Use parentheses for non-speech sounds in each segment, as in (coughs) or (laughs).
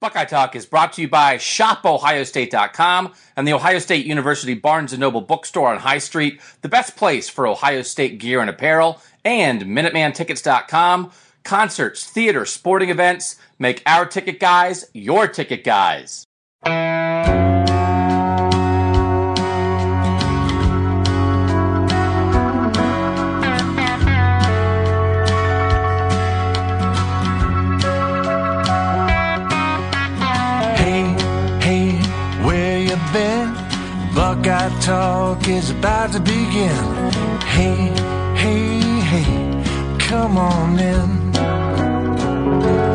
Buckeye Talk is brought to you by ShopOhioState.com and the Ohio State University Barnes & Noble bookstore on High Street, the best place for Ohio State gear and apparel, and MinutemanTickets.com. Concerts, theater, sporting events make our ticket guys your ticket guys. Talk is about to begin. Hey, hey, hey, come on in.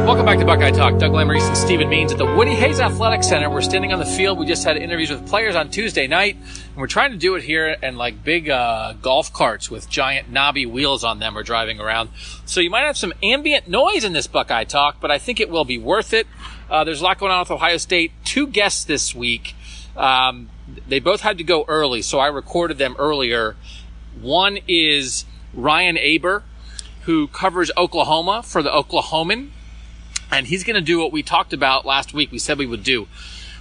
Welcome back to Buckeye Talk. Doug Lesmerises and Stephen Means at the Woody Hayes Athletic Center. We're standing on the field. We just had interviews with players on Tuesday night, and we're trying to do it here in like big uh, golf carts with giant knobby wheels on them are driving around. So you might have some ambient noise in this Buckeye Talk, but I think it will be worth it. Uh, there's a lot going on with Ohio State. Two guests this week. Um, they both had to go early, so I recorded them earlier. One is Ryan Aber, who covers Oklahoma for the Oklahoman and he's going to do what we talked about last week. We said we would do.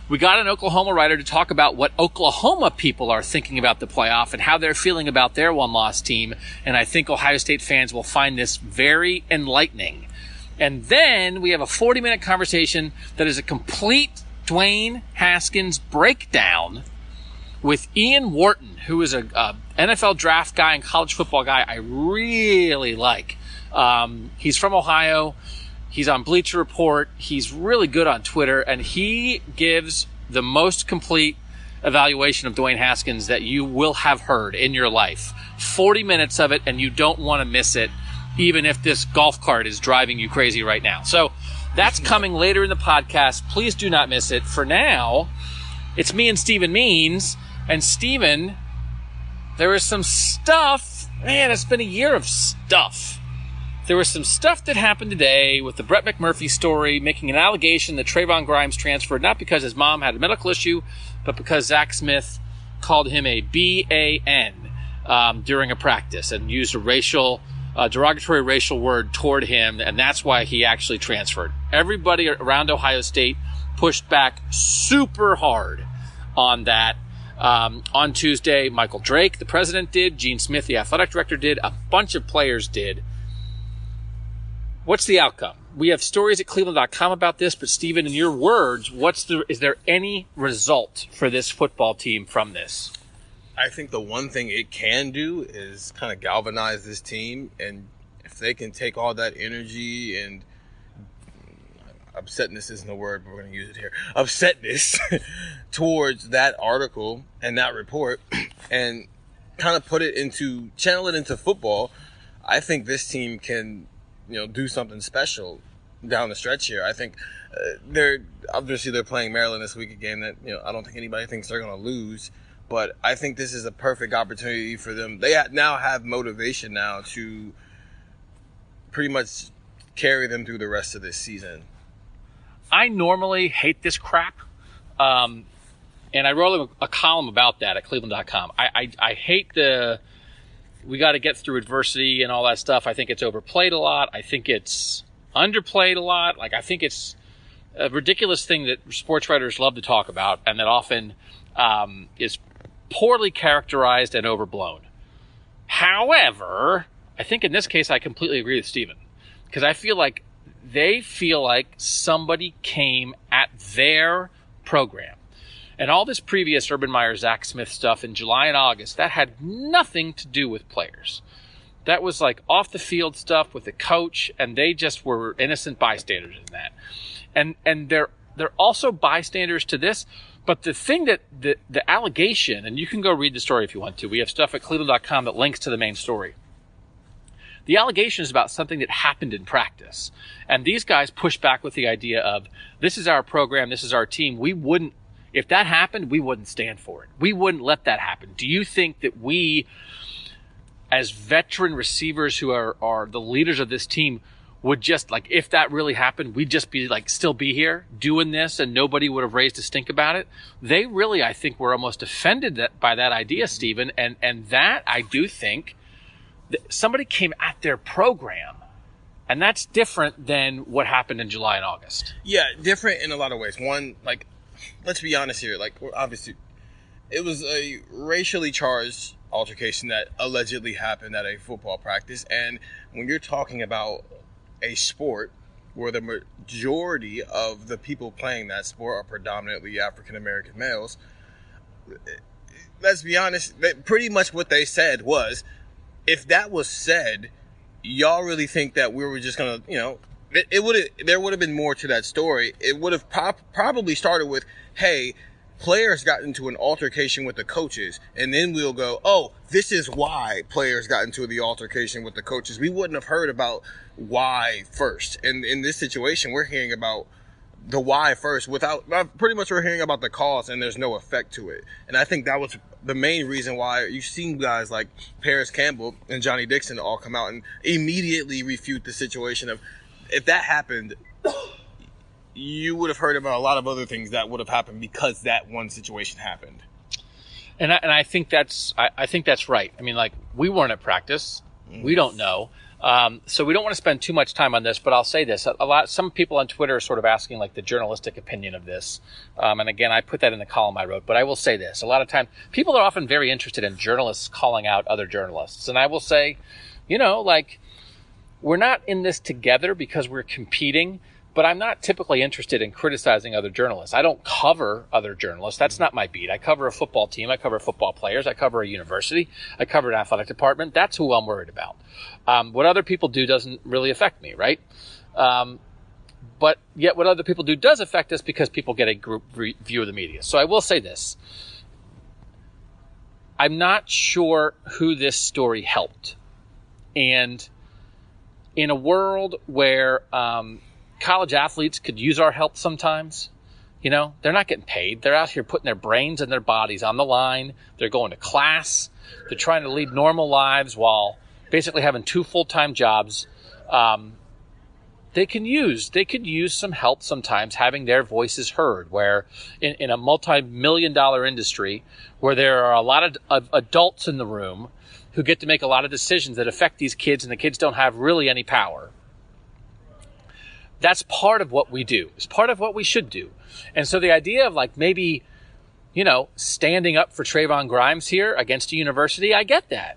We got an Oklahoma writer to talk about what Oklahoma people are thinking about the playoff and how they're feeling about their one loss team. And I think Ohio State fans will find this very enlightening. And then we have a 40 minute conversation that is a complete Dwayne Haskins breakdown with Ian Wharton, who is a, a NFL draft guy and college football guy I really like. Um, he's from Ohio. He's on Bleacher Report. He's really good on Twitter, and he gives the most complete evaluation of Dwayne Haskins that you will have heard in your life. 40 minutes of it, and you don't want to miss it, even if this golf cart is driving you crazy right now. So that's (laughs) coming later in the podcast. Please do not miss it. For now, it's me and Steven Means, and Steven, was some stuff. Man, it's been a year of stuff. There was some stuff that happened today with the Brett McMurphy story, making an allegation that Trevon Grimes transferred not because his mom had a medical issue, but because Zach Smith called him a B A N um, during a practice and used a racial, uh, derogatory racial word toward him, and that's why he actually transferred. Everybody around Ohio State pushed back super hard on that. Um, on Tuesday, Michael Drake, the president, did. Gene Smith, the athletic director, did. A bunch of players did. What's the outcome? We have stories at cleveland.com about this, but Stephen, in your words, what's the, is there any result for this football team from this? I think the one thing it can do is kind of galvanize this team, and if they can take all that energy and upsetness isn't a word, but we're going to use it here. Upsetness (laughs) towards that article and that report, (clears throat) and kind of put it into channel it into football. I think this team can, you know, do something special down the stretch here. I think uh, they're obviously they're playing Maryland this week, a game that you know I don't think anybody thinks they're going to lose. But I think this is a perfect opportunity for them. They now have motivation now to pretty much carry them through the rest of this season. I normally hate this crap. Um, and I wrote a, a, column about that at cleveland.com. I, I, I hate the, we got to get through adversity and all that stuff. I think it's overplayed a lot. I think it's underplayed a lot. Like, I think it's a ridiculous thing that sports writers love to talk about and that often um, is poorly characterized and overblown. However, I think in this case, I completely agree with Steven because I feel like they feel like somebody came at their program. And all this previous Urban Meyer, Zach Smith stuff in July and August, that had nothing to do with players. That was like off the field stuff with the coach, and they just were innocent bystanders in that. And and they're they're also bystanders to this. But the thing that the the allegation, and you can go read the story if you want to. We have stuff at Cleveland.com that links to the main story. The allegation is about something that happened in practice. And these guys push back with the idea of this is our program, this is our team. We wouldn't, if that happened, we wouldn't stand for it. We wouldn't let that happen. Do you think that we, as veteran receivers who are, are the leaders of this team, would just like if that really happened, we'd just be like still be here doing this, and nobody would have raised a stink about it. They really, I think, were almost offended that, by that idea, Stephen, and and that I do think somebody came at their program, and that's different than what happened in July and August. Yeah, different in a lot of ways. One, like, let's be honest here. Like, obviously, it was a racially charged altercation that allegedly happened at a football practice, and when you're talking about a sport where the majority of the people playing that sport are predominantly African American males, let's be honest, pretty much what they said was if that was said, y'all really think that we were just gonna, you know, it, it would have, there would have been more to that story. It would have probably started with, hey, players got into an altercation with the coaches, and then we'll go, oh, this is why players got into the altercation with the coaches. We wouldn't have heard about why first. And in this situation, we're hearing about the why first without pretty much we're hearing about the cause and there's no effect to it. And I think that was the main reason why you've seen guys like Parris Campbell and Johnnie Dixon all come out and immediately refute the situation of if that happened, you would have heard about a lot of other things that would have happened because that one situation happened. And I, and I think that's I, I think that's right. I mean, like we weren't at practice, we mm-hmm. don't know. Um, so we don't want to spend too much time on this, but I'll say this: a lot, some people on Twitter are sort of asking like the journalistic opinion of this. Um, and again, I put that in the column I wrote, but I will say this: a lot of times, people are often very interested in journalists calling out other journalists, and I will say, you know, like we're not in this together because we're competing but I'm not typically interested in criticizing other journalists. I don't cover other journalists. That's not my beat. I cover a football team. I cover football players. I cover a university. I cover an athletic department. That's who I'm worried about. Um, what other people do doesn't really affect me, right? Um, but yet what other people do does affect us because people get a group re- view of the media. So I will say this. I'm not sure who this story helped. And in a world where um, college athletes could use our help sometimes. You know, they're not getting paid. They're out here putting their brains and their bodies on the line. They're going to class. They're trying to lead normal lives while basically having two full time jobs. Um, they can use they could use some help sometimes having their voices heard where in, in a multi-million dollar industry where there are a lot of, of adults in the room who get to make a lot of decisions that affect these kids and the kids don't have really any power that's part of what we do. It's part of what we should do. And so the idea of like maybe, you know, standing up for Trevon Grimes here against a university, I get that.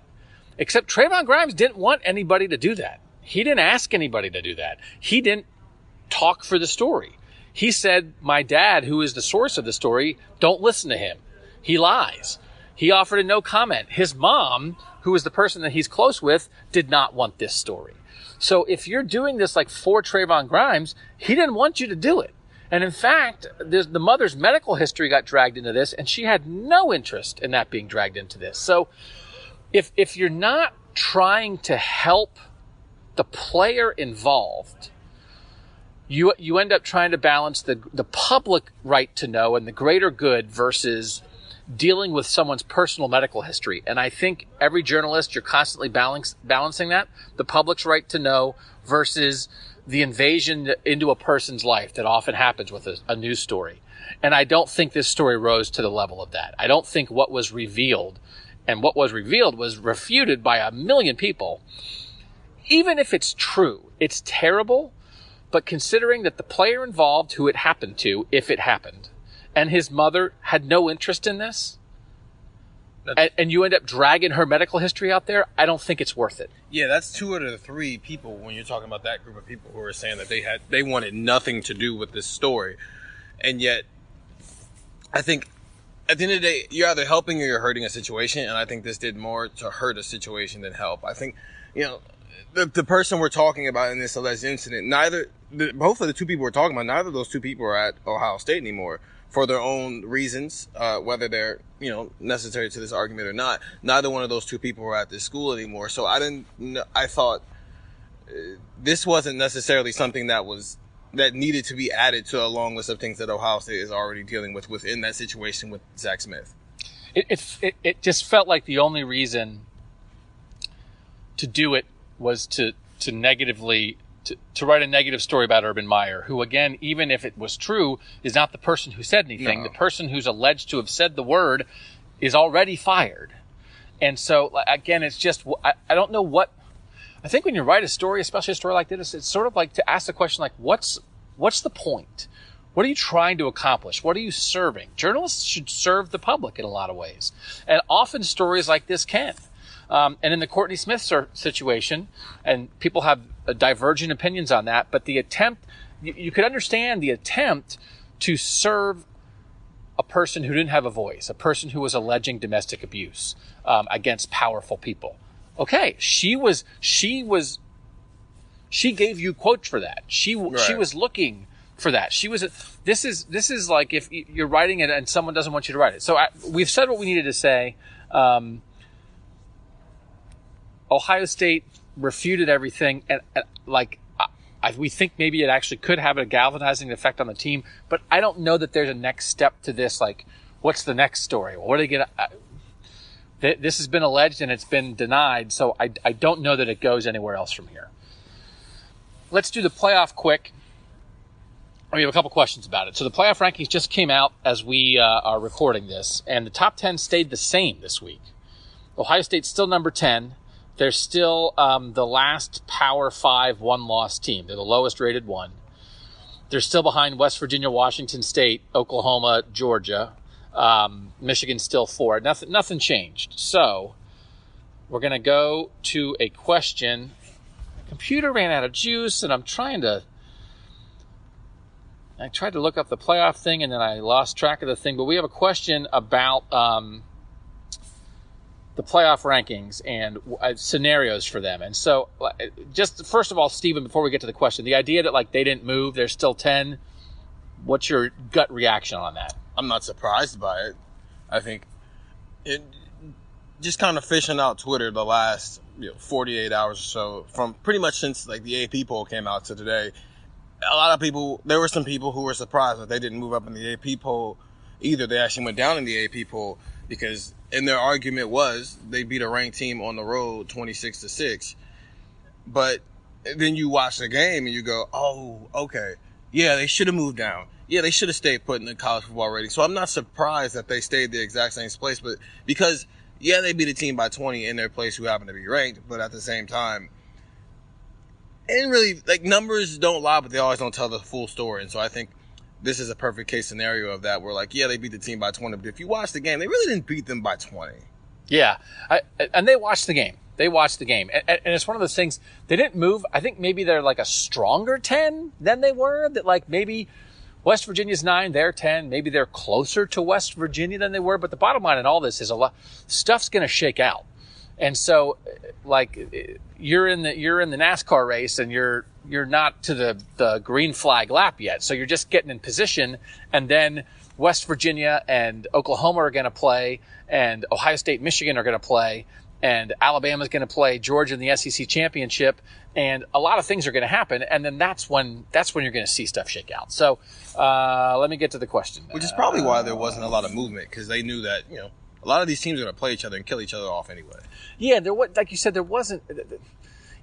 Except Trevon Grimes didn't want anybody to do that. He didn't ask anybody to do that. He didn't talk for the story. He said, my dad, who is the source of the story, don't listen to him. He lies. He offered a no comment. His mom, who is the person that he's close with, did not want this story. So if you're doing this like for Trevon Grimes, he didn't want you to do it. And in fact, the mother's medical history got dragged into this, and she had no interest in that being dragged into this. So if, if you're not trying to help the player involved, you, you end up trying to balance the, the public right to know and the greater good versus dealing with someone's personal medical history. And I think every journalist, you're constantly balance, balancing that the public's right to know versus the invasion into a person's life that often happens with a, a news story. And I don't think this story rose to the level of that. I don't think what was revealed and what was revealed was refuted by a million people. Even if it's true, it's terrible. But considering that the player involved who it happened to, if it happened, and his mother had no interest in this, and, and, you end up dragging her medical history out there, I don't think it's worth it. Yeah, that's two out of the three people when you're talking about that group of people who are saying that they had they wanted nothing to do with this story, and yet, I think at the end of the day, you're either helping or you're hurting a situation, and I think this did more to hurt a situation than help. I think, you know, the the person we're talking about in this alleged incident, neither the, both of the two people we're talking about, neither of those two people are at Ohio State anymore for their own reasons, uh, whether they're you know necessary to this argument or not. Neither one of those two people were at this school anymore. So I didn't. I thought uh, this wasn't necessarily something that was that needed to be added to a long list of things that Ohio State is already dealing with within that situation with Zach Smith. It, it, it, it just felt like the only reason to do it was to, to negatively, to, to write a negative story about Urban Meyer, who again, even if it was true, is not the person who said anything. No. The person who's alleged to have said the word is already fired. And so again, it's just, I, I don't know what, I think when you write a story, especially a story like this, it's sort of like to ask the question like, what's, what's the point? What are you trying to accomplish? What are you serving? Journalists should serve the public in a lot of ways. And often stories like this can. Um, and in the Courtney Smith situation, and people have divergent opinions on that, but the attempt, you, you could understand the attempt to serve a person who didn't have a voice, a person who was alleging domestic abuse um, against powerful people. Okay, she was she was she gave you quotes for that. She she was looking for that. She was. This is this is like if you're writing it and someone doesn't want you to write it. So I, we've said what we needed to say. Um, Ohio State refuted everything, and, and like I, we think maybe it actually could have a galvanizing effect on the team. But I don't know that there's a next step to this. Like, what's the next story? What are they gonna? Uh, th- this has been alleged and it's been denied, so I, I don't know that it goes anywhere else from here. Let's do the playoff quick. We have a couple questions about it. So the playoff rankings just came out as we uh, are recording this, and the top 10 stayed the same this week. Ohio State's still number 10. They're still um, the last Power 5 one loss team. They're the lowest rated one. They're still behind West Virginia, Washington State, Oklahoma, Georgia. Um, Michigan's still four. Nothing, nothing changed. So we're going to go to a question. Computer ran out of juice, and I'm trying to. I tried to look up the playoff thing, and then I lost track of the thing. But we have a question about um, the playoff rankings and uh, scenarios for them. And so, uh, just first of all, Stephen, before we get to the question, the idea that like they didn't move, they're still ten. What's your gut reaction on that? I'm not surprised by it. I think it just kind of fishing out Twitter the last you know, 48 hours or so from pretty much since like the AP poll came out to today. A lot of people, there were some people who were surprised that they didn't move up in the AP poll either. They actually went down in the AP poll because, and their argument was they beat a ranked team on the road 26 to 6. But then you watch the game and you go, oh, okay. Yeah, they should have moved down. Yeah, they should have stayed put in the college football rating. So I'm not surprised that they stayed the exact same place, but because, yeah, they beat a team by 20 in their place who happened to be ranked, but at the same time, and really, like, numbers don't lie, but they always don't tell the full story. And so I think this is a perfect case scenario of that, where, like, yeah, they beat the team by 20, but if you watch the game, they really didn't beat them by 20. Yeah, I, and they watched the game. They watched the game, and, and it's one of those things. They didn't move. I think maybe they're like a stronger ten than they were. That like maybe West Virginia's nine, they're ten. Maybe they're closer to West Virginia than they were. But the bottom line in all this is a lot stuff's going to shake out, and so like you're in the you're in the NASCAR race and you're you're not to the the green flag lap yet. So you're just getting in position, and then West Virginia and Oklahoma are going to play, and Ohio State, Michigan are going to play, and Alabama's going to play Georgia in the SEC championship, and a lot of things are going to happen, and then that's when that's when you're going to see stuff shake out. So uh, let me get to the question. Which is probably why there wasn't a lot of movement, because they knew that, you know, a lot of these teams are going to play each other and kill each other off anyway. Yeah, there was like you said, there wasn't.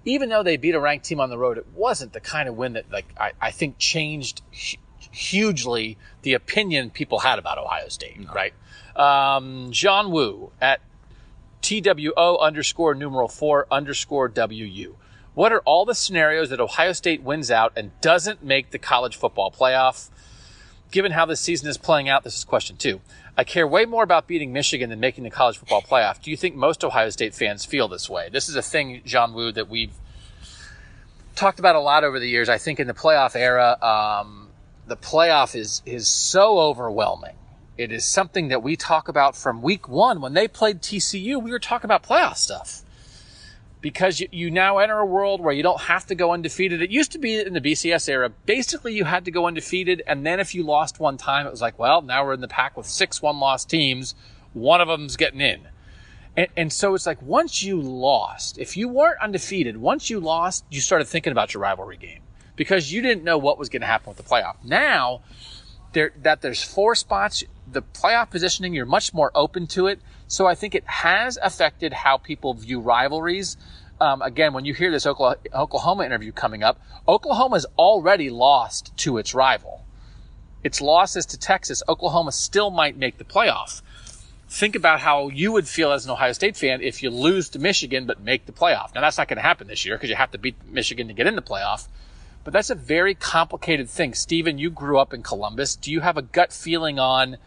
Even though they beat a ranked team on the road, it wasn't the kind of win that like I, I think changed hu- hugely the opinion people had about Ohio State. Right? Um, John Wu at TWO underscore numeral four underscore WU. What are all the scenarios that Ohio State wins out and doesn't make the college football playoff? Given how this season is playing out, this is question two. I care way more about beating Michigan than making the college football playoff. Do you think most Ohio State fans feel this way? This is a thing, John Wu, that we've talked about a lot over the years. I think in the playoff era, um, the playoff is is so overwhelming. It is something that we talk about from week one. When they played TCU, we were talking about playoff stuff because you, you now enter a world where you don't have to go undefeated. It used to be in the BCS era, basically you had to go undefeated. And then if you lost one time, it was like, well, now we're in the pack with six one loss teams. One of them's getting in. And, and so it's like once you lost, if you weren't undefeated, once you lost, you started thinking about your rivalry game because you didn't know what was going to happen with the playoff. Now there, that there's four spots, the playoff positioning, you're much more open to it. So I think it has affected how people view rivalries. Um, again, when you hear this Oklahoma, interview coming up, Oklahoma's already lost to its rival. Its losses to Texas, Oklahoma still might make the playoff. Think about how you would feel as an Ohio State fan if you lose to Michigan but make the playoff. Now that's not going to happen this year because you have to beat Michigan to get in the playoff. But that's a very complicated thing. Stephen, you grew up in Columbus. Do you have a gut feeling on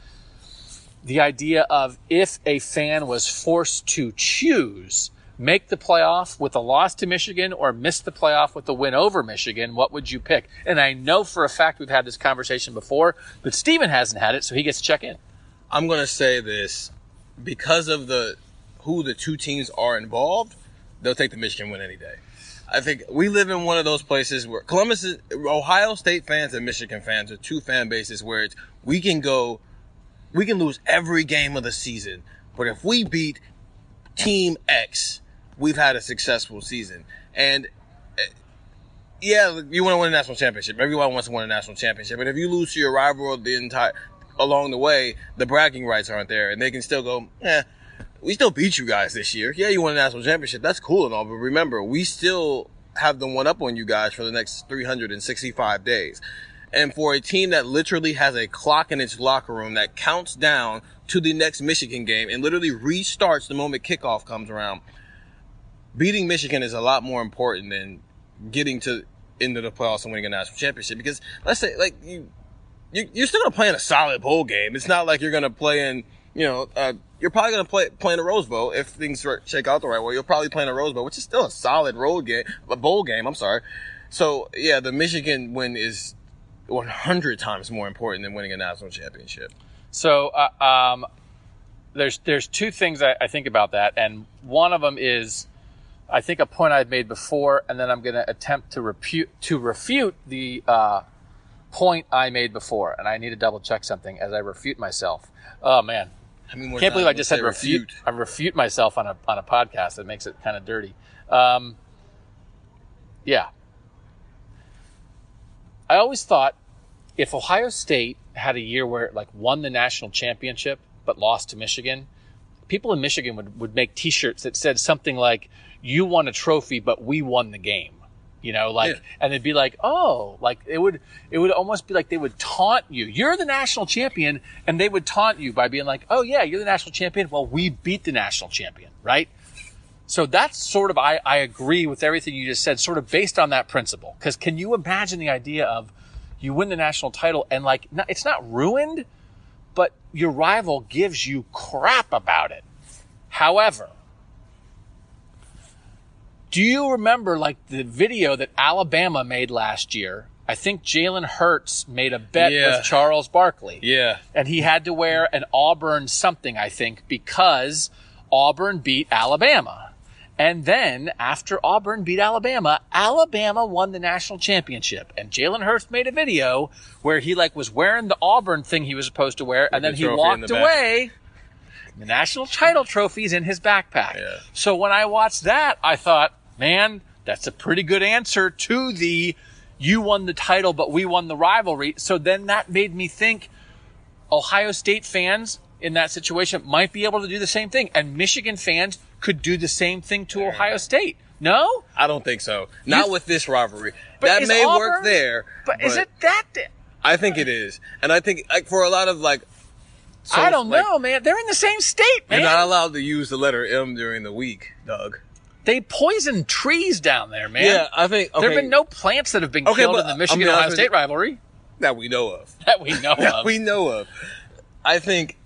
the idea of if a fan was forced to choose make the playoff with a loss to Michigan or miss the playoff with a win over Michigan, what would you pick? And I know for a fact we've had this conversation before, but Stephen hasn't had it, so he gets to check in. I'm going to say this because of the who the two teams are involved, they'll take the Michigan win any day. I think we live in one of those places where Columbus is, Ohio State fans and Michigan fans are two fan bases where it's, we can go, we can lose every game of the season, but if we beat team X, we've had a successful season. And eh, yeah, you want to win a national championship. Everyone wants to win a national championship. But if you lose to your rival the entire along the way, the bragging rights aren't there, and they can still go, eh, we still beat you guys this year. Yeah, you won a national championship. That's cool and all, but remember, we still have the one up on you guys for the next 365 days. And for a team that literally has a clock in its locker room that counts down to the next Michigan game and literally restarts the moment kickoff comes around, beating Michigan is a lot more important than getting to into the playoffs and winning a national championship. Because let's say, like you, you you're still gonna play in a solid bowl game. It's not like you're gonna play in, you know, uh, you're probably gonna play play in a Rose Bowl if things shake out the right way. You'll probably play in a Rose Bowl, which is still a solid road game, a bowl game. I'm sorry. So yeah, the Michigan win is 100 times more important than winning a national championship. So, uh, um, there's there's two things I, I, think about that, and one of them is, I think a point I've made before, and then I'm going to attempt to refute to refute the uh, point I made before, and I need to double check something as I refute myself. Oh man, I mean, can't believe I just said refute. refute. I refute myself on a on a podcast. That makes it kind of dirty. Um, yeah, I always thought if Ohio State had a year where it like won the national championship but lost to Michigan, people in Michigan would, would make t-shirts that said something like, you won a trophy, but we won the game. You know, like, yeah. and it'd be like, oh, like it would, it would almost be like they would taunt you. You're the national champion. And they would taunt you by being like, oh yeah, you're the national champion. Well, we beat the national champion, right? So that's sort of, I, I agree with everything you just said, sort of based on that principle. Cause can you imagine the idea of you win the national title and like, it's not ruined, but your rival gives you crap about it. However, do you remember like the video that Alabama made last year? I think Jalen Hurts made a bet yeah. with Charles Barkley. Yeah. And he had to wear an Auburn something, I think, because Auburn beat Alabama. And then after Auburn beat Alabama, Alabama won the national championship. And Jalen Hurts made a video where he like was wearing the Auburn thing he was supposed to wear, and then he walked the away. The national title trophies in his backpack. Yeah. So when I watched that, I thought, man, that's a pretty good answer to the you won the title, but we won the rivalry. So then that made me think Ohio State fans in that situation might be able to do the same thing. And Michigan fans could do the same thing to Ohio State. No? I don't think so. Not you, with this rivalry. That may Auburn, work there. But, but, is it that? I think it is. And I think like for a lot of like so, I don't like, know, man. They're in the same state, man. You're not allowed to use the letter M during the week, Doug. They poison trees down there, man. Yeah, I think okay. there have been no plants that have been okay, killed in the Michigan Ohio State rivalry that we know of. That we know (laughs) that of. we know of. I think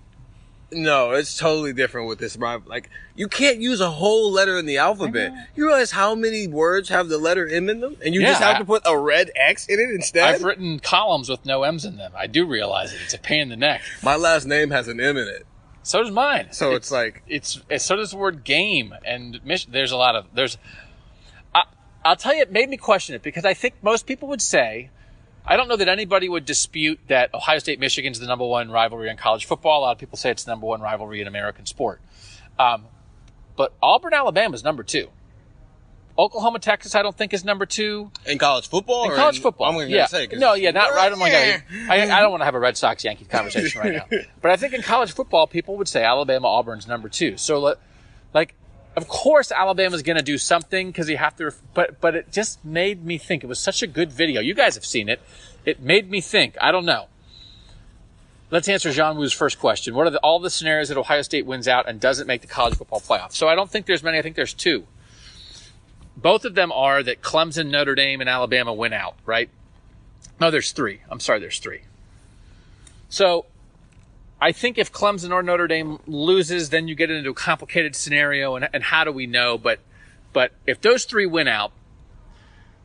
no, it's totally different with this. Like, you can't use a whole letter in the alphabet. You realize how many words have the letter M in them? And you yeah, just have I, to put a red X in it instead? I've written columns with no M's in them. I do realize it. It's a pain in the neck. My last name has an M in it. So does mine. So it's, it's like. It's, so does the word game. And there's a lot of, there's, I, I'll tell you, it made me question it because I think most people would say, I don't know that anybody would dispute that Ohio State Michigan's the number one rivalry in college football. A lot of people say it's the number one rivalry in American sport. Um, but Auburn, Alabama is number two. Oklahoma, Texas, I don't think is number two. In college football? In college football. I'm going to yeah. say. no, yeah, not right. I'm like, I, I, don't want to have a Red Sox Yankees conversation right now. (laughs) But I think in college football, people would say Alabama, Auburn's number two. So, like, of course, Alabama's going to do something because you have to. Ref- but but it just made me think. It was such a good video. You guys have seen it. It made me think. I don't know. Let's answer John Wu's first question. What are the, all the scenarios that Ohio State wins out and doesn't make the college football playoff? So I don't think there's many. I think there's two. Both of them are that Clemson, Notre Dame, and Alabama win out, right? No, there's three. I'm sorry, there's three. So I think if Clemson or Notre Dame loses, then you get into a complicated scenario, and, and how do we know? But but if those three win out,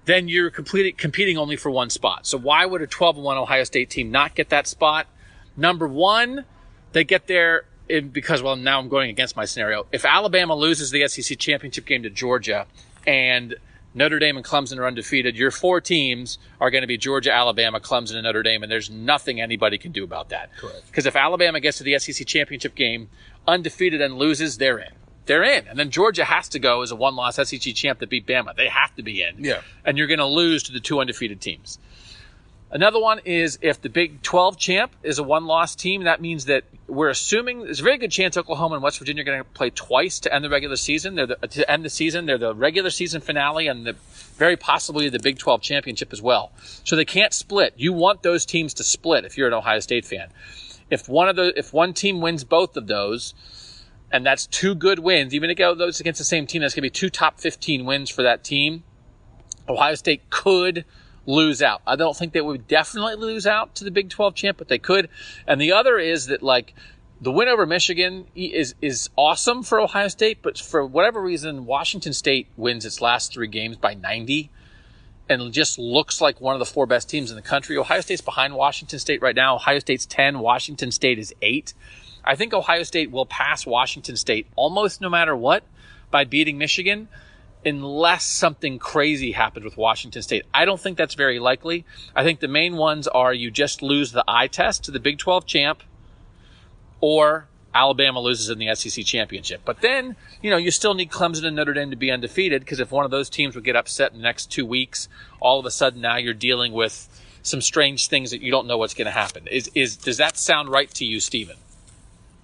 then you're completing, competing only for one spot. So why would a 12 1 Ohio State team not get that spot? Number one, they get there in, because, well, now I'm going against my scenario. If Alabama loses the SEC championship game to Georgia and Notre Dame and Clemson are undefeated, your four teams are going to be Georgia, Alabama, Clemson, and Notre Dame, and there's nothing anybody can do about that. Correct. Because if Alabama gets to the SEC championship game undefeated and loses, they're in. They're in. And then Georgia has to go as a one loss SEC champ that beat Bama. They have to be in. Yeah. And you're going to lose to the two undefeated teams. Another one is if the Big 12 champ is a one loss team, that means that we're assuming there's a very good chance Oklahoma and West Virginia are going to play twice to end the regular season. They're the, to end the season. They're the regular season finale and the, very possibly the Big 12 championship as well. So they can't split. You want those teams to split if you're an Ohio State fan. If one of the, if one team wins both of those, and that's two good wins, even if those against the same team, that's going to be two top 15 wins for that team. Ohio State could lose out. I don't think they would definitely lose out to the Big 12 champ, but they could. And the other is that like the win over Michigan is is awesome for Ohio State, but for whatever reason, Washington State wins its last three games by 90 and just looks like one of the four best teams in the country. Ohio State's behind Washington State right now. Ohio State's 10, Washington State is 8. I think Ohio State will pass Washington State almost no matter what by beating Michigan unless something crazy happens with Washington State. I don't think that's very likely. I think the main ones are you just lose the eye test to the Big 12 champ or Alabama loses in the SEC championship. But then, you know, you still need Clemson and Notre Dame to be undefeated because if one of those teams would get upset in the next two weeks, all of a sudden now you're dealing with some strange things that you don't know what's going to happen. Is, is, does that sound right to you, Stephen?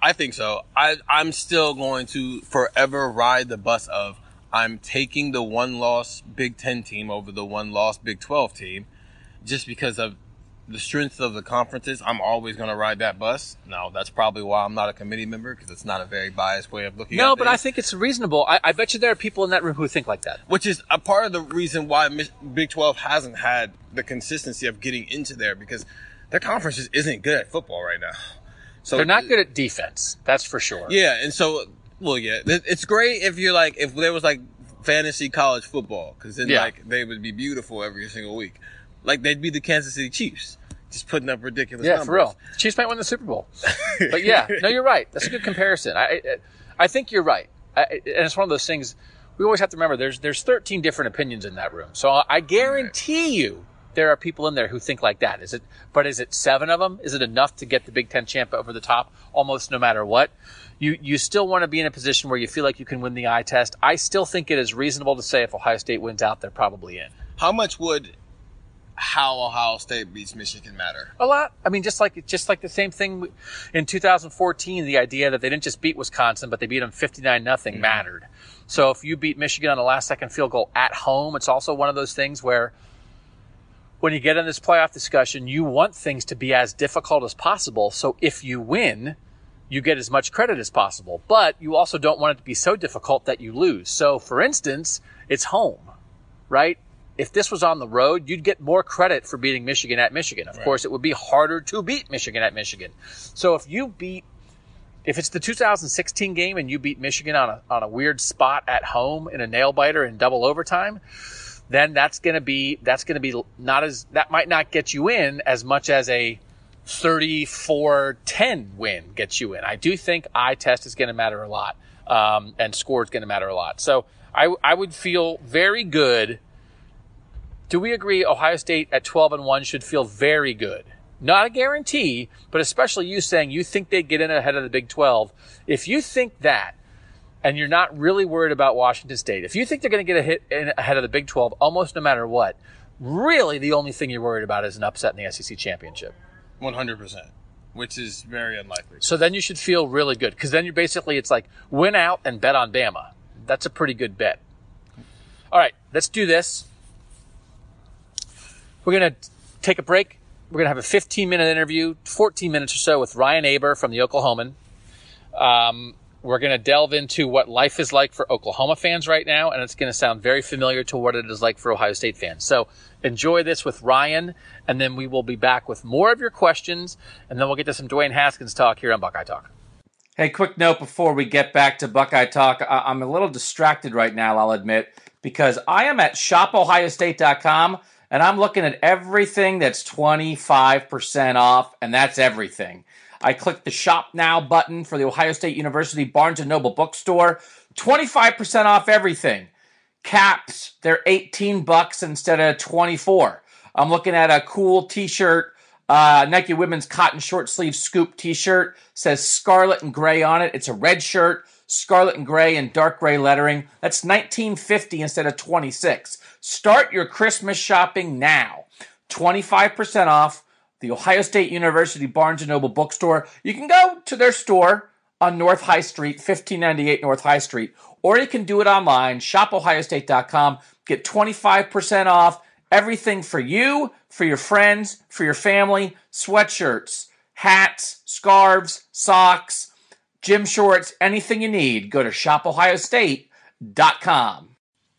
I think so. I, I'm still going to forever ride the bus of I'm taking the one loss Big Ten team over the one loss Big 12 team just because of the strength of the conferences. I'm always going to ride that bus. Now, that's probably why I'm not a committee member because it's not a very biased way of looking at it. No, but I think it's reasonable. I, I bet you there are people in that room who think like that. which is a part of the reason why Big 12 hasn't had the consistency of getting into there because their conference just isn't good at football right now. So They're not good at defense. That's for sure. Yeah, and so well, yeah, it's great if you're like if there was like fantasy college football because then Yeah. like they would be beautiful every single week, like they'd be the Kansas City Chiefs, just putting up ridiculous. Yeah, numbers. for real. Chiefs might win the Super Bowl. But yeah, (laughs) no, you're right. That's a good comparison. I, I, I think you're right. I, and it's one of those things we always have to remember. There's there's 13 different opinions in that room. So I guarantee you there are people in there who think like that. Is it? But is it seven of them? Is it enough to get the Big Ten champ over the top almost no matter what? You you still want to be in a position where you feel like you can win the eye test. I still think it is reasonable to say if Ohio State wins out, they're probably in. How much would how Ohio State beats Michigan matter? A lot. I mean, just like just like the same thing in 2014, the idea that they didn't just beat Wisconsin, but they beat them 59 nothing mm-hmm. mattered. So if you beat Michigan on a last second field goal at home, it's also one of those things where when you get in this playoff discussion, you want things to be as difficult as possible. So if you win, you get as much credit as possible, but you also don't want it to be so difficult that you lose. So for instance, it's home, right? If this was on the road, you'd get more credit for beating Michigan at Michigan. Of course, it would be harder to beat Michigan at Michigan. So if you beat, if it's the 2016 game and you beat Michigan on a, on a weird spot at home in a nail biter in double overtime, then that's going to be, that's going to be not as, that might not get you in as much as a 34-10 win gets you in. I do think eye test is going to matter a lot. Um, and score is going to matter a lot. So I, I would feel very good do we agree Ohio State at 12 and 1 should feel very good? Not a guarantee, but especially you saying you think they'd get in ahead of the Big 12. If you think that, and you're not really worried about Washington State, if you think they're going to get a hit ahead of the Big 12 almost no matter what, really the only thing you're worried about is an upset in the SEC championship. 100%, which is very unlikely. So then you should feel really good because then you're basically, it's like win out and bet on Bama. That's a pretty good bet. All right, let's do this. We're going to take a break. We're going to have a 15 minute interview, 14 minutes or so with Ryan Aber from the Oklahoman. Um, we're going to delve into what life is like for Oklahoma fans right now, and it's going to sound very familiar to what it is like for Ohio State fans. So enjoy this with Ryan, and then we will be back with more of your questions, and then we'll get to some Dwayne Haskins talk here on Buckeye Talk. Hey, quick note before we get back to Buckeye Talk. I- I'm a little distracted right now, I'll admit, because I am at shopohiostate.com and I'm looking at everything that's 25% off, and that's everything. I clicked the Shop Now button for the Ohio State University Barnes & Noble bookstore. 25% off everything. Caps, they're 18 bucks instead of 24. I'm looking at a cool t-shirt, uh, Nike women's cotton short sleeve scoop t-shirt. Says scarlet and gray on it. It's a red shirt, scarlet and gray and dark gray lettering. That's 1950 instead of 26. Start your Christmas shopping now. 25% off the Ohio State University Barnes & Noble bookstore. You can go to their store on North High Street, 1598 North High Street, or you can do it online, shopohiostate.com. Get 25% off everything for you, for your friends, for your family, sweatshirts, hats, scarves, socks, gym shorts, anything you need. Go to shopohiostate.com.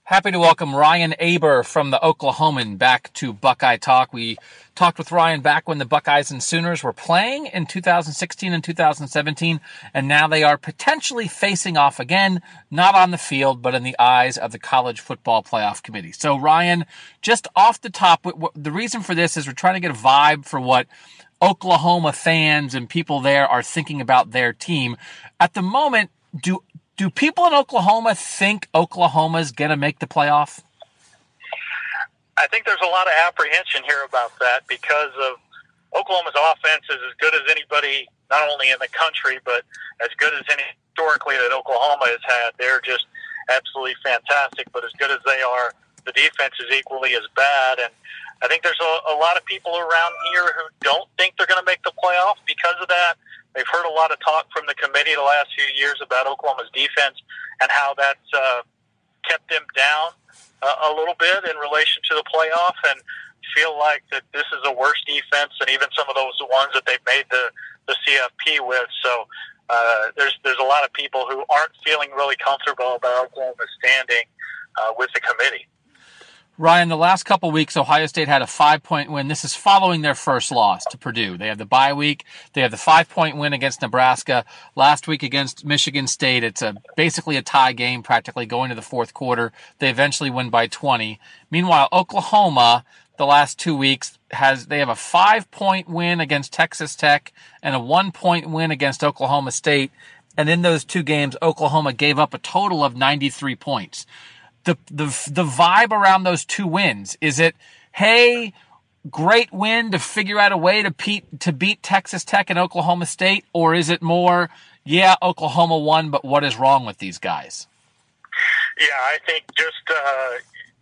Happy to welcome Ryan Aber from the Oklahoman back to Buckeye Talk. We talked with Ryan back when the Buckeyes and Sooners were playing in 2016 and 2017, and now they are potentially facing off again, not on the field, but in the eyes of the College Football Playoff Committee. So, Ryan, just off the top, the reason for this is we're trying to get a vibe for what Oklahoma fans and people there are thinking about their team. At the moment, do do people in Oklahoma think Oklahoma's going to make the playoff? I think there's a lot of apprehension here about that because of Oklahoma's offense is as good as anybody, not only in the country, but as good as any historically that Oklahoma has had. They're just absolutely fantastic. But as good as they are, the defense is equally as bad. And I think there's a, a lot of people around here who don't think they're going to make the playoff because of that. They've heard a lot of talk from the committee the last few years about Oklahoma's defense and how that's uh, kept them down uh, a little bit in relation to the playoff, and feel like that this is a worse defense than even some of those ones that they've made the the CFP with. So uh, there's there's a lot of people who aren't feeling really comfortable about Oklahoma standing uh, with the committee. Ryan, the last couple weeks, Ohio State had a five point win. This is following their first loss to Purdue. They have the bye week. They have the five point win against Nebraska. Last week against Michigan State, it's a basically a tie game, practically going to the fourth quarter. They eventually win by 20. Meanwhile, Oklahoma, the last two weeks has, they have a five point win against Texas Tech and a one point win against Oklahoma State. And in those two games, Oklahoma gave up a total of 93 points the the the vibe around those two wins? Is it hey, great win to figure out a way to beat to beat Texas Tech and Oklahoma State, or is it more yeah, Oklahoma won, but what is wrong with these guys? Yeah, I think just uh,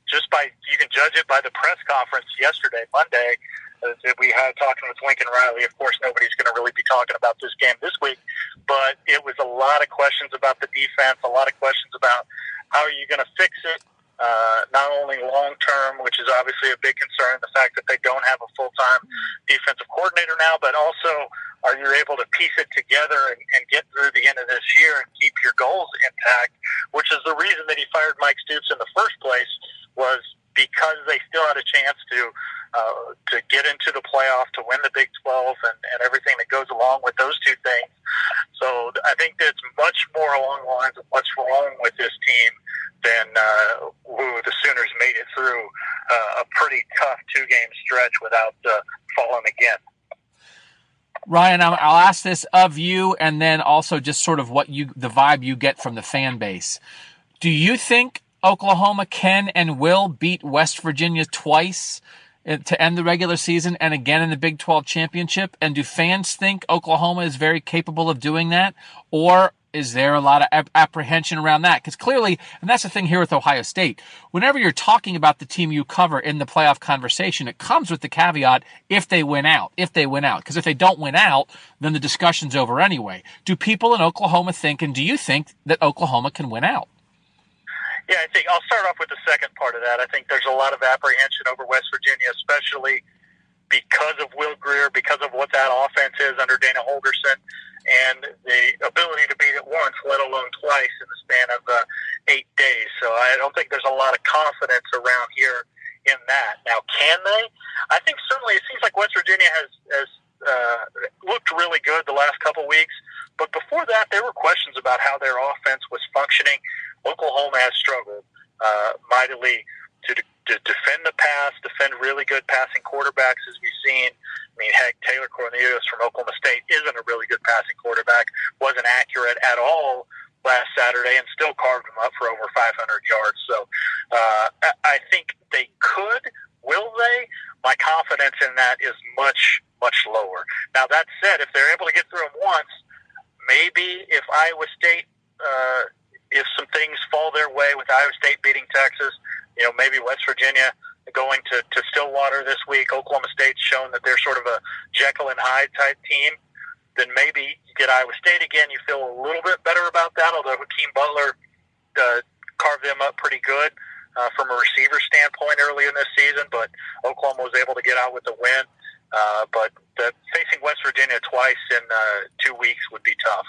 just by you can judge it by the press conference yesterday, Monday. That we had talking with Lincoln Riley. Of course, nobody's going to really be talking about this game this week, but it was a lot of questions about the defense, a lot of questions about how are you going to fix it. Uh, not only long term, which is obviously a big concern, the fact that they don't have a full time defensive coordinator now, but also are you able to piece it together and, and get through the end of this year and keep your goals intact, which is the reason that he fired Mike Stoops in the first place was because they still had a chance to uh, to get into the playoff, to win the Big 12, and, and everything that goes along with those two things. So I think that's much more along the lines of what's wrong with this team than uh, who the Sooners made it through uh, a pretty tough two game stretch without uh, falling again. Ryan, I'll ask this of you, and then also just sort of what you, the vibe you get from the fan base. Do you think Oklahoma can and will beat West Virginia twice eh, to end the regular season and again in the Big 12 championship? And do fans think Oklahoma is very capable of doing that? Or Is there a lot of apprehension around that? Because clearly, and that's the thing here with Ohio State, whenever you're talking about the team you cover in the playoff conversation, it comes with the caveat if they win out, if they win out. Because if they don't win out, then the discussion's over anyway. Do people in Oklahoma think, and do you think that Oklahoma can win out? Yeah, I think I'll start off with the second part of that. I think there's a lot of apprehension over West Virginia, especially because of Will Grier, because of what that offense is under Dana Holgorsen, and the ability to beat it once, let alone twice, in the span of uh, eight days. So I don't think there's a lot of confidence around here in that. Now, can they? I think certainly it seems like West Virginia has has uh, looked really good the last couple weeks, but before that, there were questions about how their offense was functioning. Oklahoma has struggled uh, mightily to, to defend the pass, defend really good passing quarterbacks, as we've seen. I mean, heck, Taylor Cornelius from Oklahoma State isn't a really good passing quarterback, wasn't accurate at all last Saturday, and still carved him up for over 500 yards. So uh, I think they could. Will they? My confidence in that is much, much lower. Now, that said, if they're able to get through them once, maybe if Iowa State, uh, if some things fall their way with Iowa State beating Texas, you know, maybe West Virginia going to, to Stillwater this week. Oklahoma State's shown that they're sort of a Jekyll and Hyde type team. Then maybe you get Iowa State again. You feel a little bit better about that. Although Hakeem Butler uh, carved them up pretty good uh, from a receiver standpoint early in this season, but Oklahoma was able to get out with the win. Uh, but the, West Virginia twice in uh, two weeks would be tough.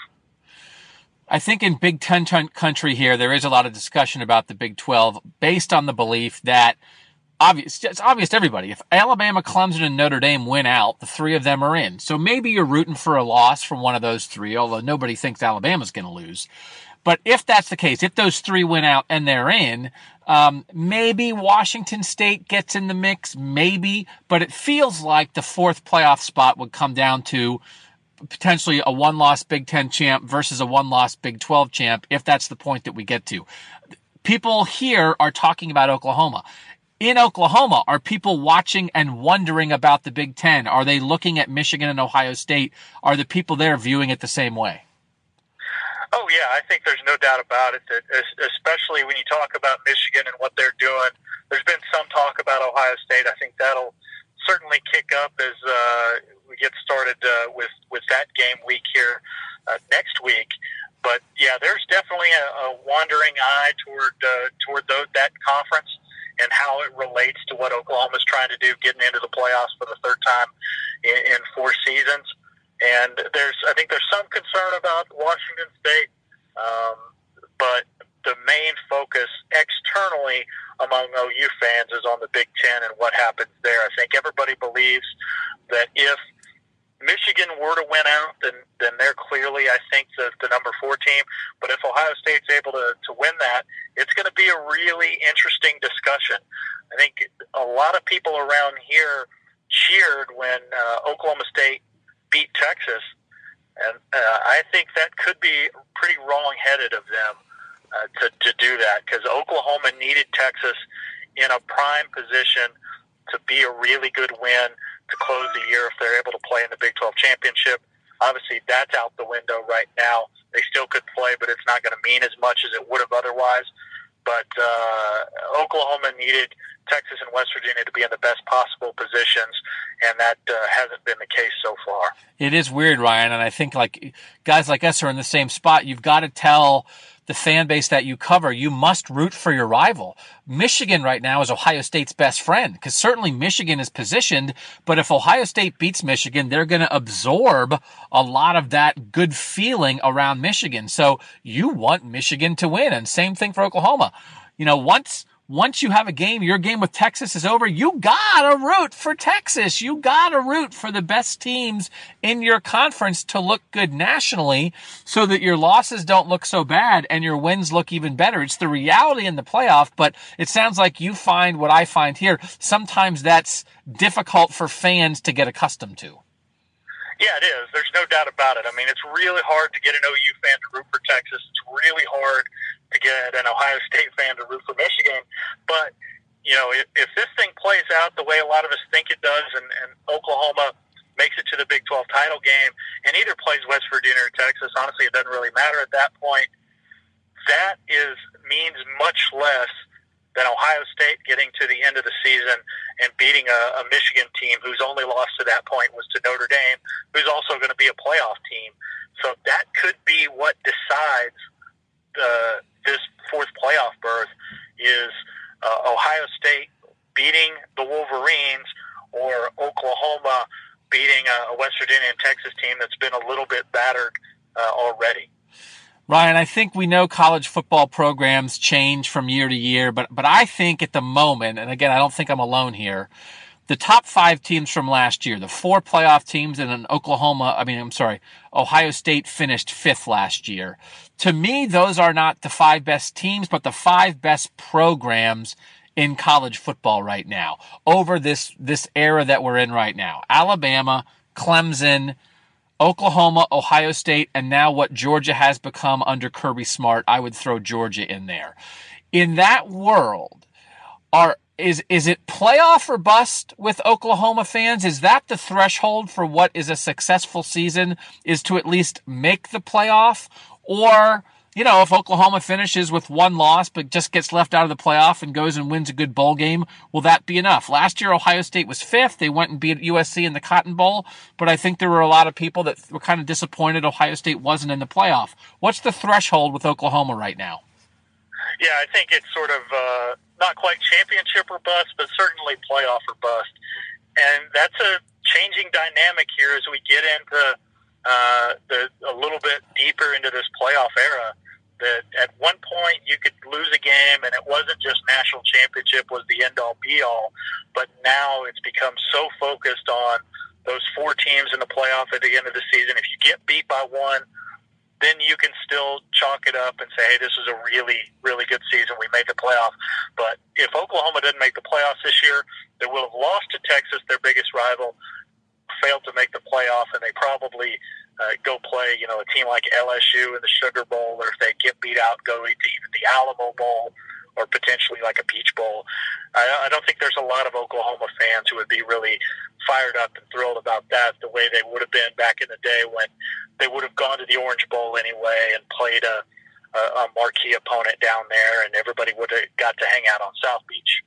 I think in Big Ten country here, there is a lot of discussion about the Big 12 based on the belief that obvious, it's obvious to everybody. If Alabama, Clemson, and Notre Dame win out, the three of them are in. So maybe you're rooting for a loss from one of those three, although nobody thinks Alabama's going to lose. But if that's the case, if those three win out and they're in, um, maybe Washington State gets in the mix, maybe, but it feels like the fourth playoff spot would come down to potentially a one loss Big Ten champ versus a one loss Big 12 champ, if that's the point that we get to. People here are talking about Oklahoma. In Oklahoma, are people watching and wondering about the Big Ten? Are they looking at Michigan and Ohio State? Are the people there viewing it the same way? Oh yeah, I think there's no doubt about it. That especially when you talk about Michigan and what they're doing, there's been some talk about Ohio State. I think that'll certainly kick up as uh, we get started uh, with with that game week here uh, next week. But yeah, there's definitely a, a wandering eye toward uh, toward the, that conference and how it relates to what Oklahoma's trying to do, getting into the playoffs for the third time in, in four seasons. And there's, I think there's some concern about Washington State, um, but the main focus externally among OU fans is on the Big Ten and what happens there. I think everybody believes that if Michigan were to win out, then then they're clearly, I think, the, the number four team. But if Ohio State's able to, to win that, it's going to be a really interesting discussion. I think a lot of people around here cheered when uh, Oklahoma State beat Texas, and uh, I think that could be pretty wrong-headed of them uh, to, to do that because Oklahoma needed Texas in a prime position to be a really good win to close the year if they're able to play in the Big 12 championship. Obviously, that's out the window right now. They still could play, but it's not going to mean as much as it would have otherwise. But uh, Oklahoma needed Texas and West Virginia to be in the best possible positions, and that uh, hasn't been the case so far. It is weird, Ryan, and I think like guys like us are in the same spot. You've got to tell the fan base that you cover, you must root for your rival. Michigan right now is Ohio State's best friend because certainly Michigan is positioned, but if Ohio State beats Michigan, they're going to absorb a lot of that good feeling around Michigan. So you want Michigan to win and same thing for Oklahoma. You know, once, once you have a game, your game with Texas is over, you gotta root for Texas. You gotta root for the best teams in your conference to look good nationally so that your losses don't look so bad and your wins look even better. It's the reality in the playoff, but it sounds like you find what I find here. Sometimes that's difficult for fans to get accustomed to. Yeah, it is. There's no doubt about it. I mean, it's really hard to get an OU fan to root for Texas. It's really hard to get an Ohio State fan to root for Michigan. But you know, if, if this thing plays out the way a lot of us think it does, and, and Oklahoma makes it to the Big 12 title game, and either plays West Virginia or Texas. Honestly, it doesn't really matter at that point. That is means much less than Ohio State getting to the end of the season and beating a, a Michigan team whose only loss to that point was to Notre Dame, who's also going to be a playoff team. So that could be what decides the, this fourth playoff berth is uh, Ohio State beating the Wolverines or Oklahoma beating a West Virginia and Texas team that's been a little bit battered uh, already. Ryan, I think we know college football programs change from year to year, but but I think at the moment, and again, I don't think I'm alone here. The top five teams from last year, the four playoff teams, and then Oklahoma, I mean, I'm sorry, Ohio State finished fifth last year. To me, those are not the five best teams, but the five best programs in college football right now over this, this era that we're in right now. Alabama, Clemson, Oklahoma, Ohio State, and now what Georgia has become under Kirby Smart, I would throw Georgia in there. In that world, are is is it playoff or bust with Oklahoma fans? Is that the threshold for what is a successful season? Is to at least make the playoff, or you know, if Oklahoma finishes with one loss but just gets left out of the playoff and goes and wins a good bowl game, will that be enough? Last year, Ohio State was fifth. They went and beat USC in the Cotton Bowl, but I think there were a lot of people that were kind of disappointed Ohio State wasn't in the playoff. What's the threshold with Oklahoma right now? Yeah, I think it's sort of uh, not quite championship or bust, but certainly playoff or bust. And that's a changing dynamic here as we get into uh, the, a little bit deeper into this playoff era that at one point you could lose a game and it wasn't just national championship was the end all be all, but now it's become so focused on those four teams in the playoff at the end of the season. If you get beat by one, then you can still chalk it up and say, hey, this was a really, really good season. We made the playoff. But if Oklahoma didn't make the playoffs this year, they will have lost to Texas, their biggest rival, failed to make the playoff, and they probably uh, go play, you know, a team like LSU in the Sugar Bowl, or if they get beat out, go to even the Alamo Bowl or potentially like a Peach Bowl. I, I don't think there's a lot of Oklahoma fans who would be really fired up and thrilled about that the way they would have been back in the day when they would have gone to the Orange Bowl anyway and played a, a, a marquee opponent down there, and everybody would have got to hang out on South Beach.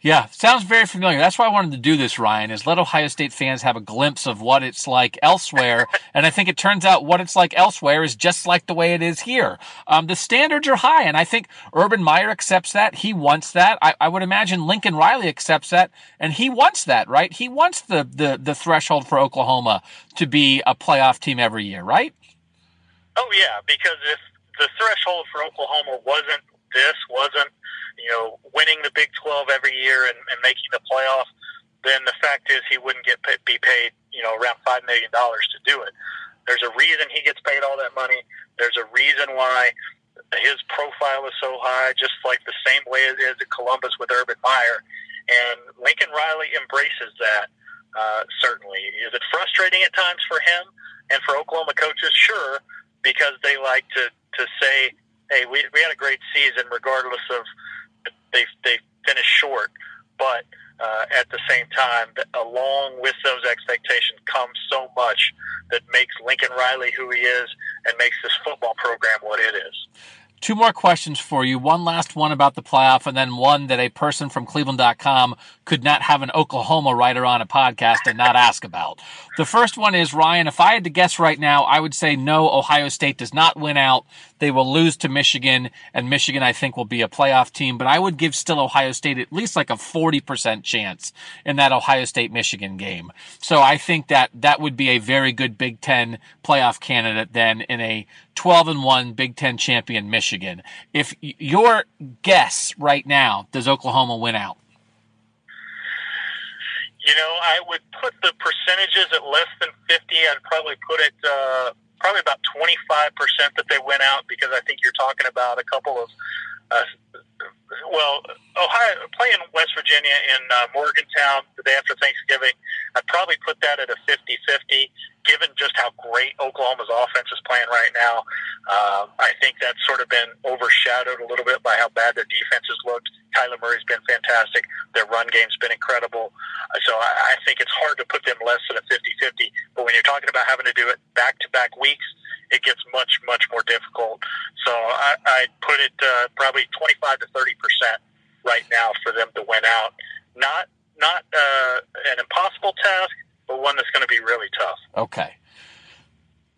Yeah, sounds very familiar. That's why I wanted to do this, Ryan, is let Ohio State fans have a glimpse of what it's like elsewhere. (laughs) and I think it turns out what it's like elsewhere is just like the way it is here. Um, the standards are high, and I think Urban Meyer accepts that. He wants that. I, I, would imagine Lincoln Riley accepts that, and he wants that, right? He wants the, the, the threshold for Oklahoma to be a playoff team every year, right? Oh, yeah, because if the threshold for Oklahoma wasn't this, wasn't you know, winning the Big 12 every year and, and making the playoff, then the fact is he wouldn't get be paid, you know, around $5 million to do it. There's a reason he gets paid all that money. There's a reason why his profile is so high, just like the same way it is at Columbus with Urban Meyer. And Lincoln Riley embraces that, uh, certainly. Is it frustrating at times for him and for Oklahoma coaches? Sure, because they like to, to say, hey, we, we had a great season regardless of they they finished short, but uh, at the same time, along with those expectations comes so much that makes Lincoln Riley who he is and makes this football program what it is. Two more questions for you. One last one about the playoff, and then one that a person from Cleveland.com could not have an Oklahoma writer on a podcast and not ask about. The first one is Ryan, if I had to guess right now, I would say no, Ohio State does not win out. They will lose to Michigan, and Michigan, I think, will be a playoff team, but I would give still Ohio State at least like a 40% chance in that Ohio State Michigan game. So I think that that would be a very good Big Ten playoff candidate then in a 12 and 1 Big Ten champion Michigan. If your guess right now, does Oklahoma win out? You know, I would put the percentages at less than 50. I'd probably put it uh, probably about 25% that they win out because I think you're talking about a couple of uh, well, Ohio playing West Virginia in uh, Morgantown the day after Thanksgiving, I'd probably put that at a 50-50. Given just how great Oklahoma's offense is playing right now, uh, I think that's sort of been overshadowed a little bit by how bad their defense has looked. Kyler Murray's been fantastic. Their run game's been incredible. So I, I think it's hard to put them less than a 50-50. But when you're talking about having to do it back-to-back weeks, it gets much, much more difficult. So I, I'd put it uh, probably 25 to 30 percent right now for them to win out. Not not uh, an impossible task, but one that's going to be really tough. Okay.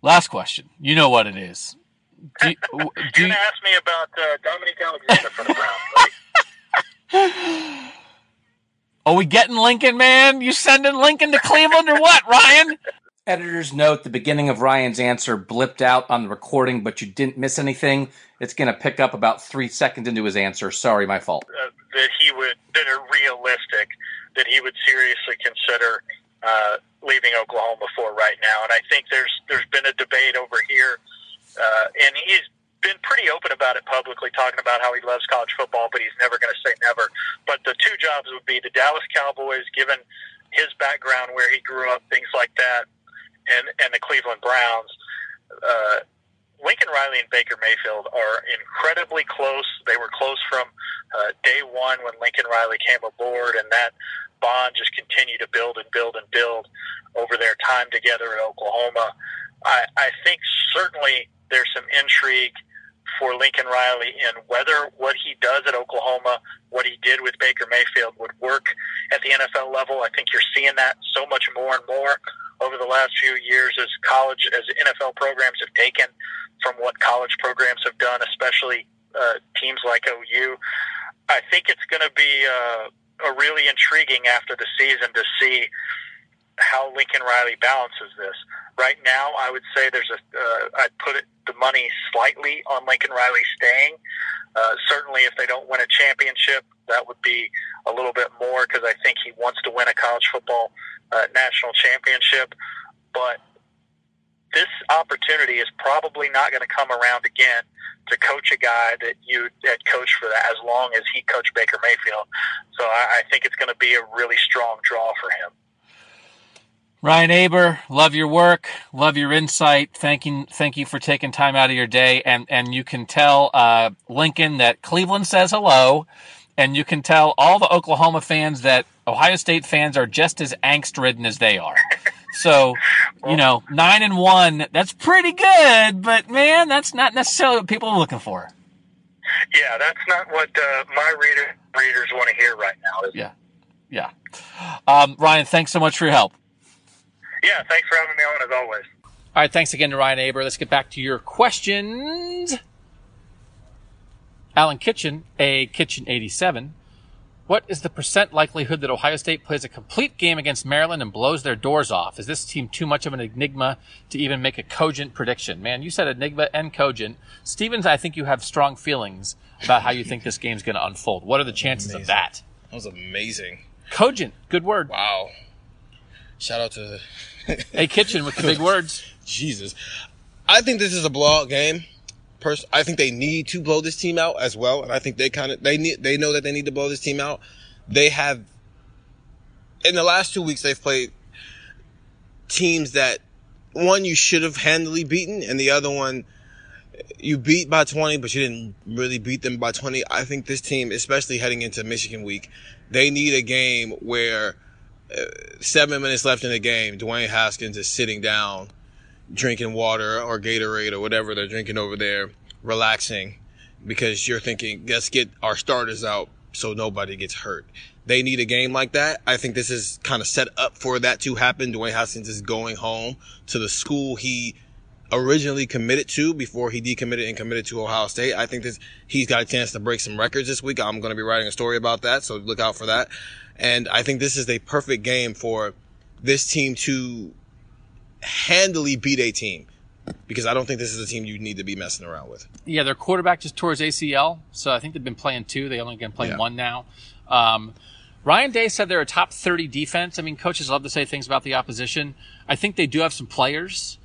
Last question. You know what it is. Do, you- (laughs) do You're you- to ask me about uh, Dominic Alexander for the Browns, right? (laughs) are we getting Lincoln, man? You sending Lincoln to Cleveland or what, Ryan? Editor's note the beginning of Ryan's answer blipped out on the recording, but you didn't miss anything. It's going to pick up about three seconds into his answer. Sorry, my fault. uh, that he would that are realistic that he would seriously consider uh, leaving Oklahoma for right now. And I think there's there's been a debate over here, uh, and he's been pretty open about it publicly, talking about how he loves college football, but he's never going to say never. But the two jobs would be the Dallas Cowboys, given his background, where he grew up, things like that, and and the Cleveland Browns. Uh, Lincoln Riley and Baker Mayfield are incredibly close. They were close from uh, day one when Lincoln Riley came aboard, and that bond just continued to build and build and build over their time together at Oklahoma. I, I think certainly there's some intrigue for Lincoln Riley in whether what he does at Oklahoma, what he did with Baker Mayfield, would work at the NFL level. I think you're seeing that so much more and more over the last few years as college, as NFL programs have taken from what college programs have done, especially uh, teams like OU. I think it's going to be uh, a really intriguing after the season to see how Lincoln Riley balances this. Right now, I would say there's a. Uh, I'd put it, the money slightly on Lincoln Riley staying. Uh, certainly, if they don't win a championship, that would be a little bit more because I think he wants to win a college football uh, national championship. But this opportunity is probably not going to come around again to coach a guy that you had coached for that as long as he coached Baker Mayfield. So I, I think it's going to be a really strong draw for him. Ryan Aber, love your work, love your insight. Thank you, thank you for taking time out of your day. And and you can tell uh, Lincoln that Cleveland says hello, and you can tell all the Oklahoma fans that Ohio State fans are just as angst ridden as they are. So, you know, nine and one, that's pretty good, but man, that's not necessarily what people are looking for. Yeah, that's not what uh, my reader, readers want to hear right now. Is Yeah, yeah. Um, Ryan, thanks so much for your help. Yeah, thanks for having me on as always. All right, thanks again to Ryan Aber. Let's get back to your questions. Alan Kitchen, a Kitchen 87. What is the percent likelihood that Ohio State plays a complete game against Maryland and blows their doors off? Is this team too much of an enigma to even make a cogent prediction? Man, you said enigma and cogent. Stevens, I think you have strong feelings about how you think this game's going to unfold. What are the chances of that? That was amazing. Cogent, good word. Wow. Shout out to (laughs) A Kitchen with the big words. (laughs) Jesus. I think this is a blowout game. Pers- I think they need to blow this team out as well, and I think they kind of they need they know that they need to blow this team out. They have in the last two weeks they've played teams that one you should have handily beaten, and the other one you beat by 20, but you didn't really beat them by 20. I think this team, especially heading into Michigan week, they need a game where seven minutes left in the game, Dwayne Haskins is sitting down, drinking water or Gatorade or whatever they're drinking over there, relaxing, because you're thinking, let's get our starters out so nobody gets hurt. They need a game like that. I think this is kind of set up for that to happen. Dwayne Haskins is going home to the school he originally committed to before he decommitted and committed to Ohio State. I think this, he's got a chance to break some records this week. I'm going to be writing a story about that. So look out for that. And I think this is a perfect game for this team to handily beat a team because I don't think this is a team you need to be messing around with. Yeah, their quarterback just tore his ACL, so I think they've been playing two. They only can play Yeah. one now. Um, Ryan Day said they're a top 30 defense. I mean, coaches love to say things about the opposition. I think they do have some players.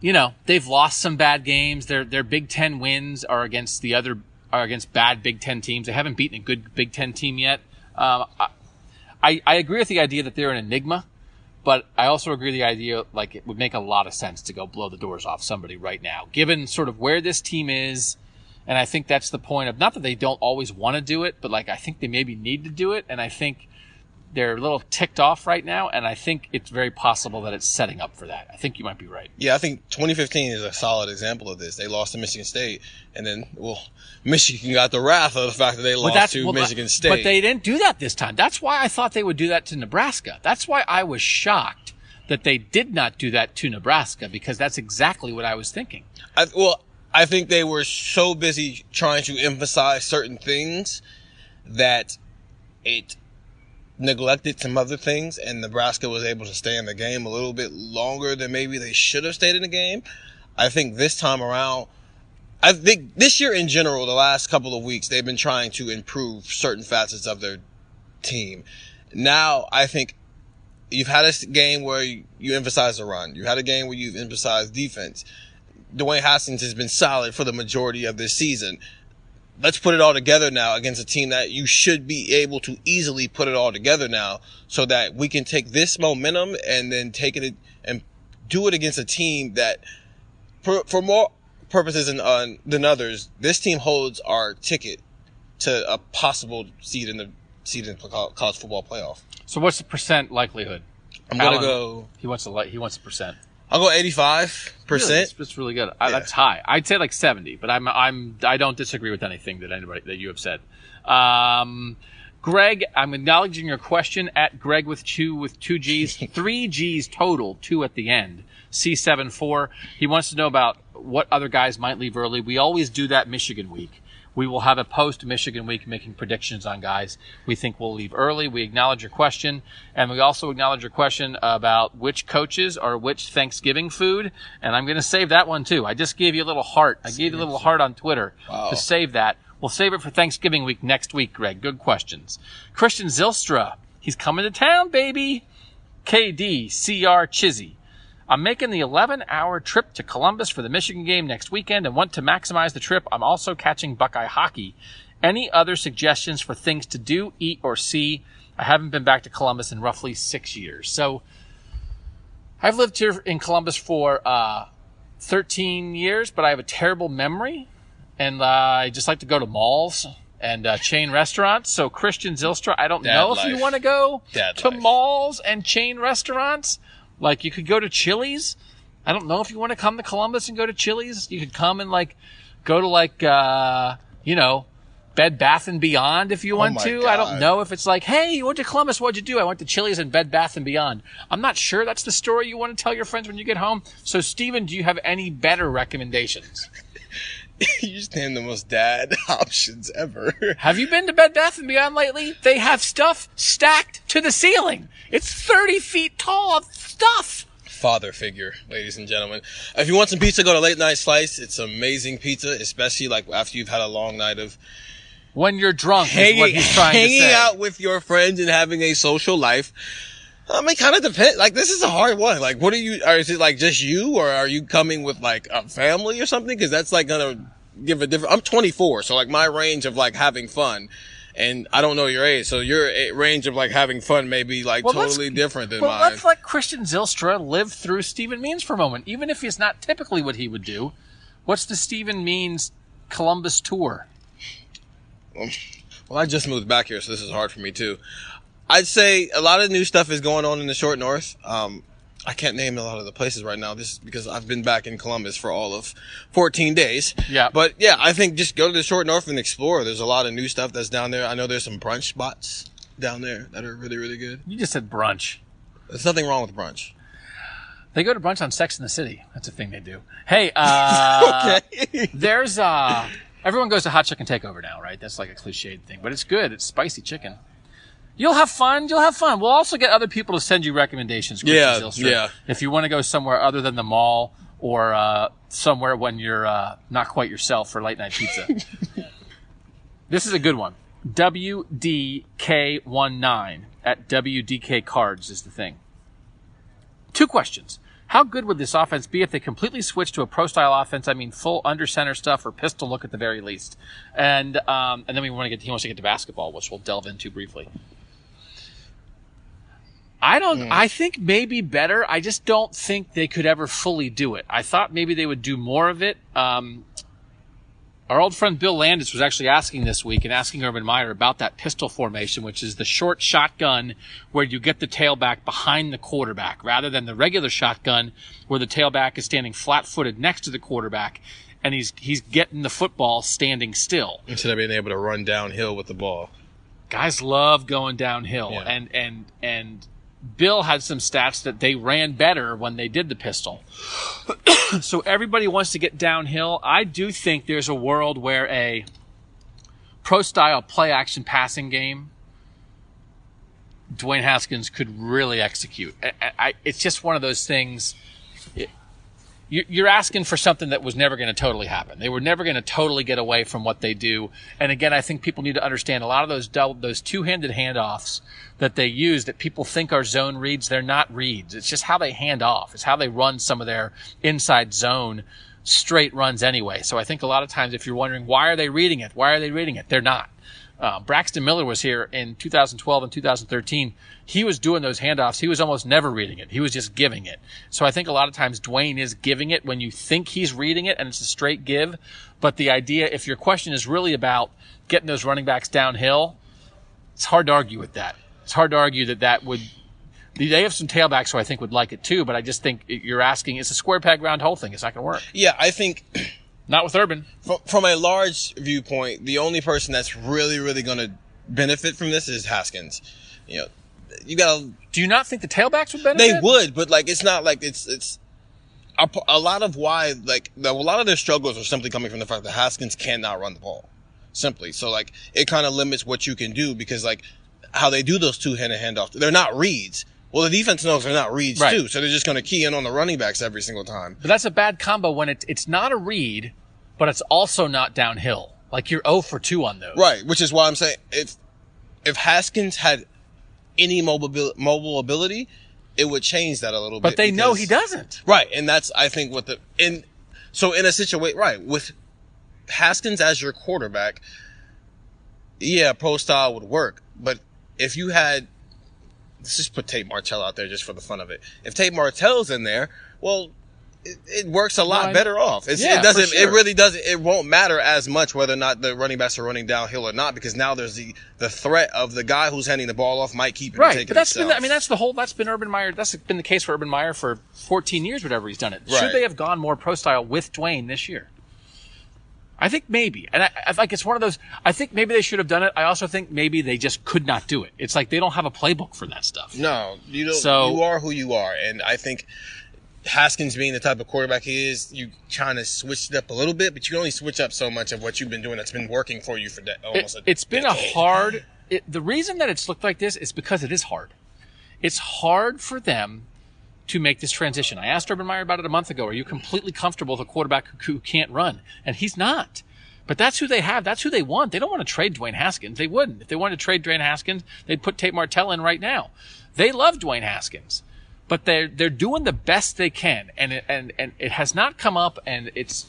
You know, they've lost some bad games. Their their Big Ten wins are against the other are against bad Big Ten teams. They haven't beaten a good Big Ten team yet. Um, I, I, agree with the idea that they're an enigma, but I also agree with the idea like it would make a lot of sense to go blow the doors off somebody right now, given sort of where this team is. And I think that's the point of not that they don't always want to do it, but like I think they maybe need to do it. And I think they're a little ticked off right now. And I think it's very possible that it's setting up for that. I think you might be right. Yeah, I think 2015 is a solid example of this. They lost to Michigan State, and then well, (laughs) Michigan got the wrath of the fact that they lost to well, Michigan State. But they didn't do that this time. That's why I thought they would do that to Nebraska. That's why I was shocked that they did not do that to Nebraska because that's exactly what I was thinking. I, well, I think they were so busy trying to emphasize certain things that it neglected some other things, and Nebraska was able to stay in the game a little bit longer than maybe they should have stayed in the game. I think this time around, I think this year in general, the last couple of weeks, they've been trying to improve certain facets of their team. Now, I think you've had a game where you, emphasize the run. You had a game where you've emphasized defense. Dwayne Haskins has been solid for the majority of this season. Let's put it all together now against a team that you should be able to easily put it all together now so that we can take this momentum and then take it and do it against a team that for, for more purposes than, uh, than others, this team holds our ticket to a possible seed in the seed in the college football playoff. So what's the percent likelihood? I'm gonna Alan, go. He wants a he wants a percent. I'll go 85 percent. That's, really good. I, Yeah. That's high. I'd say like seventy, but I'm I'm I don't disagree with anything that anybody that you have said. Um, Greg, I'm acknowledging your question at Greg with two with two G's, (laughs) three G's total, two at the end. C seven four. He wants to know about what other guys might leave early. We always do that Michigan week. We will have a post Michigan week making predictions on guys we think will leave early. We acknowledge your question, and we also acknowledge your question about which coaches or which Thanksgiving food. And I'm going to save that one too. I just gave you a little heart. I gave you a little heart on Twitter to save that. We'll save it for Thanksgiving week next week, Greg. Good questions. Christian Zilstra, he's coming to town, baby. KD, CR Chizzy. I'm making the 11 hour trip to Columbus for the Michigan game next weekend and want to maximize the trip. I'm also catching Buckeye hockey. Any other suggestions for things to do, eat, or see? I haven't been back to Columbus in roughly six years. So I've lived here in Columbus for uh, 13 years, but I have a terrible memory. And uh, I just like to go to malls and uh, chain restaurants. So Christian Zilstra, I don't Dad know if you want to go Dad to life. malls and chain restaurants. Like you could go to Chili's. I don't know if you want to come to Columbus and go to Chili's. You could come and like go to like uh you know Bed Bath and Beyond if you want my to. I don't know if it's like, hey, you went to Columbus, what'd you do? I went to Chili's and Bed Bath and Beyond. I'm not sure that's the story you want to tell your friends when you get home. So Steven, do you have any better recommendations? (laughs) you just named the most dad (laughs) options ever. Have you been to Bed Bath and Beyond lately? They have stuff stacked to the ceiling. It's 30 feet tall of stuff. Father figure, ladies and gentlemen. If you want some pizza, go to Late Night Slice. It's amazing pizza, especially like after you've had a long night of When you're drunk is what hanging, hanging to say. out with your friends and having a social life. I mean, kind of depend. Like, this is a hard one. Like, what are you? Or is it like just you, or are you coming with like a family or something? Because that's like gonna give a different. I'm 24, so like my range of like having fun, and I don't know your age, so your eh, range of like having fun may be like Well, totally different than Well, mine. let's let Christian Zilstra live through Stephen Means for a moment, even if it's not typically what he would do. What's the Stephen Means Columbus tour? Well, I just moved back here, so this is hard for me too. I'd say a lot of new stuff is going on in the short north. Um, I can't name a lot of the places right now, just because I've been back in Columbus for all of 14 days. Yeah. But yeah, I think just go to the short north and explore. There's a lot of new stuff that's down there. I know there's some brunch spots down there that are really, really good. You just said brunch. There's nothing wrong with brunch. They go to brunch on Sex in the City. That's a thing they do. Hey, uh, (laughs) Okay. there's uh, everyone goes to Hot Chicken Takeover now, right? That's like a cliched thing, but it's good. It's spicy chicken. You'll have fun. You'll have fun. We'll also get other people to send you recommendations. Christian Yeah, Zilstra, yeah. If you want to go somewhere other than the mall or uh, somewhere when you're uh, not quite yourself for late night pizza. (laughs) this is a good one. WDK19 at WDK Cards is the thing. Two questions. How good would this offense be if they completely switched to a pro style offense? I mean, full under center stuff or pistol look at the very least. And um, and then we want to get he wants to get to basketball, which we'll delve into briefly. I don't. I think maybe better. I just don't think they could ever fully do it. I thought maybe they would do more of it. Um, our old friend Bill Landis was actually asking this week and asking Urban Meyer about that pistol formation, which is the short shotgun where you get the tailback behind the quarterback rather than the regular shotgun where the tailback is standing flat footed next to the quarterback and he's, he's getting the football standing still. Instead of being able to run downhill with the ball. Guys love going downhill Yeah. and, and, and Bill had some stats that they ran better when they did the pistol. (clears throat) so everybody wants to get downhill. I do think there's a world where a pro style play action passing game, Dwayne Haskins could really execute. I, I, it's just one of those things. You're asking for something that was never going to totally happen. They were never going to totally get away from what they do. And again, I think people need to understand a lot of those double, those two-handed handoffs that they use that people think are zone reads. They're not reads. It's just how they hand off. It's how they run some of their inside zone straight runs anyway. So I think a lot of times if you're wondering why are they reading it? Why are they reading it? They're not. Uh, Braxton Miller was here in 2012 and 2013. He was doing those handoffs. He was almost never reading it. He was just giving it. So I think a lot of times Dwayne is giving it when you think he's reading it and it's a straight give. But the idea, if your question is really about getting those running backs downhill, it's hard to argue with that. It's hard to argue that that would. They have some tailbacks who I think would like it too, but I just think you're asking. It's a square peg round hole thing. It's not going to work. Yeah, I think Not with Urban. from, from a large viewpoint, the only person that's really, really going to benefit from this is Haskins. You know, you gotta, Do you not think the tailbacks would benefit? they would, but like, it's not like it's, it's, a lot of why, like, the, a lot of their struggles are simply coming from the fact that Haskins cannot run the ball. Simply. So like, it kind of limits what you can do because like, how they do those two-handed handoffs, they're not reads. Well, the defense knows they're not reads Right. too, so they're just going to key in on the running backs every single time. But that's a bad combo when it, it's not a read, but it's also not downhill. Like you're 0 for 2 on those. Right, which is why I'm saying if if Haskins had any mobile mobile ability, it would change that a little bit. But they know he doesn't. Right, and that's I think what the in so in a situation right with Haskins as your quarterback, yeah, pro style would work. But if you had let's just put Tate Martell out there just for the fun of it. If Tate Martell's in there, well, it, it works a lot better off. It's, Yeah, it doesn't. sure. It really doesn't. It won't matter as much whether or not the running backs are running downhill or not because now there's the the threat of the guy who's handing the ball off might keep it and Right. take But it that's been. I mean, that's the whole, that's been Urban Meyer, that's been the case for Urban Meyer for 14 years, whatever he's done it. Should Right. they have gone more pro style with Dwayne this year? I think maybe. And I, I think it's one of those, I think maybe they should have done it. I also think maybe they just could not do it. It's like they don't have a playbook for that stuff. No, you don't. So- you are who you are, and I think Haskins being the type of quarterback he is, you kind of switched it up a little bit, but you can only switch up so much of what you've been doing that's been working for you for de- It, almost. a decade. it's been a hard. It, the reason that it's looked like this is because it is hard. It's hard for them to make this transition. I asked Urban Meyer about it a month ago. Are you completely comfortable with a quarterback who, can't run? And he's not. But that's who they have. That's who they want. They don't want to trade Dwayne Haskins. They wouldn't. If they wanted to trade Dwayne Haskins, they'd put Tate Martell in right now. They love Dwayne Haskins, but they're they're doing the best they can, and it, and and it has not come up, and it's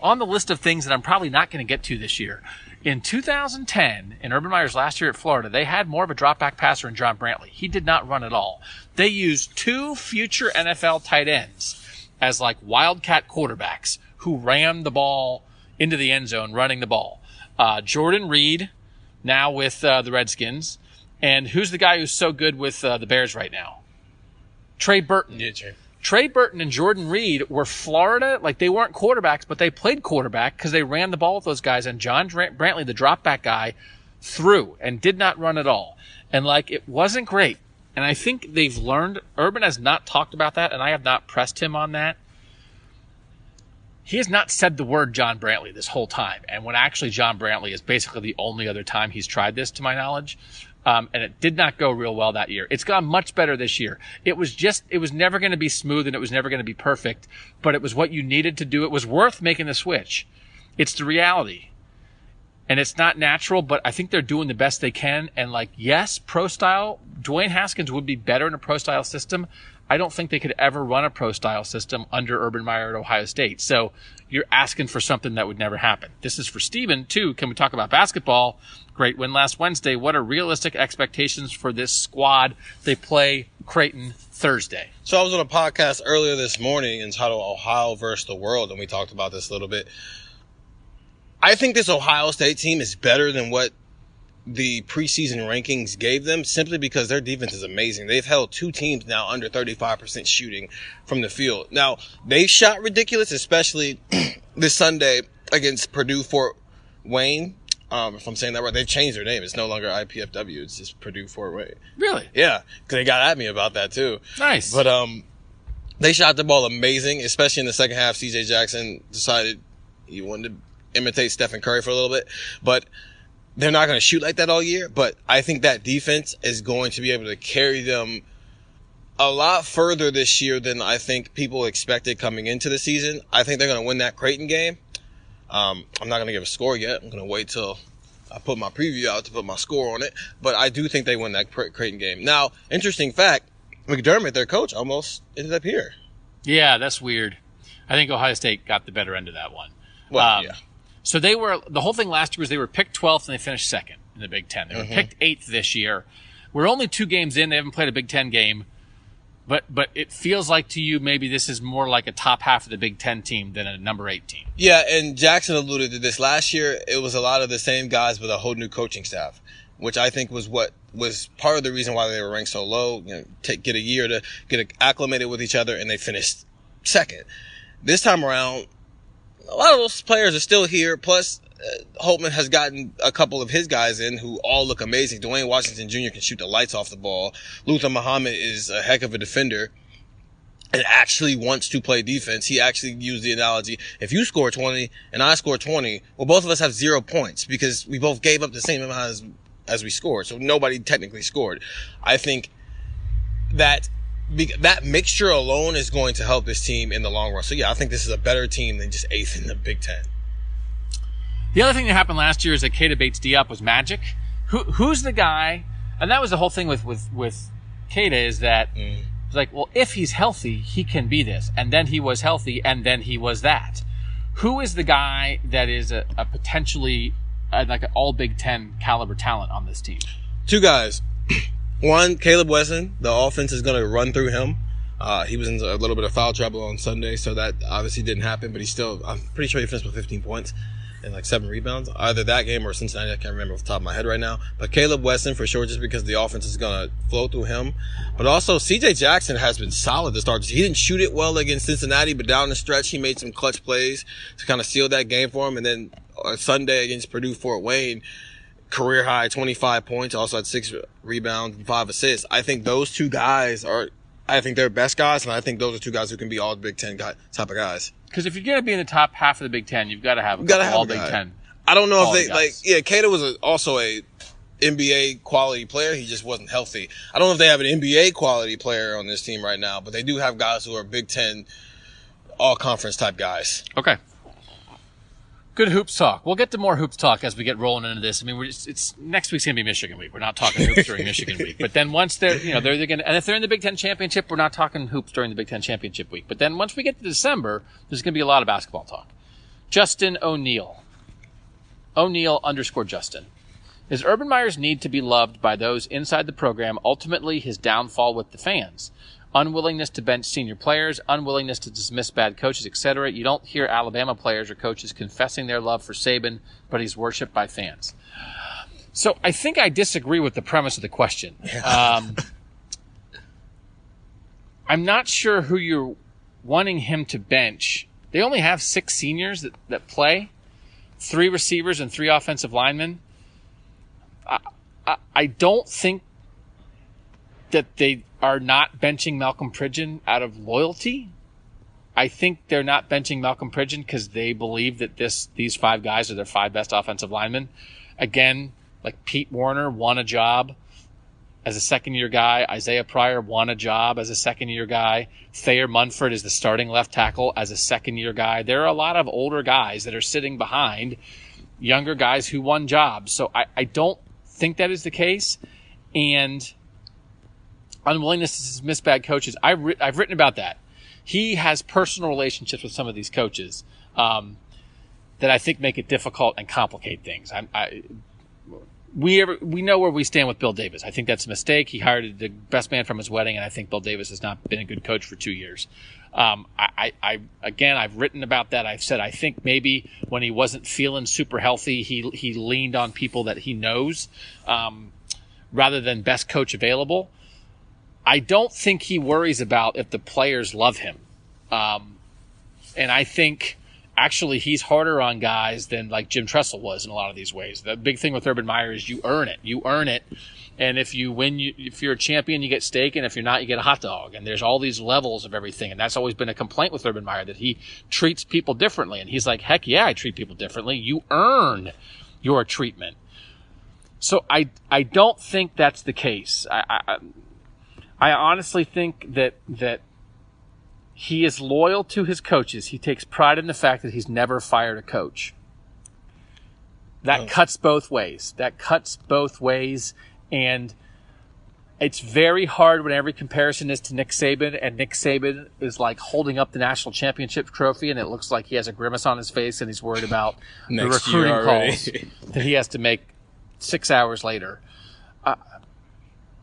on the list of things that I'm probably not going to get to this year. In 2010, in Urban Meyer's last year at Florida, they had more of a drop back passer in John Brantley. He did not run at all. They used two future NFL tight ends as like wildcat quarterbacks who ran the ball into the end zone, running the ball. Uh, Jordan Reed, now with uh, the Redskins, and who's the guy who's so good with uh, the Bears right now? Trey Burton. Yeah, Trey. Trey Burton and Jordan Reed were Florida, like they weren't quarterbacks, but they played quarterback because they ran the ball with those guys. And John Brantley, the drop back guy, threw and did not run at all. And like it wasn't great. And I think they've learned, Urban has not talked about that, and I have not pressed him on that. He has not said the word John Brantley this whole time. And when actually John Brantley is basically the only other time he's tried this, to my knowledge. Um, and it did not go real well that year. It's gone much better this year. It was just, it was never going to be smooth and it was never going to be perfect, but it was what you needed to do. It was worth making the switch. It's the reality. And it's not natural, but I think they're doing the best they can. And like, yes, pro style, Dwayne Haskins would be better in a pro style system. I don't think they could ever run a pro style system under Urban Meyer at Ohio State. So you're asking for something that would never happen. This is for Steven too. Can we talk about basketball? Great win last Wednesday. What are realistic expectations for this squad? They play Creighton Thursday. So I was on a podcast earlier this morning entitled Ohio versus the World, and we talked about this a little bit. I think this Ohio State team is better than what the preseason rankings gave them simply because their defense is amazing. They've held two teams now under 35% shooting from the field. Now, they shot ridiculous, especially (clears throat) this Sunday against Purdue Fort Wayne. Um, if I'm saying that right, they've changed their name. It's no longer IPFW. It's just Purdue Fort Wayne. Really? Yeah, because they got at me about that too. Nice. But um, they shot the ball amazing, especially in the second half. CJ Jackson decided he wanted to imitate Stephen Curry for a little bit, but they're not going to shoot like that all year. But I think that defense is going to be able to carry them a lot further this year than I think people expected coming into the season. I think they're going to win that Creighton game. Um, I'm not going to give a score yet. I'm going to wait till I put my preview out to put my score on it. But I do think they win that Creighton game. Now, interesting fact, McDermott, their coach, almost ended up here. Yeah, that's weird. I think Ohio State got the better end of that one. Well, Um, yeah. So they were the whole thing last year was they were picked 12th and they finished second in the Big Ten. They were mm-hmm. picked eighth this year. We're only two games in. They haven't played a Big Ten game, but but it feels like to you maybe this is more like a top half of the Big Ten team than a number eight team. Yeah, and Jackson alluded to this last year. It was a lot of the same guys with a whole new coaching staff, which I think was what was part of the reason why they were ranked so low. You know, take, get a year to get acclimated with each other, and they finished second. This time around, a lot of those players are still here. Plus, uh, Holtman has gotten a couple of his guys in who all look amazing. Duane Washington Jr. can shoot the lights off the ball. Luther Muhammad is a heck of a defender and actually wants to play defense. He actually used the analogy, if you score 20 and I score 20, well, both of us have zero points because we both gave up the same amount as, as we scored. So nobody technically scored. I think that that mixture alone is going to help this team in the long run. So yeah, I think this is a better team than just eighth in the Big Ten. The other thing that happened last year is that Keita Bates-Diop was magic. Who who's the guy? And that was the whole thing with with with Keita is that it's like, well, if he's healthy, he can be this, and then he was healthy, and then he was that. Who is the guy that is a, a potentially uh, like an all Big Ten caliber talent on this team? Two guys. One, Caleb Wesson. The offense is going to run through him. Uh, he was in a little bit of foul trouble on Sunday, so that obviously didn't happen, but he still, I'm pretty sure he finished with 15 points and like seven rebounds. Either that game or Cincinnati, I can't remember off the top of my head right now. But Caleb Wesson for sure, just because the offense is going to flow through him. But also, CJ Jackson has been solid to start. He didn't shoot it well against Cincinnati, but down the stretch, he made some clutch plays to kind of seal that game for him. And then uh, Sunday against Purdue Fort Wayne, career high 25 points, also had six rebounds and five assists. I think those two guys are, I think they're best guys, and I think those are two guys who can be all Big Ten guy, type of guys. Because if you're going to be in the top half of the Big Ten, you've got to have a gotta have all a Big. Ten. I don't know if they like. Yeah, Keita was a, also a NBA quality player. He just wasn't healthy. I don't know if they have an NBA quality player on this team right now, but they do have guys who are Big Ten, all conference type guys. Okay. Good hoops talk. We'll get to more hoops talk as we get rolling into this. I mean, just, it's next week's gonna be Michigan week. We're not talking hoops during Michigan week. But then once they're, you know, they're, they're gonna, and if they're in the Big Ten championship, we're not talking hoops during the Big Ten championship week. But then once we get to December, there's gonna be a lot of basketball talk. Justin O'Neill. O'Neill underscore Justin. Is Urban Meyer's need to be loved by those inside the program ultimately his downfall with the fans? Unwillingness to bench senior players, unwillingness to dismiss bad coaches, etc. You don't hear Alabama players or coaches confessing their love for Saban, but he's worshipped by fans. So I think I disagree with the premise of the question. Um, I'm not sure who you're wanting him to bench. They only have six seniors that, that play, three receivers and three offensive linemen. I, I, I don't think that they are not benching Malcolm Pridgeon out of loyalty. I think they're not benching Malcolm Pridgeon because they believe that this these five guys are their five best offensive linemen. Again, like Pete Werner won a job as a second year guy. Isaiah Pryor won a job as a second year guy. Thayer Munford is the starting left tackle as a second year guy. There are a lot of older guys that are sitting behind younger guys who won jobs. So I, I don't think that is the case. And unwillingness to dismiss bad coaches. I ri- I've written about that. He has personal relationships with some of these coaches um, that I think make it difficult and complicate things. I, I, we ever, we know where we stand with Bill Davis. I think that's a mistake. He hired the best man from his wedding, and I think Bill Davis has not been a good coach for two years. Um, I, I, again, I've written about that. I've said I think maybe when he wasn't feeling super healthy, he he leaned on people that he knows um, rather than best coach available. I don't think he worries about if the players love him, um, and I think actually he's harder on guys than like Jim Tressel was in a lot of these ways. The big thing with Urban Meyer is you earn it. You earn it. And if you win, you, if you're a champion, you get steak, and if you're not, you get a hot dog. And there's all these levels of everything, and that's always been a complaint with Urban Meyer that he treats people differently. And he's like, "Heck yeah, I treat people differently. You earn your treatment." So I I don't think that's the case. I I, I honestly think that that he is loyal to his coaches. He takes pride in the fact that he's never fired a coach. That Oh. cuts both ways. That cuts both ways. And it's very hard when every comparison is to Nick Saban and Nick Saban is like holding up the national championship trophy and it looks like he has a grimace on his face and he's worried about the recruiting calls that he has to make six hours later. Uh,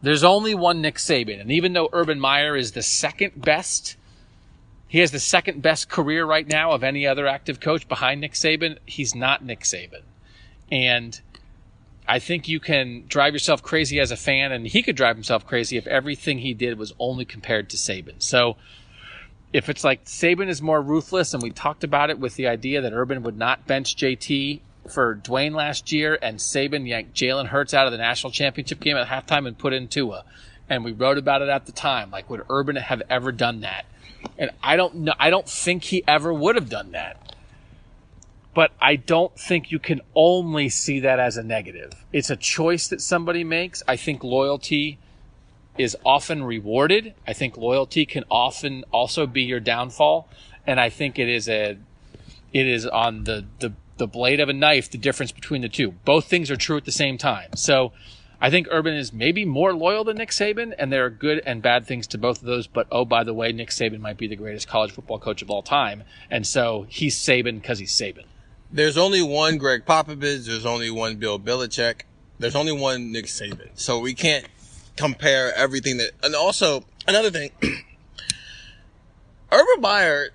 there's only one Nick Saban. And even though Urban Meyer is the second best, he has the second best career right now of any other active coach behind Nick Saban. He's not Nick Saban. And I think you can drive yourself crazy as a fan, and he could drive himself crazy if everything he did was only compared to Saban. So if it's like Saban is more ruthless, and we talked about it with the idea that Urban would not bench JT for Dwayne last year, and Saban yanked Jalen Hurts out of the national championship game at halftime and put in Tua. And we wrote about it at the time. Like, would Urban have ever done that? And I don't know. I don't think he ever would have done that but I don't think you can only see that as a negative. It's a choice that somebody makes. I think loyalty is often rewarded. I think loyalty can often also be your downfall. And I think it is a, it is on the, the, the blade of a knife, the difference between the two. Both things are true at the same time. So I think Urban is maybe more loyal than Nick Saban, and there are good and bad things to both of those. But oh, by the way, Nick Saban might be the greatest college football coach of all time. And so he's Saban because he's Saban. There's only one Gregg Popovich. There's only one Bill Belichick. There's only one Nick Saban. So we can't compare everything that. And also another thing, (clears throat) Urban Meyer.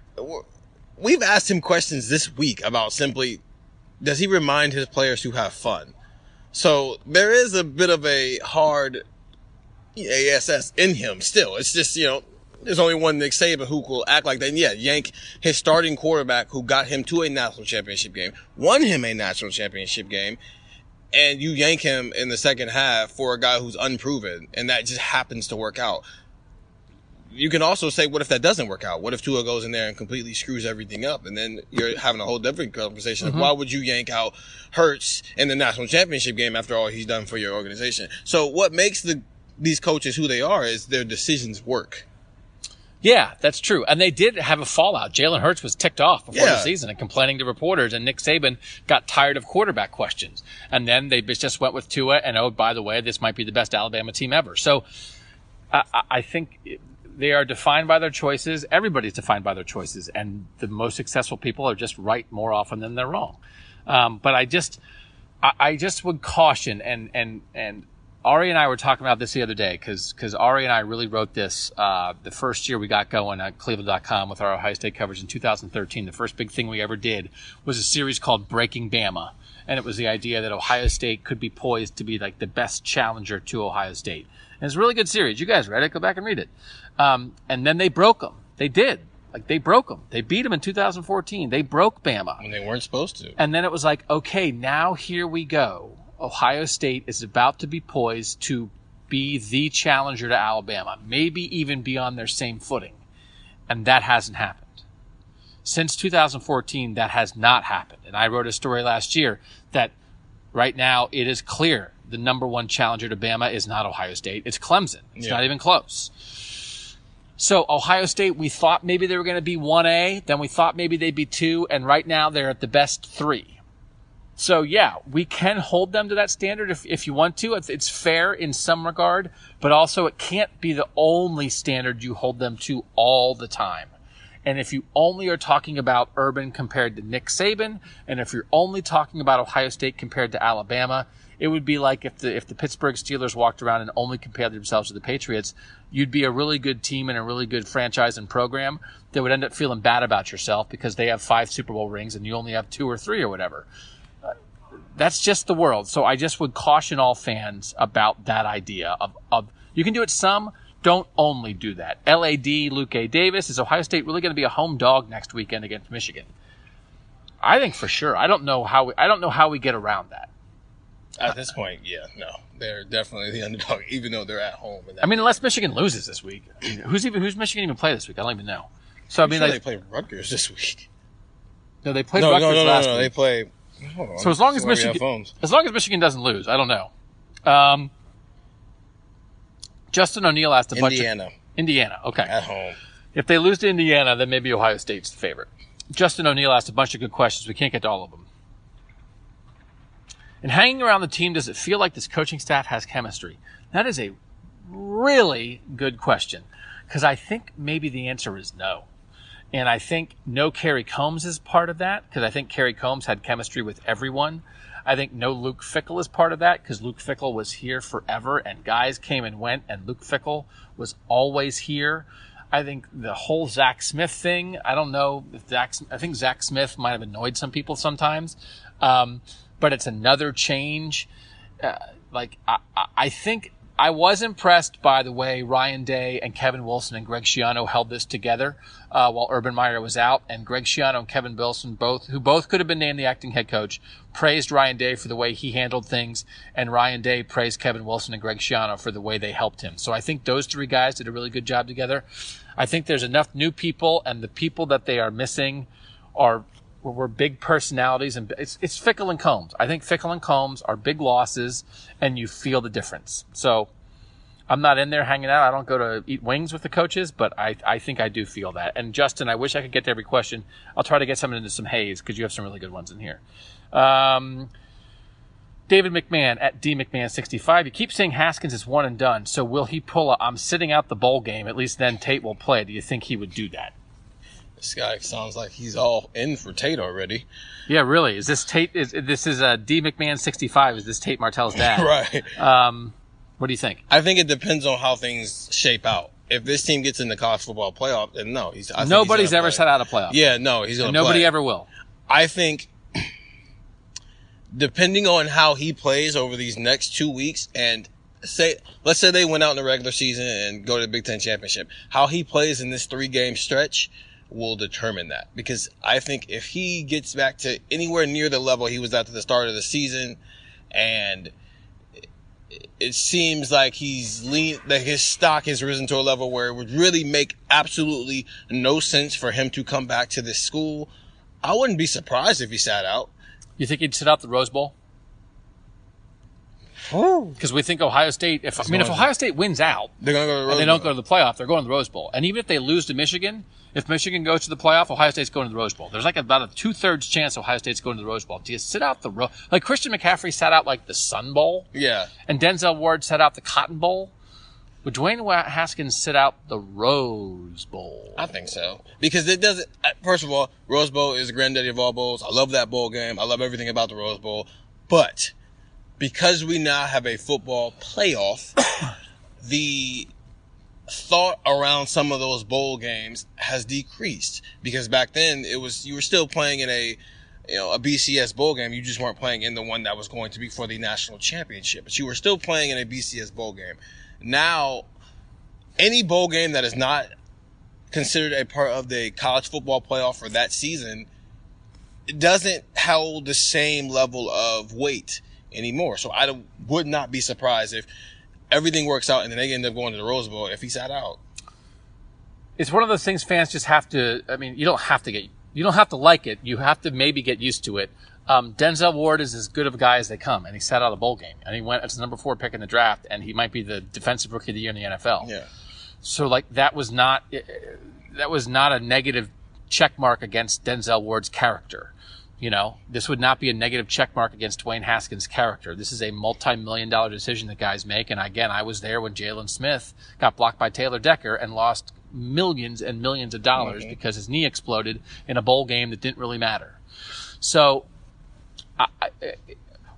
We've asked him questions this week about simply, does he remind his players to have fun? So there is a bit of a hard ASS in him still. It's just, you know, there's only one Nick Saban who will act like that. And yeah, yank his starting quarterback who got him to a national championship game, won him a national championship game, and you yank him in the second half for a guy who's unproven, and that just happens to work out. You can also say, what if that doesn't work out? What if Tua goes in there and completely screws everything up? And then you're having a whole different conversation. Like, mm-hmm. why would you yank out Hurts in the national championship game after all he's done for your organization? So what makes the, these coaches who they are is their decisions work. Yeah, that's true. And they did have a fallout. Jalen Hurts was ticked off before the season and complaining to reporters, and Nick Saban got tired of quarterback questions. And then they just went with Tua, and oh, by the way, this might be the best Alabama team ever. So I- I think they are defined by their choices. Everybody's defined by their choices, and the most successful people are just right more often than they're wrong. Um, but I just, I, I just would caution, and and and Ari and I were talking about this the other day because because Ari and I really wrote this uh, the first year we got going at Cleveland.com with our Ohio State coverage in 2013. The first big thing we ever did was a series called Breaking Bama, and it was the idea that Ohio State could be poised to be like the best challenger to Ohio State. And it's a really good series. You guys read it? Go back and read it. Um, and then they broke them. They did. Like they broke them. They beat them in 2014. They broke Bama. And they weren't supposed to. And then it was like, okay, now here we go. Ohio State is about to be poised to be the challenger to Alabama, maybe even be on their same footing. And that hasn't happened. Since 2014, that has not happened. And I wrote a story last year that right now it is clear the number one challenger to Bama is not Ohio State. It's Clemson. It's Yeah. not even close. So Ohio State, we thought maybe they were going to be 1A, then we thought maybe they'd be 2, and right now they're at the best 3. So yeah, we can hold them to that standard if, if you want to. It's, it's fair in some regard, but also it can't be the only standard you hold them to all the time. And if you only are talking about Urban compared to Nick Saban, and if you're only talking about Ohio State compared to Alabama, it would be like if the if the Pittsburgh Steelers walked around and only compared themselves to the Patriots, you'd be a really good team and a really good franchise and program that would end up feeling bad about yourself because they have five Super Bowl rings and you only have two or three or whatever. Uh, That's just the world. So I just would caution all fans about that idea of, of you can do it some, don't only do that. LAD, Luke A. Davis, is Ohio State really going to be a home dog next weekend against Michigan? I think for sure. I don't know how we, I don't know how we get around that. At this point, yeah, no, they're definitely the underdog, (laughs) even though they're at home. I mean, unless Michigan loses this week, who's even who's Michigan even play this week? I don't even know. So I I mean, sure like, they play Rutgers this week. (laughs) no, they played No, Rutgers no, no, no, last no. They week. play. Hold on. So as long as That's why we have Michigan, as long as Michigan doesn't lose, I don't know. Um, Justin O'Neill asked a bunch of Indiana Indiana. Okay, at home. if they lose to Indiana, then maybe Ohio State's the favorite. Justin O'Neill asked a bunch of good questions. We can't get to all of them. And hanging around the team, does it feel like this coaching staff has chemistry? That is a really good question because I think maybe the answer is no. And I think no Kerry Coombs is part of that because I think Kerry Coombs had chemistry with everyone. I think no Luke Fickell is part of that because Luke Fickell was here forever and guys came and went and Luke Fickell was always here. I think the whole Zach Smith thing, I don't know if Zach, I think Zach Smith might have annoyed some people sometimes. Um, but it's another change. Uh, like, I, I- think I was impressed by the way Ryan Day and Kevin Wilson and Greg Schiano held this together uh, while Urban Meyer was out. And Greg Schiano and Kevin Wilson, both who both could have been named the acting head coach, praised Ryan Day for the way he handled things, and Ryan Day praised Kevin Wilson and Greg Schiano for the way they helped him. So I think those three guys did a really good job together. I think there's enough new people, and the people that they are missing are were big personalities, and it's it's Fickell and Coombs. I think Fickell and Coombs are big losses, and you feel the difference. So I'm not in there hanging out. I don't go to eat wings with the coaches, but I, I think I do feel that. And Justin, I wish I could get to every question. I'll try to get some into some haze because you have some really good ones in here. Um, David McMahon at D McMahon65. You keep saying Haskins is one and done. So will he pull a I'm sitting out the bowl game? At least then Tate will play. Do you think he would do that? This guy sounds like he's all in for Tate already. Yeah, really. Is this Tate? Is this is a D McMahon 65? Is this Tate Martell's dad? (laughs) Right. Um, what do you think? I think it depends on how things shape out. If this team gets in the college football playoff, then no, he's. I think he's Nobody's ever play. set out a playoff. Yeah, no, he's gonna. Nobody play. ever will. I think, (clears throat) depending on how he plays over these next two weeks, and say, let's say they went out in the regular season and go to the Big Ten championship, how he plays in this three game stretch will determine that. Because I think if he gets back to anywhere near the level he was at at the start of the season, and it seems like he's lean that his stock has risen to a level where it would really make absolutely no sense for him to come back to this school. I wouldn't be surprised if he sat out. You think he'd sit out the Rose Bowl? Because we think Ohio State. If I mean, if Ohio State wins out They're gonna go to the and they don't go to the playoff, they're going to the Rose Bowl. And even if they lose to Michigan, if Michigan goes to the playoff, Ohio State's going to the Rose Bowl. There's like about a two thirds chance Ohio State's going to the Rose Bowl. Do you sit out the Ro- like Christian McCaffrey sat out like the Sun Bowl, Yeah, and Denzel Ward sat out the Cotton Bowl? Would Dwayne Haskins sit out the Rose Bowl? I think so because it doesn't. uh, First of all, Rose Bowl is the granddaddy of all bowls. I love that bowl game. I love everything about the Rose Bowl, but because we now have a football playoff, (coughs) the thought around some of those bowl games has decreased. Because back then it was you were still playing in a you know a BCS bowl game. You just weren't playing in the one that was going to be for the national championship. But you were still playing in a BCS bowl game. Now any bowl game that is not considered a part of the college football playoff for that season doesn't hold the same level of weight anymore. So I would not be surprised if everything works out and then they end up going to the Rose Bowl if he sat out. it's one of those things fans just have to i mean you don't have to get you don't have to like it. You have to maybe get used to it. Um, denzel ward is as good of a guy as they come and he sat out of the bowl game and he went as the number four pick in the draft and he might be the defensive rookie of the year in the nfl Yeah. so like that was not that was not a negative check mark against denzel ward's character You know, this would not be a negative check mark against Dwayne Haskins' character. This is a multi-million dollar decision that guys make. And again, I was there when Jaylon Smith got blocked by Taylor Decker and lost millions and millions of dollars mm-hmm. because his knee exploded in a bowl game that didn't really matter. So, I, I,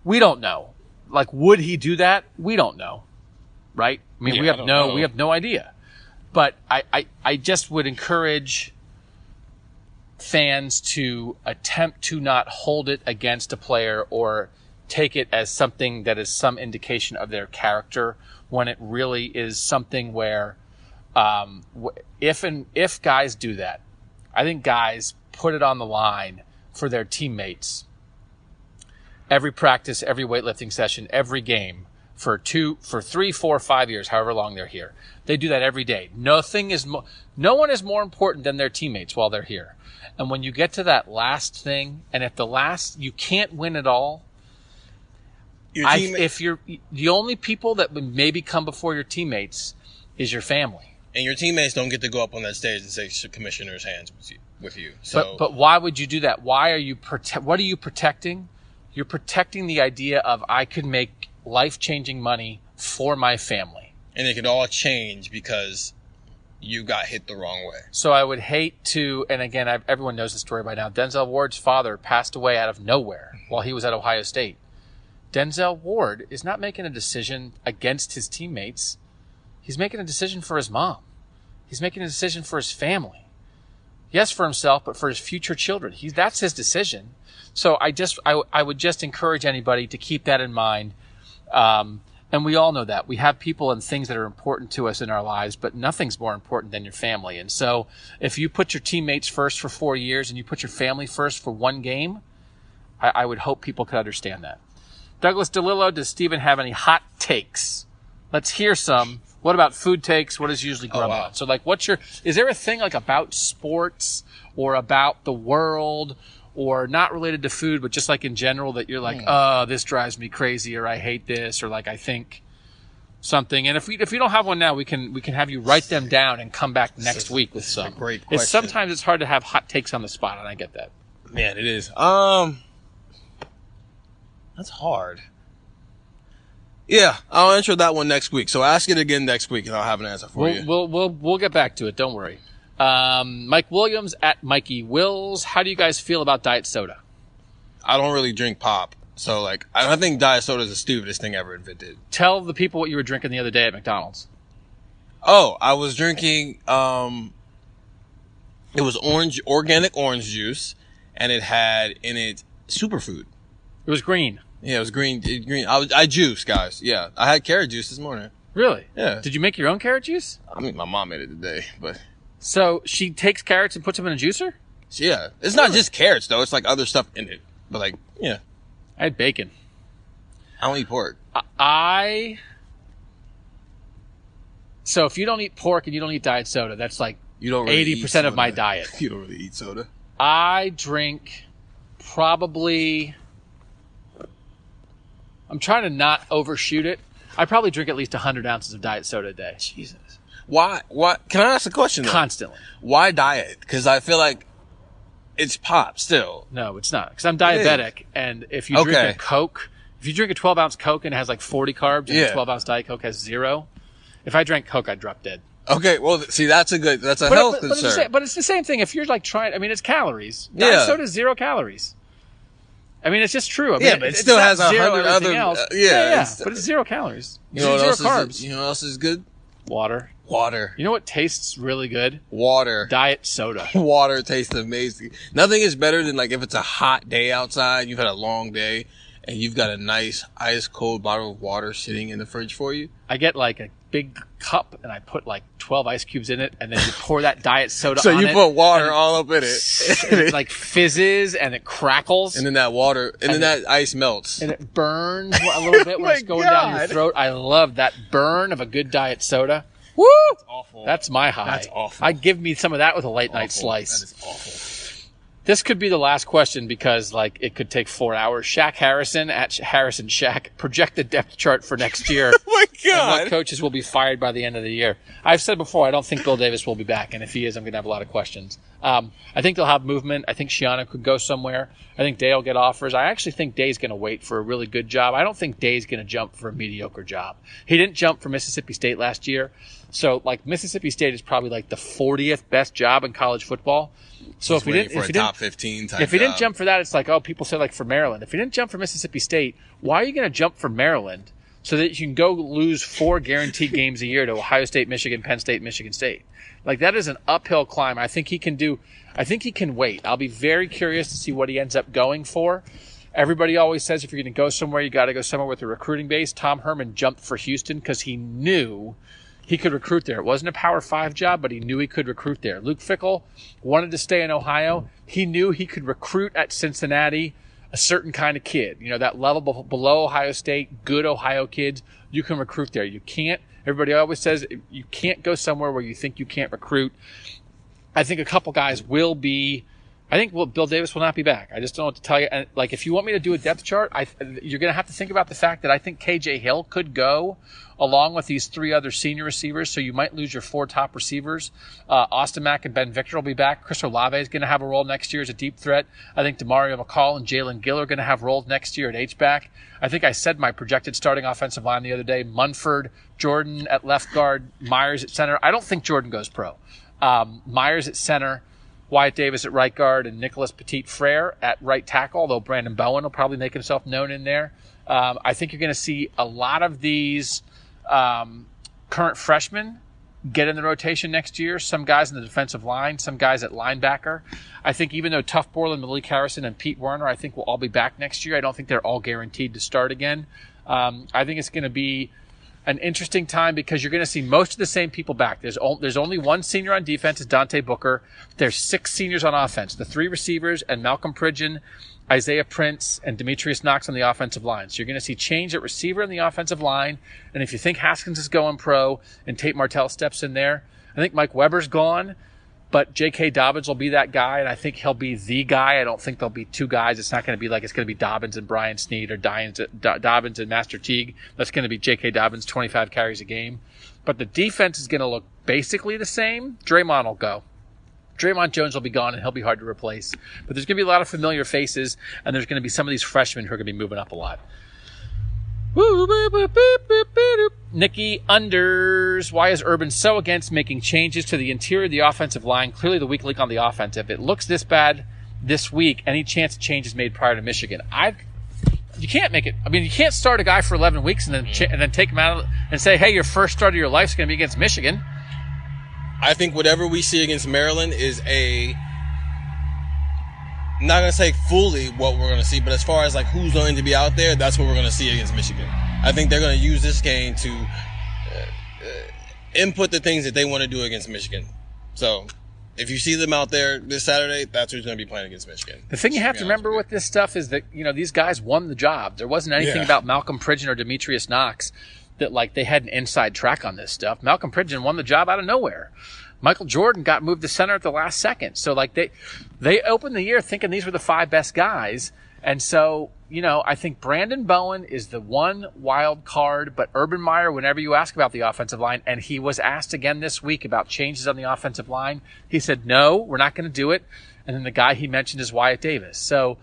we don't know. Like, would he do that? We don't know. Right? I mean, we Yeah, I have no, know. we have no idea. But I, I, I just would encourage fans to attempt to not hold it against a player or take it as something that is some indication of their character when it really is something where um, if and if guys do that, I think guys put it on the line for their teammates every practice, every weightlifting session, every game for two, for three, four, five years, however long they're here. They do that every day. Nothing is, mo- no one is more important than their teammates while they're here. And when you get to that last thing, and if the last, you can't win it all, Your I, if you're the only people that would maybe come before your teammates is your family. and your teammates don't get to go up on that stage and say commissioner's hands with you. With you. So, But but why would you do that? Why are you prote- What are you protecting? You're protecting the idea of I could make life changing money for my family. and it could all change because you got hit the wrong way. So I would hate to, and again, i everyone knows the story by now. Denzel Ward's father passed away out of nowhere while he was at Ohio State. Denzel Ward is not making a decision against his teammates. He's making a decision for his mom. He's making a decision for his family. Yes, for himself, but for his future children. He, that's his decision. So I just, I, I would just encourage anybody to keep that in mind. Um, and we all know that we have people and things that are important to us in our lives, but nothing's more important than your family. And so if you put your teammates first for four years and you put your family first for one game, I, I would hope people could understand that. Douglas DeLillo, does Steven have any hot takes? Let's hear some. What about food takes? What is usually oh, grub wow. on? So like what's your is there a thing like about sports or about the world or not related to food, but just like in general that you're like, oh, this drives me crazy or I hate this or like I think something. And if we if we don't have one now, we can we can have you write them down and come back next week with some. great It's question. sometimes it's hard to have hot takes on the spot, and I get that. Man, it is. Um, that's hard. Yeah, I'll answer that one next week. So ask it again next week, and I'll have an answer for We'll, you. we'll we'll we'll get back to it. Don't worry. Um, Mike Williams at Mikey Wills. How do you guys feel about diet soda? I don't really drink pop, so like, I think diet soda is the stupidest thing ever invented. Tell the people what you were drinking the other day at McDonald's. Oh, I was drinking. Um, it was orange, organic orange juice, and it had in it superfood. It was green. Yeah, it was green. Green. I was I juice, guys. Yeah, I had carrot juice this morning. Really? Yeah. Did you make your own carrot juice? I mean, my mom made it today, but So she takes carrots and puts them in a juicer. yeah, it's not just carrots though. It's like other stuff in it. But like, yeah, I had bacon. I don't eat pork. I. So if you don't eat pork and you don't eat diet soda, that's like You don't really eighty eat percent of my soda. diet. (laughs) You don't really eat soda. I drink probably. I'm trying to not overshoot it. I probably drink at least 100 ounces of diet soda a day. Jesus. Why? Why? Can I ask a question? Though? Constantly. Why diet? Because I feel like it's pop still. No, it's not. Because I'm diabetic, and if you drink Okay. a Coke, if you drink a 12 ounce Coke and it has like 40 carbs, and Yeah. a 12 ounce Diet Coke has zero, if I drank Coke, I'd drop dead. Okay, well, th- see, that's a good. That's a But, health but, but, it's the concern. same, but it's the same thing. If you're like trying, I mean, it's calories. Diet Yeah. soda is zero calories. I mean, it's just true. I mean, Yeah, but it still not has a zero hundred everything other- Else. uh, yeah, yeah, yeah, it's- but it's zero calories. you know what zero else carbs. is? You know what else is good? Water. Water. You know what tastes really good? Water. Diet soda. (laughs) Water tastes amazing. Nothing is better than like if it's a hot day outside, you've had a long day, and you've got a nice ice cold bottle of water sitting in the fridge for you. I get like a big cup and I put like 12 ice cubes in it, and then you pour that diet soda (laughs) So you put water all up in (laughs) and it, it like fizzes and it crackles and then that water, and, then And that ice melts. and it burns a little bit when it's oh going down your throat. I love that burn of a good diet soda. Woo! awful. That's my high. That's awful. I'd give me some of that with a late night slice. That is awful. This could be the last question because, like, it could take four hours. Shaq Harrison at Harrison Shaq projected depth chart for next year. (laughs) Oh my and what god! coaches will be fired by the end of the year. I've said before, I don't think Bill Davis will be back, and if he is, I'm going to have a lot of questions. Um, I think they'll have movement. I think Schiano could go somewhere. I think Day will get offers. I actually think Day's going to wait for a really good job. I don't think Day's going to jump for a mediocre job. He didn't jump for Mississippi State last year, so like Mississippi State is probably like the 40th best job in college football. So if we didn't, for if top didn't, 15 type if he didn't jump for that, it's like, oh, people say like for Maryland. If he didn't jump for Mississippi State, why are you going to jump for Maryland so that you can go lose four guaranteed games a year to Ohio State, Michigan, Penn State, Michigan State? Like that is an uphill climb. I think he can do. I think he can wait. I'll be very curious to see what he ends up going for. Everybody always says if you're going to go somewhere, you got to go somewhere with a recruiting base. Tom Herman jumped for Houston because he knew he could recruit there. It wasn't a Power Five job, but he knew he could recruit there. Luke Fickell wanted to stay in Ohio. He knew he could recruit at Cincinnati a certain kind of kid. You know, that level below Ohio State, good Ohio kids, you can recruit there. You can't, everybody always says you can't go somewhere where you think you can't recruit. I think a couple guys will be. I think well, Bill Davis will not be back. I just don't know what to tell you. And like, if you want me to do a depth chart, I, you're going to have to think about the fact that I think KJ Hill could go along with these three other senior receivers. So you might lose your four top receivers. Uh, Austin Mack and Ben Victor will be back. Chris Olave is going to have a role next year as a deep threat. I think Demario McCall and Jaelen Gill are going to have roles next year at H back. I think I said my projected starting offensive line the other day: Munford, Jordan at left guard, Myers at center. I don't think Jordan goes pro. Um, Myers at center. Wyatt Davis at right guard and Nicholas Petit Frere at right tackle, although Brandon Bowen will probably make himself known in there. Um, I think you're going to see a lot of these um, current freshmen get in the rotation next year. Some guys in the defensive line, some guys at linebacker. I think even though Tuf Borland, Malik Harrison, and Pete Werner, I think will all be back next year. I don't think they're all guaranteed to start again. Um, I think it's going to be an interesting time because you're going to see most of the same people back. There's o- there's only one senior on defense, is Dante Booker. There's six seniors on offense, the three receivers and Malcolm Pridgeon, Isaiah Prince, and Demetrius Knox on the offensive line. So you're going to see change at receiver in the offensive line. And if you think Haskins is going pro and Tate Martell steps in there, I think Mike Weber's gone. But J.K. Dobbins will be that guy, and I think he'll be the guy. I don't think there'll be two guys. It's not going to be like it's going to be Dobbins and Brian Snead or Dobbins and Master Teague. That's going to be J.K. Dobbins, 25 carries a game. But the defense is going to look basically the same. Dre'Mont will go. Dre'Mont Jones will be gone, and he'll be hard to replace. But there's going to be a lot of familiar faces, and there's going to be some of these freshmen who are going to be moving up a lot. Nikki unders. Why is Urban so against making changes to the interior of the offensive line? Clearly, the weak link on the offensive. It looks this bad this week. Any chance change is made prior to Michigan? I. You can't make it. I mean, you can't start a guy for 11 weeks and then and then take him out and say, "Hey, your first start of your life is going to be against Michigan." I think whatever we see against Maryland is a not gonna say fully what we're gonna see, but as far as like who's going to be out there, that's what we're gonna see against Michigan. I think they're gonna use this game to uh, uh, input the things that they want to do against Michigan. So if you see them out there this Saturday, that's who's gonna be playing against Michigan. The thing you have to remember with with this stuff is that you know these guys won the job. There wasn't anything Yeah. about Malcolm Pridgeon or Demetrius Knox that like they had an inside track on this stuff. Malcolm Pridgeon won the job out of nowhere. Michael Jordan got moved to center at the last second. So like they they opened the year thinking these were the five best guys. And so, you know, I think Brandon Bowen is the one wild card, but Urban Meyer, whenever you ask about the offensive line, and he was asked again this week about changes on the offensive line, he said, no, we're not going to do it. And then the guy he mentioned is Wyatt Davis. So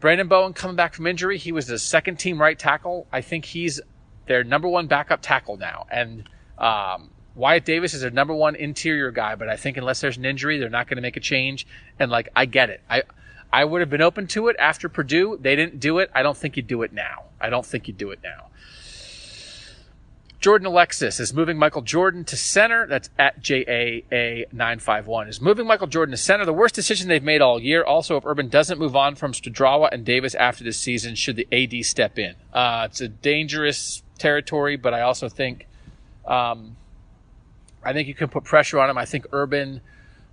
Brandon Bowen coming back from injury, he was the second team right tackle. I think he's their number one backup tackle now. And um, Wyatt Davis is their number one interior guy, but I think unless there's an injury, they're not going to make a change. And like, I get it. I I would have been open to it after Purdue. They didn't do it. I don't think you'd do it now. I don't think you'd do it now. Jordan Alexis is moving Michael Jordan to center. That's at JAA951. Is moving Michael Jordan to center the worst decision they've made all year. Also, if Urban doesn't move on from Studrawa and Davis after this season, should the AD step in? Uh, it's a dangerous territory, but I also think, um, I think you can put pressure on him. I think Urban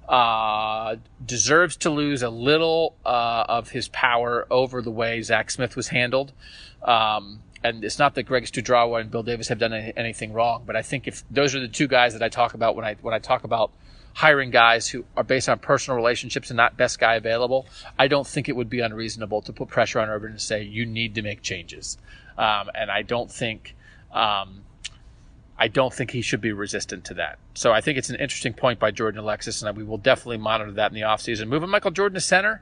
uh, deserves to lose a little uh, of his power over the way Zach Smith was handled. Um, and it's not that Greg Studrawa and Bill Davis have done any, anything wrong, but I think if those are the two guys that I talk about when I when I talk about hiring guys who are based on personal relationships and not best guy available, I don't think it would be unreasonable to put pressure on Urban and say you need to make changes. Um, and I don't think. Um, I don't think he should be resistant to that. So I think it's an interesting point by Jordan Alexis, and we will definitely monitor that in the offseason. Moving Michael Jordan to center,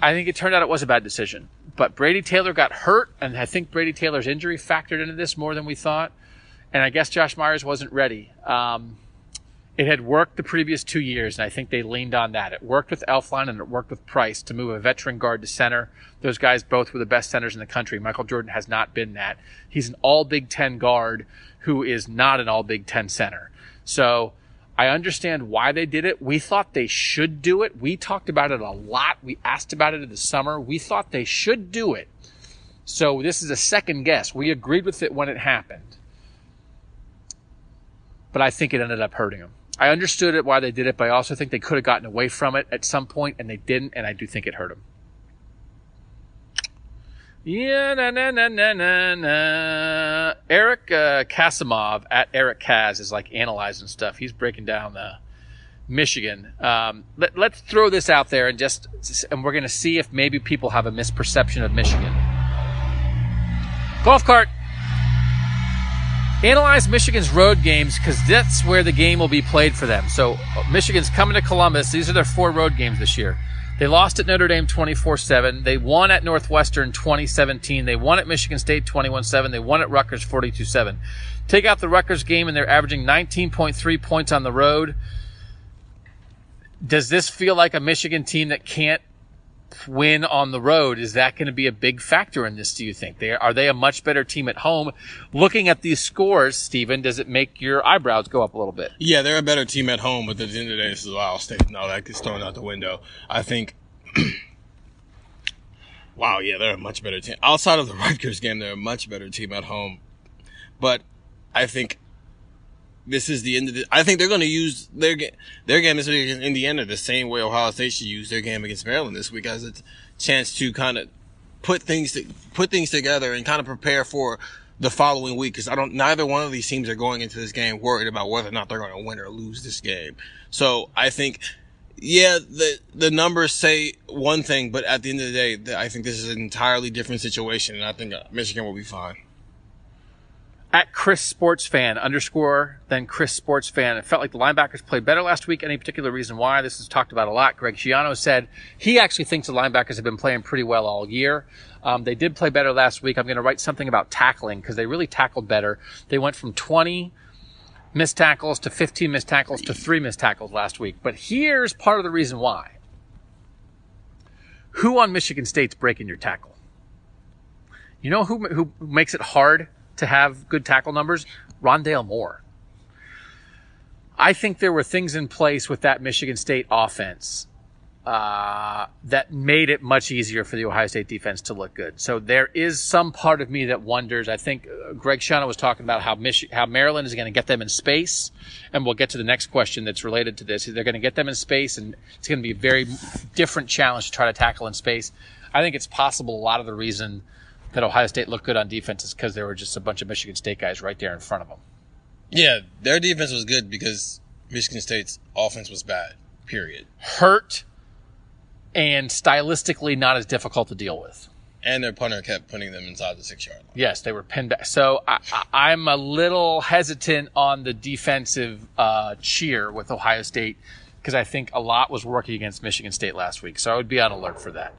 I think it turned out it was a bad decision. But Brady Taylor got hurt, and I think Brady Taylor's injury factored into this more than we thought. And I guess Josh Myers wasn't ready. Um, it had worked the previous two years, and I think they leaned on that. It worked with Elflein and it worked with Price to move a veteran guard to center. Those guys both were the best centers in the country. Michael Jordan has not been that. He's an all Big Ten guard who is not an all Big Ten center. So I understand why they did it. We thought they should do it. We talked about it a lot. We asked about it in the summer. We thought they should do it. So this is a second guess. We agreed with it when it happened. But I think it ended up hurting them. I understood it why they did it, but I also think they could have gotten away from it at some point, and they didn't, and I do think it hurt them. Yeah, na na na na na na. Eric uh, Kasimov at Eric Kaz is like analyzing stuff. He's breaking down the Michigan. Um, let, let's throw this out there and just, and we're going to see if maybe people have a misperception of Michigan. Golf cart. Analyze Michigan's road games because that's where the game will be played for them. So Michigan's coming to Columbus. These are their four road games this year. They lost at Notre Dame 24-7. They won at Northwestern 2017. They won at Michigan State 21-7. They won at Rutgers 42-7. Take out the Rutgers game and they're averaging 19.3 points on the road. Does this feel like a Michigan team that can't win on the road, is that going to be a big factor in this? Do you think they are they a much better team at home? Looking at these scores, Stephen, does it make your eyebrows go up a little bit? Yeah, they're a better team at home, but at the end of the day, this is Ohio State. No, that gets thrown out the window. I think. (clears throat) wow, yeah, they're a much better team. Outside of the (laughs) Rutgers game, they're a much better team at home. But I think this is the end of the. I think they're going to use their game, their game this week against Indiana the same way Ohio State should use their game against Maryland this week as a chance to kind of put things to, put things together and kind of prepare for the following week because I don't. Neither one of these teams are going into this game worried about whether or not they're going to win or lose this game. So I think. Yeah, the the numbers say one thing, but at the end of the day, I think this is an entirely different situation, and I think uh, Michigan will be fine at Chris Sports Fan underscore then Chris Sports Fan. It felt like the linebackers played better last week. Any particular reason why? This is talked about a lot. Greg Schiano said he actually thinks the linebackers have been playing pretty well all year. Um, they did play better last week. I'm going to write something about tackling because they really tackled better. They went from 20 missed tackles to 15 missed tackles to three missed tackles last week. But here's part of the reason why. Who on Michigan State's breaking your tackle? You know who, who makes it hard to have good tackle numbers, Rondale Moore. I think there were things in place with that Michigan State offense uh, that made it much easier for the Ohio State defense to look good. So there is some part of me that wonders. I think uh, Greg Schiano was talking about how Mich- how Maryland is going to get them in space, and we'll get to the next question that's related to this. They're going to get them in space, and it's going to be a very different challenge to try to tackle in space. I think it's possible a lot of the reason that Ohio State looked good on defense is because there were just a bunch of Michigan State guys right there in front of them. Yeah, their defense was good because Michigan State's offense was bad. Period. Hurt and stylistically not as difficult to deal with. And their punter kept putting them inside the six yard line. Yes, they were pinned back. So I, am a little hesitant on the defensive uh, cheer with Ohio State because I think a lot was working against Michigan State last week. So I would be on alert for that.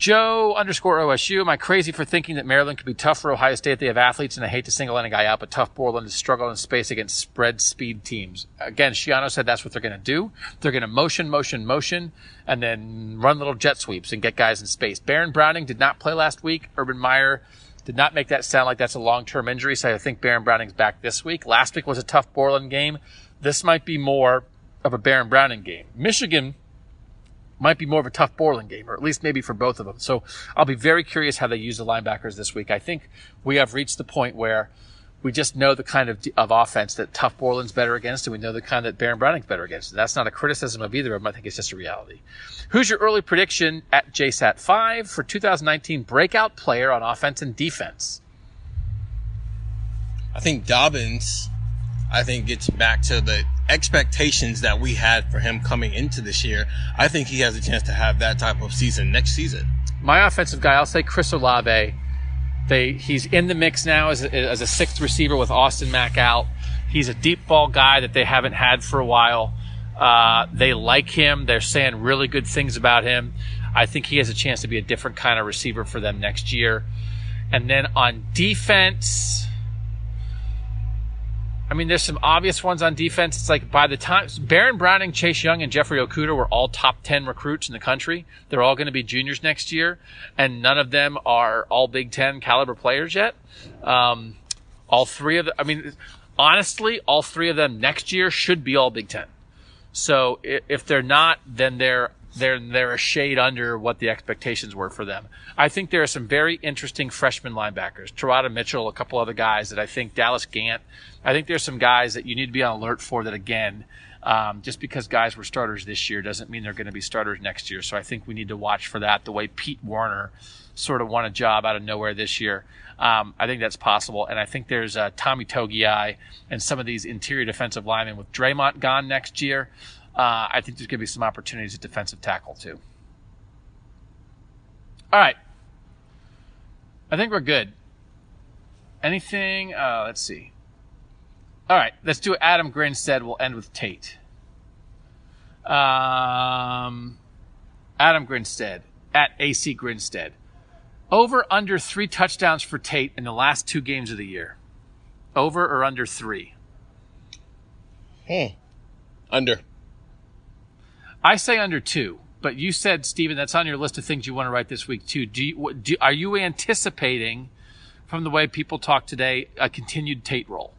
Joe underscore OSU. Am I crazy for thinking that Maryland could be tough for Ohio State? They have athletes, and I hate to single any guy out, but Tuf Borland to struggle in space against spread speed teams. Again, Schiano said that's what they're going to do. They're going to motion, motion, motion, and then run little jet sweeps and get guys in space. Baron Browning did not play last week. Urban Meyer did not make that sound like that's a long-term injury, so I think Baron Browning's back this week. Last week was a Tuf Borland game. This might be more of a Baron Browning game. Michigan might be more of a Tuf Borland game, or at least maybe for both of them. So I'll be very curious how they use the linebackers this week. I think we have reached the point where we just know the kind of, of offense that Tuf Borland's better against, and we know the kind that Baron Browning's better against. And That's not a criticism of either of them. I think it's just a reality. Who's your early prediction at JSAT5 for 2019 breakout player on offense and defense? I think Dobbins, I think gets back to the expectations that we had for him coming into this year, I think he has a chance to have that type of season next season. My offensive guy, I'll say Chris Olave. They he's in the mix now as a, as a sixth receiver with Austin Mack out. He's a deep ball guy that they haven't had for a while. Uh, they like him. They're saying really good things about him. I think he has a chance to be a different kind of receiver for them next year. And then on defense, I mean, there's some obvious ones on defense. It's like by the time Baron Browning, Chase Young, and Jeffrey Okudah were all top 10 recruits in the country. They're all going to be juniors next year, and none of them are all Big Ten caliber players yet. Um, all three of them, I mean, honestly, all three of them next year should be all Big Ten. So if they're not, then they're they're they're a shade under what the expectations were for them. I think there are some very interesting freshman linebackers, Teradja Mitchell, a couple other guys that I think Dallas Gant. I think there's some guys that you need to be on alert for. That again, um, just because guys were starters this year doesn't mean they're going to be starters next year. So I think we need to watch for that. The way Pete Werner sort of won a job out of nowhere this year. Um, I think that's possible. And I think there's uh, Tommy Togiai and some of these interior defensive linemen with Dre'Mont gone next year. Uh, I think there's going to be some opportunities at defensive tackle too. All right. I think we're good. Anything? Uh, let's see. All right, let's do Adam Grinstead. We'll end with Tate. Um, Adam Grinstead at AC Grinstead. Over under three touchdowns for Tate in the last two games of the year. Over or under three? Hmm. Under. I say under two, but you said, Stephen, that's on your list of things you want to write this week too. Do you, do, are you anticipating, from the way people talk today, a continued Tate role?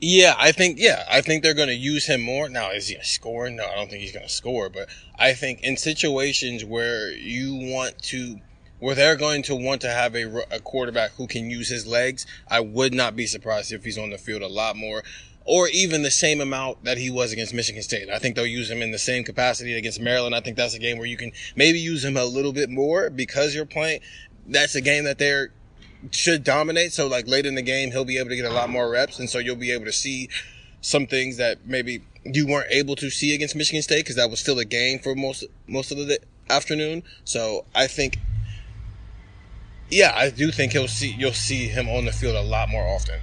Yeah, I think yeah, I think they're going to use him more. Now, is he score? No, I don't think he's going to score, but I think in situations where you want to where they're going to want to have a, a quarterback who can use his legs, I would not be surprised if he's on the field a lot more or even the same amount that he was against Michigan State. I think they'll use him in the same capacity against Maryland. I think that's a game where you can maybe use him a little bit more because you're playing. That's a game that they're should dominate. So like late in the game, he'll be able to get a lot more reps, and so you'll be able to see some things that maybe you weren't able to see against Michigan State because that was still a game for most most of the afternoon. So I think, yeah, I do think he'll see you'll see him on the field a lot more often.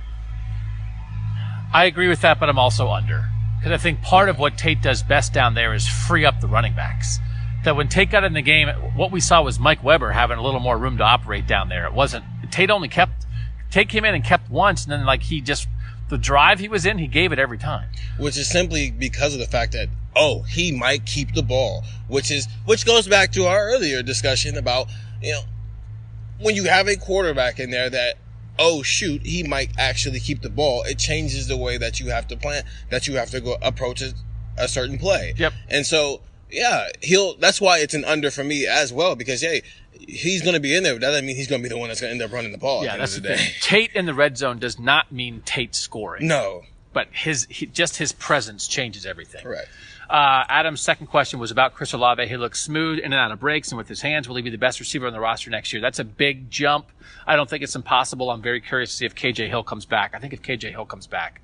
I agree with that, but I'm also under. Because I think part of what Tate does best down there is free up the running backs. That when Tate got in the game, what we saw was Mike Weber having a little more room to operate down there. It wasn't, Tate only kept, Tate came in and kept once, and then like he just, the drive he was in, he gave it every time. Which is simply because of the fact that, oh, he might keep the ball, which is, which goes back to our earlier discussion about, you know, when you have a quarterback in there that oh shoot, he might actually keep the ball, it changes the way that you have to plan, that you have to go approach a, a certain play. Yep. And so, yeah, he'll, that's why it's an under for me as well, because hey, he's going to be in there. That doesn't mean he's going to be the one that's going to end up running the ball. Yeah, the that's the, the day. thing. Tate in the red zone does not mean Tate scoring. No. But his, he, just his presence changes everything. Correct. Uh, Adam's second question was about Chris Olave. He looks smooth in and out of breaks and with his hands. Will he be the best receiver on the roster next year? That's a big jump. I don't think it's impossible. I'm very curious to see if KJ Hill comes back. I think if KJ Hill comes back,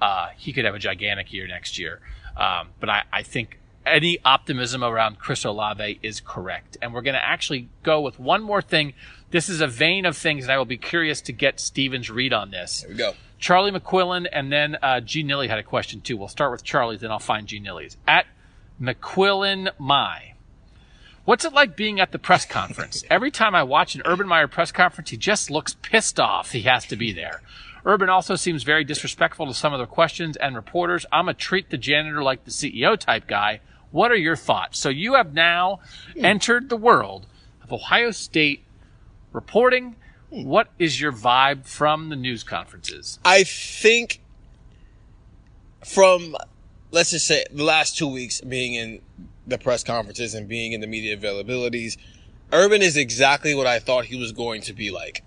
uh, he could have a gigantic year next year. Um, but I, I think any optimism around Chris Olave is correct. And we're going to actually go with one more thing. This is a vein of things, and I will be curious to get Steven's read on this. There we go. Charlie McQuillan, and then uh, G. Nilly had a question too. We'll start with Charlie's, then I'll find G. Nilly's. At McQuillan My. What's it like being at the press conference? (laughs) Every time I watch an Urban Meyer press conference, he just looks pissed off he has to be there. Urban also seems very disrespectful to some of the questions and reporters. I'm a treat the janitor like the CEO type guy. What are your thoughts? So you have now entered the world of Ohio State reporting. Hmm. What is your vibe from the news conferences? I think from, let's just say, the last two weeks being in the press conferences and being in the media availabilities, Urban is exactly what I thought he was going to be like.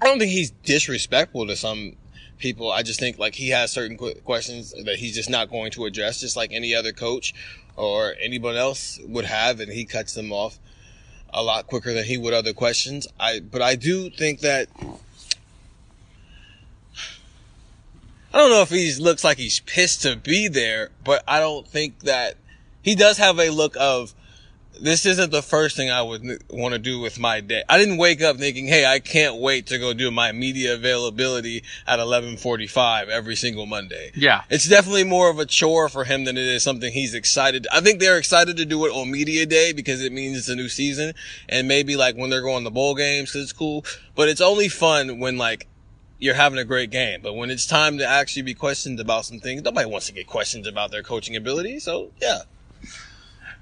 I don't think he's disrespectful to some people. I just think like he has certain qu- questions that he's just not going to address, just like any other coach or anyone else would have, and he cuts them off a lot quicker than he would other questions. I, but I do think that I don't know if he looks like he's pissed to be there, but I don't think that he does have a look of this isn't the first thing I would want to do with my day. I didn't wake up thinking, "Hey, I can't wait to go do my media availability at 11:45 every single Monday." Yeah. It's definitely more of a chore for him than it is something he's excited. I think they're excited to do it on media day because it means it's a new season and maybe like when they're going to bowl games cuz it's cool, but it's only fun when like you're having a great game. But when it's time to actually be questioned about some things, nobody wants to get questions about their coaching ability. So, yeah.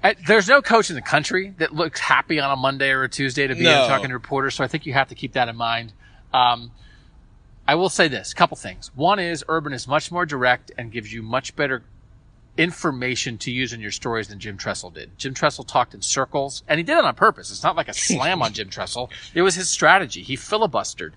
I, there's no coach in the country that looks happy on a Monday or a Tuesday to be No. in talking to reporters. So I think you have to keep that in mind. Um, I will say this: a couple things. One is Urban is much more direct and gives you much better information to use in your stories than Jim Tressel did. Jim Tressel talked in circles, and he did it on purpose. It's not like a slam on Jim Tressel. It was his strategy. He filibustered.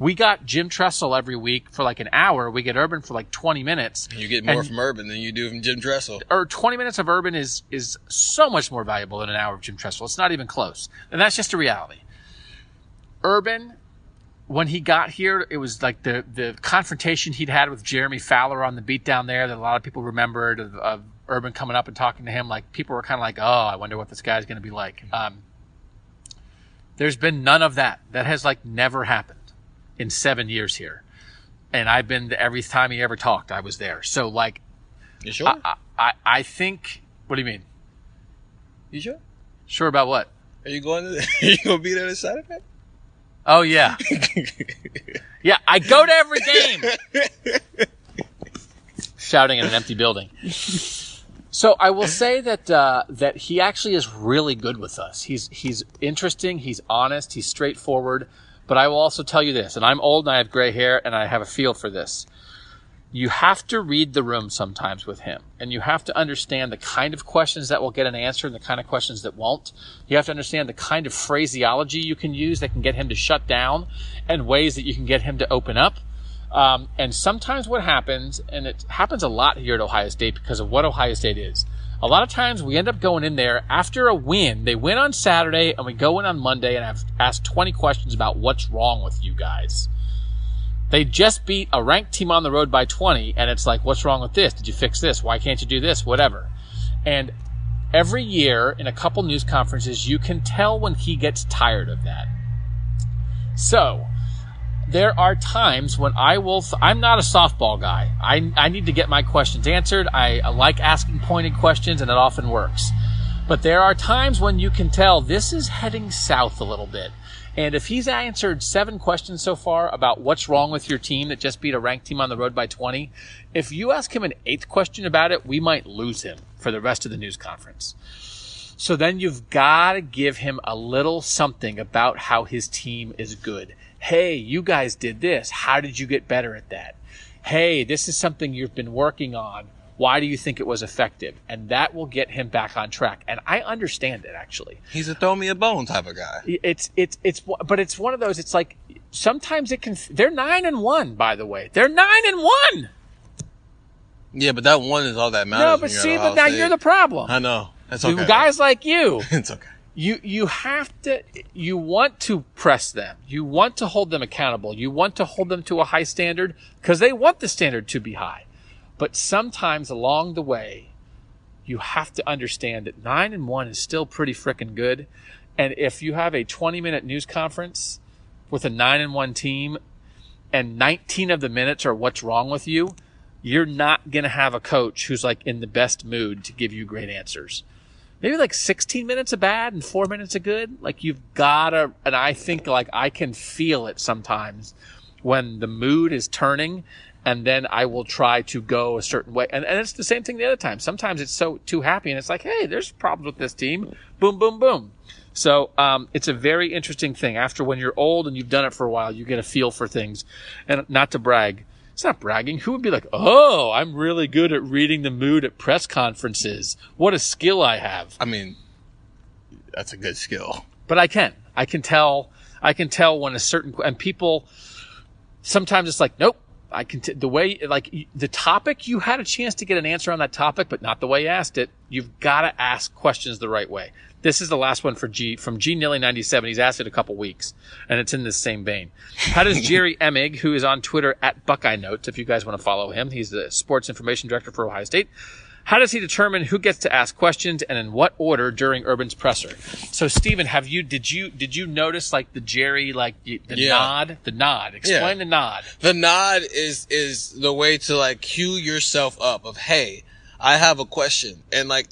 We got Jim Tressel every week for like an hour. We get Urban for like 20 minutes. You get more And- from Urban than you do from Jim Tressel. or 20 minutes of Urban is is so much more valuable than an hour of Jim Tressel. It's not even close. And that's just a reality. Urban, when he got here, it was like the, the confrontation he'd had with Jeremy Fowler on the beat down there that a lot of people remembered of, of Urban coming up and talking to him. Like people were kind of like, oh, I wonder what this guy's going to be like. Um, there's been none of that. That has like never happened in seven years here. And I've been every time he ever talked, I was there. So like, You sure? I, I, I think. What do you mean? you sure? Sure about what? Are you going to? (laughs) Are you going to be there this Saturday? Oh yeah, (laughs) yeah. I go to every game. Shouting in an empty building. So I will say that uh, that he actually is really good with us. He's he's interesting. He's honest. He's straightforward. But I will also tell you this, and I'm old and I have gray hair and I have a feel for this. You have to read the room sometimes with him, and you have to understand the kind of questions that will get an answer and the kind of questions that won't. You have to understand the kind of phraseology you can use that can get him to shut down, and ways that you can get him to open up. Um, and sometimes what happens, and it happens a lot here at Ohio State because of what Ohio State is. A lot of times we end up going in there after a win. They win on Saturday, and we go in on Monday and have asked 20 questions about what's wrong with you guys. They just beat a ranked team on the road by 20, and it's like, what's wrong with this? Did you fix this? Why can't you do this? Whatever. And every year in a couple news conferences, you can tell when he gets tired of that. So, there are times when I will, I'm not a softball guy. I, I need to get my questions answered. I, I like asking pointed questions, and it often works. But there are times when you can tell this is heading south a little bit. And if he's answered seven questions so far about what's wrong with your team that just beat a ranked team on the road by 20, if you ask him an eighth question about it, we might lose him for the rest of the news conference. So then you've got to give him a little something about how his team is good. Hey, you guys did this. How did you get better at that? Hey, this is something you've been working on. Why do you think it was effective? And that will get him back on track. And I understand it actually. He's a throw me a bone type of guy. It's it's it's but it's one of those. It's like sometimes it can. They're nine and one, by the way. They're nine and one. Yeah, but that one is all that matters. No, but see, but now State. you're the problem. I know. That's okay. Guys like you, (laughs) it's okay. You you have to you want to press them. You want to hold them accountable. You want to hold them to a high standard because they want the standard to be high. But sometimes along the way, you have to understand that nine and one is still pretty freaking good. And if you have a 20 minute news conference with a nine and one team and 19 of the minutes are what's wrong with you, you're not going to have a coach who's like in the best mood to give you great answers. Maybe like 16 minutes of bad and four minutes of good. Like you've gotta, and I think like I can feel it sometimes when the mood is turning and then I will try to go a certain way. And, and it's the same thing the other time. Sometimes it's so too happy and it's like, hey, there's problems with this team. Boom, boom, boom. So um, it's a very interesting thing. After when you're old and you've done it for a while, you get a feel for things. And not to brag, it's not bragging. Who would be like, oh, I'm really good at reading the mood at press conferences. What a skill I have. I mean, that's a good skill. But I can. I can tell. I can tell when a certain and people. Sometimes it's like, nope, I can t- the way like the topic you had a chance to get an answer on that topic, but not the way you asked it. You've got to ask questions the right way. This is the last one for G from G Nilly ninety seven. He's asked it a couple weeks, and it's in this same vein. How does Jerry (laughs) Emig, who is on Twitter at Buckeye Notes, if you guys want to follow him, he's the sports information director for Ohio State. How does he determine who gets to ask questions and in what order during Urban's presser? So, Stephen, have you did you did you notice like the Jerry like y- the Yeah. nod, the nod? Explain the nod. The nod is is the way to like cue yourself up of hey, I have a question. And like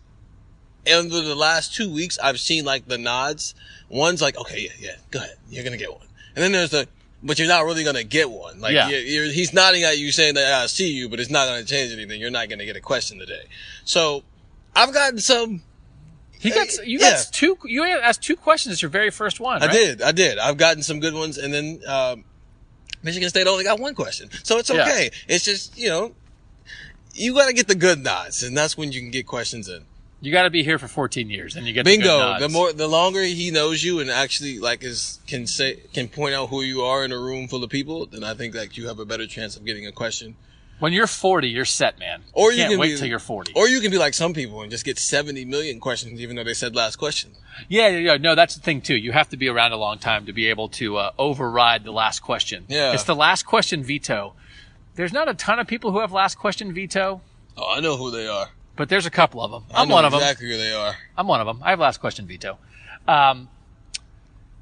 in the, the last two weeks I've seen like the nods. One's like, okay, yeah, yeah, go ahead. You're gonna get one. And then there's the but you're not really gonna get one. Like Yeah. you're, you're, he's nodding at you saying that I see you, but it's not gonna change anything. You're not gonna get a question today. So I've gotten some He got Uh, you yeah. got two. You asked two questions. It's your very first one. I did. I did. I've gotten some good ones, and then um, Michigan State only got one question, so it's Yeah. okay. It's just you know, you got to get the good nods, and that's when you can get questions in. You got to be here for 14 years, and you get Bingo. The more, the longer he knows you, and actually like is can say can point out who you are in a room full of people, then I think that you have a better chance of getting a question. When you're 40, you're set, man. Or you can't can wait be, till you're 40. Or you can be like some people and just get 70 million questions, even though they said last question. yeah, yeah, yeah. No, that's the thing too. You have to be around a long time to be able to uh, override the last question. Yeah. It's the last question veto. There's not a ton of people who have last question veto, Oh, I know who they are. But there's a couple of them. I I'm know one of them. exactly who they are. I'm one of them. I have last question veto. Um,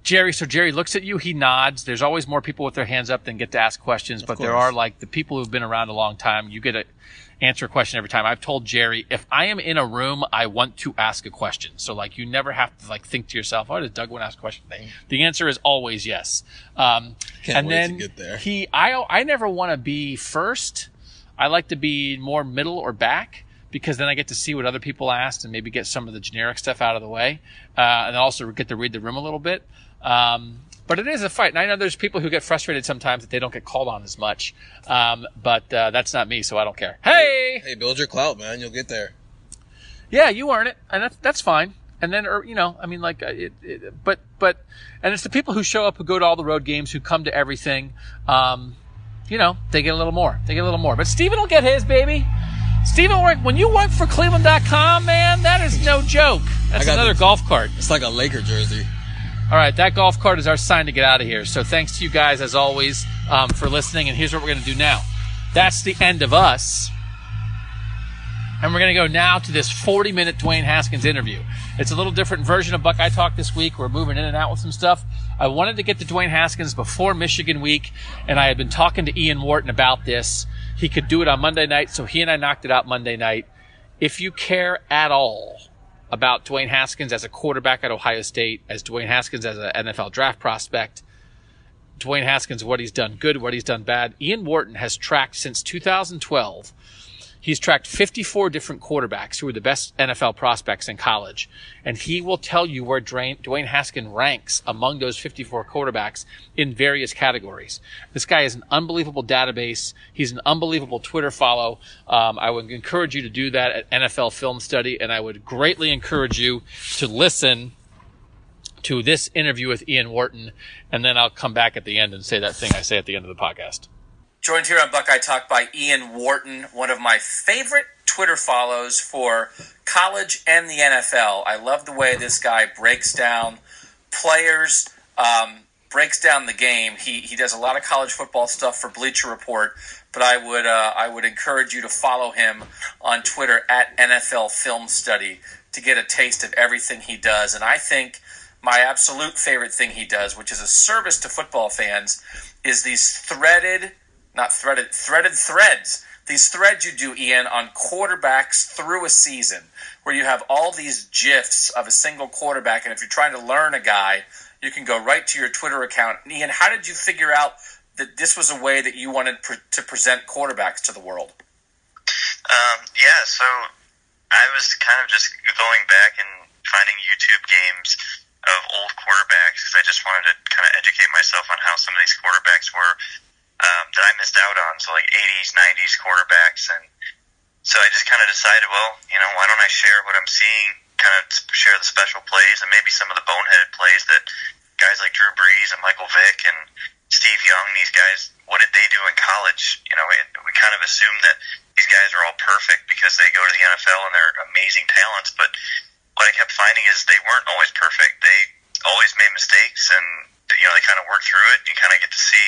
Jerry, so Jerry looks at you, he nods. There's always more people with their hands up than get to ask questions, but there are like the people who've been around a long time. You get to answer a question every time. I've told Jerry, if I am in a room, I want to ask a question. So like you never have to like think to yourself, oh, does Doug want to ask a question? today?" The answer is always yes. Um, Can't and wait to then get there. he, I, I never want to be first. I like to be more middle or back because then I get to see what other people asked and maybe get some of the generic stuff out of the way, uh, and also get to read the room a little bit. Um, but it is a fight, and I know there's people who get frustrated sometimes that they don't get called on as much. Um, but uh, that's not me, so I don't care. Hey, Hey, build your clout, man. You'll get there. yeah, you earn it, and that's that's fine. And then, or, you know, I mean, like, uh, it, it, but but, and it's the people who show up who go to all the road games, who come to everything. Um, you know, they get a little more. They get a little more. But Steven will get his, baby. Steven, work when you work for Cleveland.com, man, that is no joke. That's another the- golf cart. It's like a Laker jersey. All right, that golf cart is our sign to get out of here. So thanks to you guys, as always, um, for listening. And here's what we're going to do now. That's the end of us. And we're going to go now to this 40 minute Dwayne Haskins interview. It's a little different version of Buckeye Talk this week. We're moving in and out with some stuff. I wanted to get to Dwayne Haskins before Michigan week, and I had been talking to Ian Wharton about this. He could do it on Monday night, so he and I knocked it out Monday night. If you care at all about Dwayne Haskins as a quarterback at Ohio State, as Dwayne Haskins as an NFL draft prospect, Dwayne Haskins, what he's done good, what he's done bad. Ian Wharton has tracked since 2012. He's tracked 54 different quarterbacks who are the best NFL prospects in college. And he will tell you where Dwayne, Dwayne Haskins ranks among those 54 quarterbacks in various categories. This guy is an unbelievable database. He's an unbelievable Twitter follow. Um, I would encourage you to do that at NFL Film Study. And I would greatly encourage you to listen to this interview with Ian Wharton, and then I'll come back at the end and say that thing I say at the end of the podcast. Joined here on Buckeye Talk by Ian Wharton, one of my favorite Twitter follows for college and the NFL. I love the way this guy breaks down players, um, breaks down the game. He he does a lot of college football stuff for Bleacher Report, but I would uh, I would encourage you to follow him on Twitter at NFL Film Study to get a taste of everything he does. And I think my absolute favorite thing he does, which is a service to football fans, is these threaded, not threaded, threaded threads. These threads you do, Ian, on quarterbacks through a season, where you have all these gifs of a single quarterback, and if you're trying to learn a guy, you can go right to your Twitter account. Ian, how did you figure out that this was a way that you wanted pre- to present quarterbacks to the world? Um, yeah, so I was kind of just going back and finding YouTube games of old quarterbacks because I just wanted to kind of educate myself on how some of these quarterbacks were um, that I missed out on. So like 80s, 90s quarterbacks, and so I just kind of decided, well, you know, why don't I share what I'm seeing, kind of share the special plays and maybe some of the boneheaded plays that guys like Drew Brees and Michael Vick and Steve Young, these guys what did they do in college? You know, it, we kind of assume that these guys are all perfect because they go to the NFL and they're amazing talents. But what I kept finding is they weren't always perfect. They always made mistakes and you know they kind of worked through it. You kind of get to see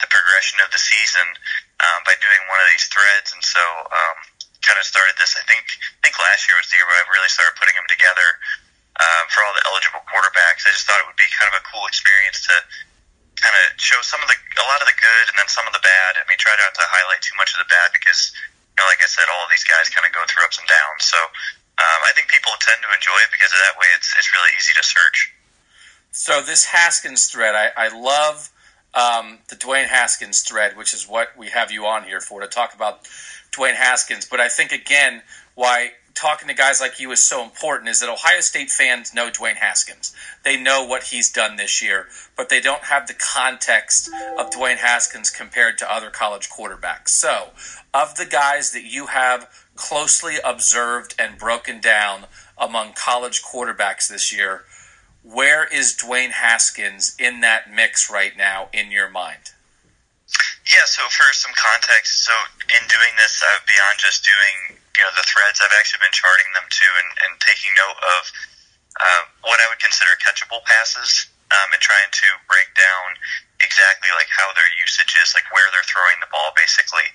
the progression of the season um, by doing one of these threads, and so um, kind of started this. I think I think last year was the year where I really started putting them together um, for all the eligible quarterbacks. I just thought it would be kind of a cool experience to kind of show some of the a lot of the good and then some of the bad. I mean, try not to highlight too much of the bad because you know, like I said, all of these guys kind of go through ups and downs. So um, I think people tend to enjoy it because of that way it's it's really easy to search. So this Haskins thread, I, I love um, the Dwayne Haskins thread, which is what we have you on here for to talk about Dwayne Haskins. But I think again, why talking to guys like you is so important is that Ohio State fans know Dwayne Haskins. They know what he's done this year, but they don't have the context of Dwayne Haskins compared to other college quarterbacks. So, of the guys that you have closely observed and broken down among college quarterbacks this year, where is Dwayne Haskins in that mix right now in your mind? Yeah, so for some context, so in doing this, uh, beyond just doing you know the threads, I've actually been charting them too and, and taking note of uh, what I would consider catchable passes um, and trying to break down exactly like how their usage is, like where they're throwing the ball, basically.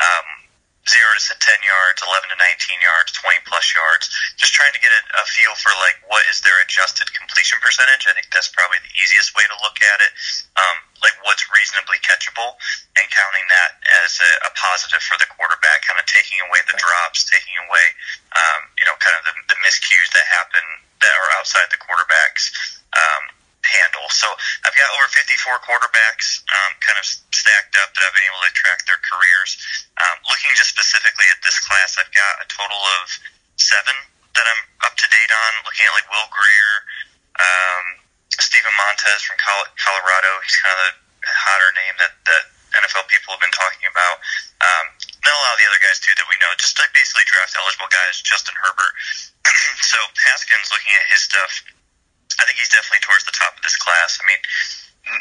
Um, zero to 10 yards, 11 to 19 yards, 20 plus yards. Just trying to get a, a feel for like what is their adjusted completion percentage. I think that's probably the easiest way to look at it. Um, like what's reasonably catchable and counting that as a, a positive for the quarterback, kind of taking away the drops, taking away, um, you know, kind of the, the miscues that happen that are outside the quarterback's um, handle. So I've got over 54 quarterbacks um, kind of stacked up that I've been able to track their careers. Um, looking just specifically at this class, I've got a total of seven that I'm up to date on. Looking at like Will Grier, um, Steven Montez from Colorado. He's kind of the hotter name that that NFL people have been talking about. Um, then a lot of the other guys too that we know, just like basically draft eligible guys. Justin Herbert. (clears throat) so Haskins, looking at his stuff I think he's definitely towards the top of this class. I mean,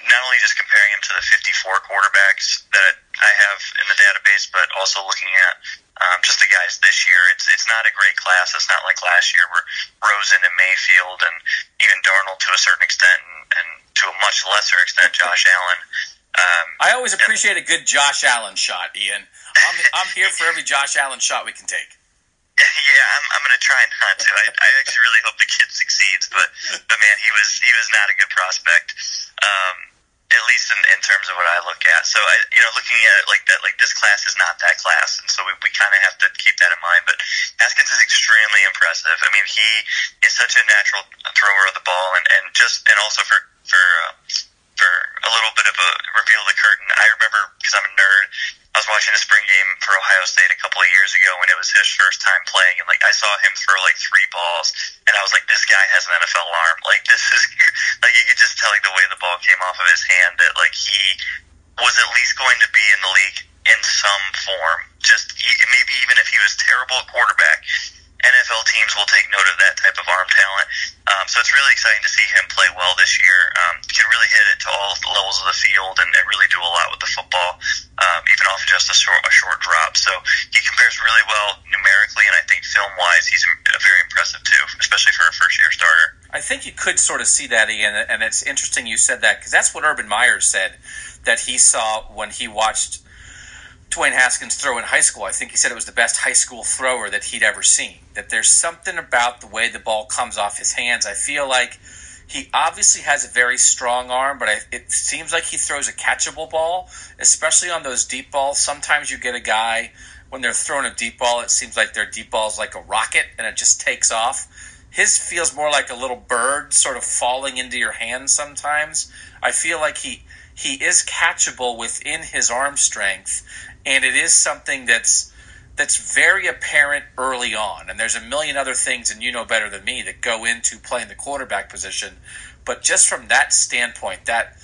not only just comparing him to the 54 quarterbacks that I have in the database, but also looking at um, just the guys this year. It's it's not a great class. It's not like last year where Rosen and Mayfield and even Darnold to a certain extent, and, and to a much lesser extent, Josh Allen. Um, I always appreciate a good Josh Allen shot, Ian. I'm, I'm here for every Josh Allen shot we can take. (laughs) Yeah, I'm, I'm to try not to. I, I actually really hope the kid succeeds, but but man, he was he was not a good prospect. Um, at least in, in terms of what I look at. So I, you know, looking at it like that, like this class is not that class, and so we, we kind of have to keep that in mind. But Haskins is extremely impressive. I mean, he is such a natural thrower of the ball, and and just and also for for uh, for a little bit of a reveal the curtain. I remember because I'm a nerd. Watching a spring game for Ohio State a couple of years ago when it was his first time playing, and like I saw him throw like three balls, and I was like, this guy has an NFL arm. Like this is (laughs) like you could just tell like the way the ball came off of his hand that like he was at least going to be in the league in some form. Just maybe even if he was terrible at quarterback, NFL teams will take note of that type of arm talent. Um, so it's really exciting to see him play well this year. Um, can really hit it to all levels of the field and, really do a lot with the football um, even off just a short, a short drop. So he compares really well numerically, and I think film wise, he's very impressive too, especially for a first year starter. I think you could sort of see that, Ian, and it's interesting you said that because that's what Urban Meyer said that he saw when he watched Dwayne Haskins throw in high school. I think he said it was the best high school thrower that he'd ever seen. That there's something about the way the ball comes off his hands. I feel like he obviously has a very strong arm, but I, it seems like he throws a catchable ball, especially on those deep balls. Sometimes you get a guy when they're throwing a deep ball, it seems like their deep ball is like a rocket and it just takes off. His feels more like a little bird sort of falling into your hand sometimes. I feel like he he is catchable within his arm strength, and it is something that's that's very apparent early on. And there's a million other things, and you know better than me, that go into playing the quarterback position. But just from that standpoint, that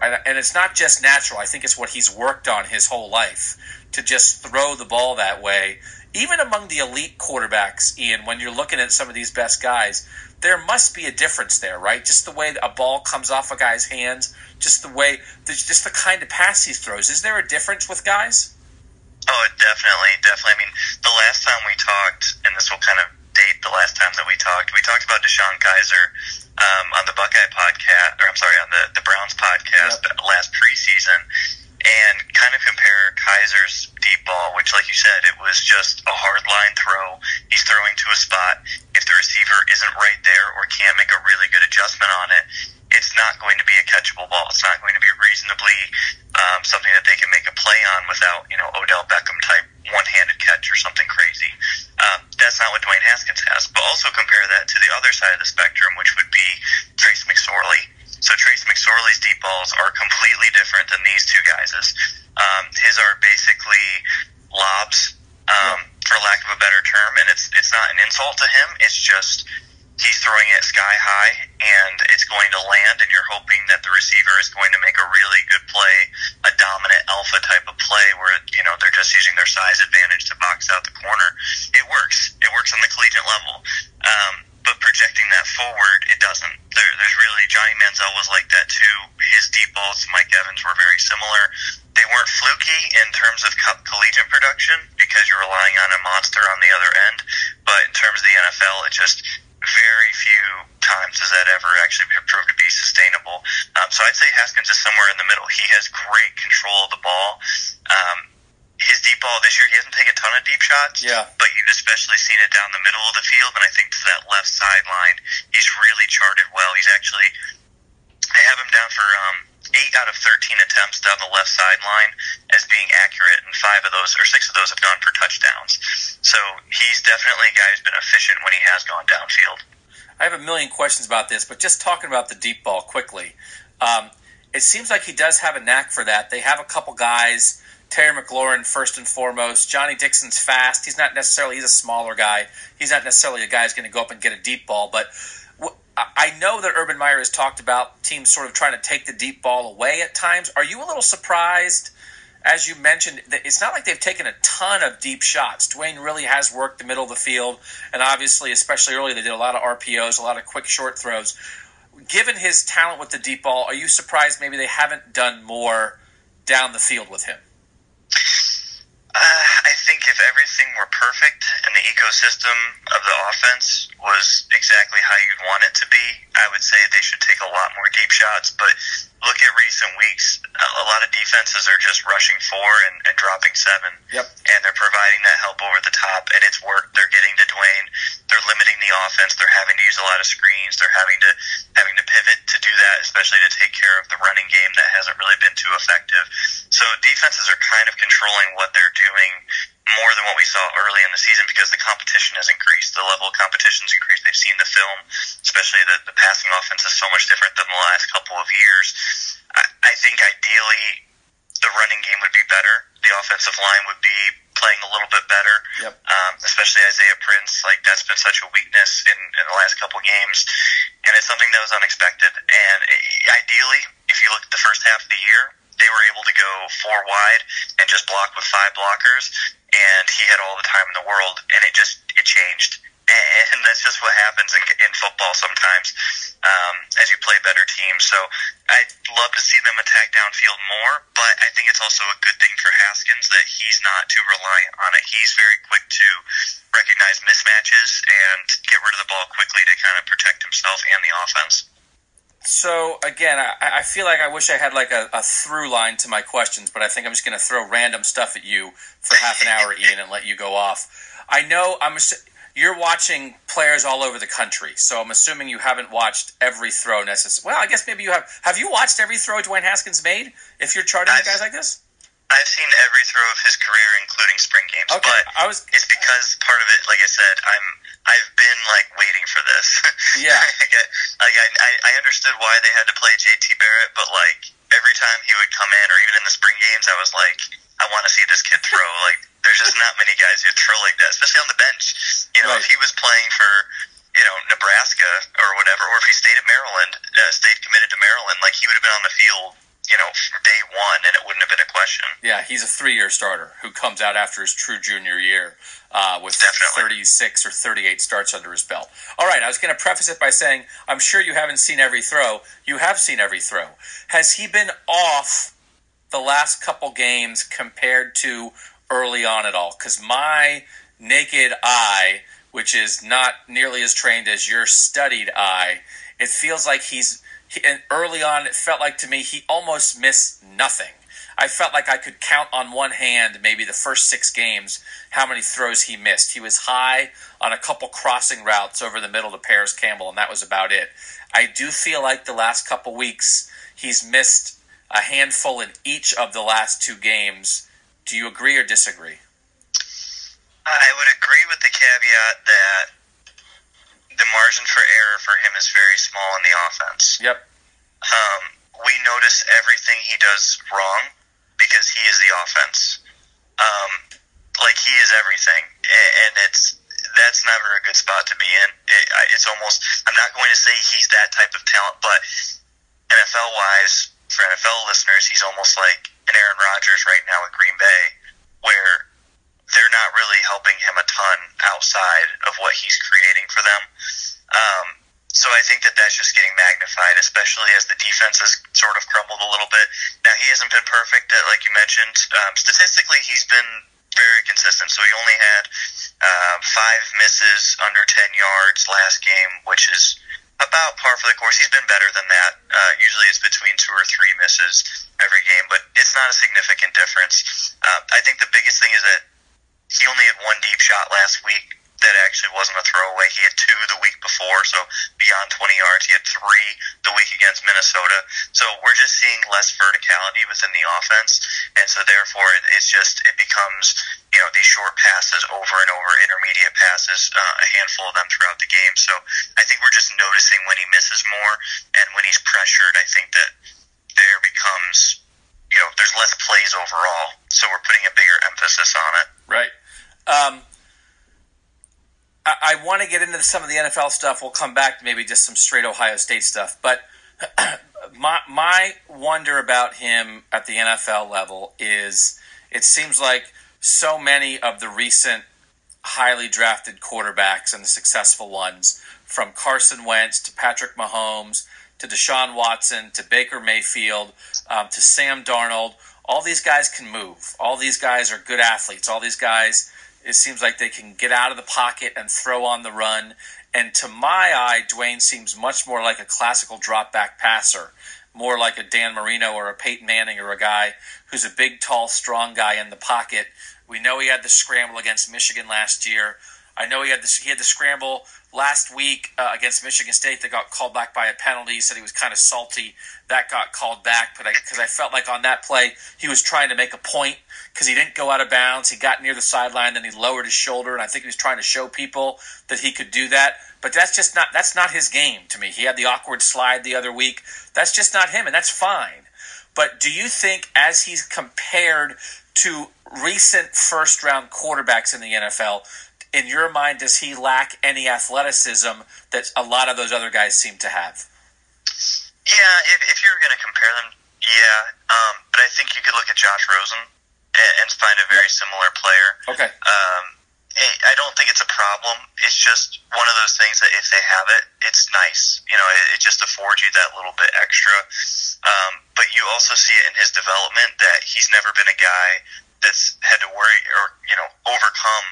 and it's not just natural. I think it's what he's worked on his whole life to just throw the ball that way even among the elite quarterbacks, Ian, when you're looking at some of these best guys, there must be a difference there, right? Just the way a ball comes off a guy's hands, just the way, just the kind of pass he throws. Is there a difference with guys? Oh, definitely, definitely. I mean, the last time we talked, and this will kind of date the last time that we talked, we talked about DeShone Kizer um, on the Buckeye podcast, or I'm sorry, on the, the Browns podcast yep. last preseason, and kind of compare Kizer's deep ball, which, like you said, it was just a hard line throw. He's throwing to a spot. If the receiver isn't right there or can't make a really good adjustment on it, it's not going to be a catchable ball. It's not going to be reasonably um, something that they can make a play on without, you know, Odell Beckham type one-handed catch or something crazy. Um, that's not what Dwayne Haskins has. But also compare that to the other side of the spectrum, which would be Trace McSorley. So Trace McSorley's deep balls are completely different than these two guys's. Um, his are basically lobs, um, for lack of a better term, and it's it's not an insult to him. It's just he's throwing it sky high and it's going to land and you're hoping that the receiver is going to make a really good play, a dominant alpha type of play where, you know, they're just using their size advantage to box out the corner. It works. It works on the collegiate level. Um, but projecting that forward, it doesn't. There, there's really, Johnny Manziel was like that too. His deep balls Mike Evans were very similar. They weren't fluky in terms of co- collegiate production because you're relying on a monster on the other end. But in terms of the NFL, it just, very few times does that ever actually prove to be sustainable. Um, so I'd say Haskins is somewhere in the middle. He has great control of the ball. Um, his deep ball this year, he hasn't taken a ton of deep shots, yeah. but you've especially seen it down the middle of the field. And I think to that left sideline, he's really charted well. He's actually, I have him down for um, eight out of 13 attempts down the left sideline as being accurate, and five of those, or six of those, have gone for touchdowns. So he's definitely a guy who's been efficient when he has gone downfield. I have a million questions about this, but just talking about the deep ball quickly, um, it seems like he does have a knack for that. They have a couple guys. Terry McLaurin, first and foremost. Johnnie Dixon's fast. He's not necessarily, he's a smaller guy. He's not necessarily a guy who's going to go up and get a deep ball, but I know that Urban Meyer has talked about teams sort of trying to take the deep ball away at times. Are you a little surprised, as you mentioned, that it's not like they've taken a ton of deep shots? Dwayne really has worked the middle of the field, and obviously, especially early, they did a lot of RPOs, a lot of quick short throws. Given his talent with the deep ball, are you surprised maybe they haven't done more down the field with him? Uh, I think if everything were perfect and the ecosystem of the offense was exactly how you'd want it to be, I would say they should take a lot more deep shots. But look at recent weeks. A lot of defenses are just rushing four and, and dropping seven. Yep. And they're providing that help over the top, and it's worked. They're getting to Dwayne. They're limiting the offense. They're having to use a lot of screens. They're having to having to pivot to do that, especially to take care of the running game that hasn't really been too effective. So defenses are kind of controlling what they're doing more than what we saw early in the season because the competition has increased. The level of competition has increased. They've seen the film, especially the, the passing offense is so much different than the last couple of years. I, I think ideally the running game would be better. The offensive line would be playing a little bit better, yep. um, especially Isaiah Prince. Like that's been such a weakness in, in the last couple games, and it's something that was unexpected. And ideally, if you look at the first half of the year, they were able to go four wide and just block with five blockers, and he had all the time in the world, and it just it changed. (laughs) And that's just what happens in, in football sometimes um, as you play better teams. So I'd love to see them attack downfield more, but I think it's also a good thing for Haskins that he's not too reliant on it. He's very quick to recognize mismatches and get rid of the ball quickly to kind of protect himself and the offense. So again, I, I, feel like I wish I had like a, a, through line to my questions, but I think I'm just going to throw random stuff at you for half an hour, Ian, and let you go off. I know I'm. You're watching players all over the country, so I'm assuming you haven't watched every throw necessarily. Well, I guess maybe you have. Have you watched every throw Dwayne Haskins made? If you're charting I've, guys like this. I've seen every throw of his career, including spring games. Okay, but I was. It's because part of it, like I said, I'm. I've been like waiting for this. (laughs) Yeah. like, I, like I, I understood why they had to play J.T. Barrett, but like every time he would come in, or even in the spring games, I was like, I want to see this kid throw. (laughs) like, there's just not many guys who throw like that, especially on the bench. You know, Right. if he was playing for you know Nebraska or whatever, or if he stayed at Maryland, uh, stayed committed to Maryland, like he would have been on the field, you know, day one, and it wouldn't have been a question. Yeah, he's a three-year starter who comes out after his true junior year uh, with Definitely. 36 or 38 starts under his belt. All right, I was going to preface it by saying I'm sure you haven't seen every throw. You have seen every throw. Has he been off the last couple games compared to early on at all? Because my naked eye, which is not nearly as trained as your studied eye, it feels like he's. He, and early on, it felt like to me he almost missed nothing. I felt like I could count on one hand, maybe the first six games, how many throws he missed. He was high on a couple crossing routes over the middle to Parris Campbell, and that was about it. I do feel like the last couple weeks he's missed a handful in each of the last two games. Do you agree or disagree? I would agree with the caveat that the margin for error for him is very small in the offense. Yep. Um, we notice everything he does wrong because he is the offense. Um, like he is everything, and it's that's never a good spot to be in. It, it's almost I'm not going to say he's that type of talent, but NFL wise, for NFL listeners, he's almost like an Aaron Rodgers right now at Green Bay, where they're not really helping him a ton outside of what he's creating for them. Um, so I think that that's just getting magnified, especially as the defense has sort of crumbled a little bit. Now he hasn't been perfect, uh, like you mentioned. Um, statistically, he's been very consistent. So he only had uh, five misses under ten yards last game, which is about par for the course. He's been better than that. Uh, usually it's between two or three misses every game, but it's not a significant difference. Uh, I think the biggest thing is that he only had one deep shot last week that actually wasn't a throwaway. He had two the week before, so beyond 20 yards. He had three the week against Minnesota. So we're just seeing less verticality within the offense, and so therefore it's just it becomes you know these short passes over and over, intermediate passes, uh, a handful of them throughout the game. So I think we're just noticing when he misses more and when he's pressured. I think that there becomes you know there's less plays overall, so we're putting a bigger emphasis on it. Right. Um, I, I want to get into some of the NFL stuff. We'll come back to maybe just some straight Ohio State stuff. But (clears throat) my my wonder about him at the NFL level is it seems like so many of the recent highly drafted quarterbacks and the successful ones, from Carson Wentz to Patrick Mahomes to Deshaun Watson to Baker Mayfield um, to Sam Darnold, all these guys can move. All these guys are good athletes. All these guys, it seems like they can get out of the pocket and throw on the run. And to my eye, Dwayne seems much more like a classical drop back passer, more like a Dan Marino or a Peyton Manning or a guy who's a big, tall, strong guy in the pocket. We know he had the scramble against Michigan last year. I know he had the, he had the scramble last week uh, against Michigan State that got called back by a penalty. Said he was kind of salty. That got called back, but because I, felt like on that play he was trying to make a point because he didn't go out of bounds. He got near the sideline, then he lowered his shoulder, and I think he was trying to show people that he could do that. But that's just not that's not his game to me. He had the awkward slide the other week. That's just not him, and that's fine. But do you think, as he's compared to recent first round quarterbacks in the NFL, in your mind, does he lack any athleticism that a lot of those other guys seem to have? Yeah, if, if you were going to compare them, yeah. Um, but I think you could look at Josh Rosen and, and find a very similar player. Okay. Um, I I don't think it's a problem. It's just one of those things that if they have it, it's nice. You know, it, it just affords you that little bit extra. Um, but you also see it in his development that he's never been a guy that's had to worry or you know overcome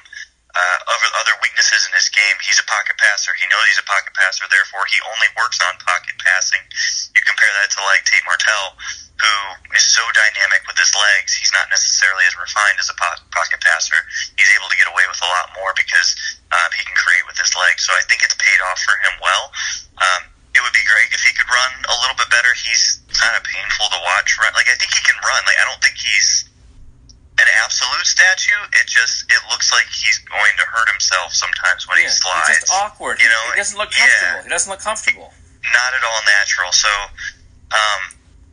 uh, other other weaknesses in his game. He's a pocket passer. He knows he's a pocket passer. Therefore, he only works on pocket passing. You compare that to like Tate Martell, who is so dynamic with his legs. He's not necessarily as refined as a po- pocket passer. He's able to get away with a lot more because um, he can create with his legs. So I think it's paid off for him well. Um, it would be great if he could run a little bit better. He's kind of painful to watch. Like I think he can run. Like I don't think he's an absolute statue. It just it looks like he's going to hurt himself sometimes when Yeah, he slides. he's just awkward. You know, he doesn't look yeah. comfortable. He doesn't look comfortable. Not at all natural. So um,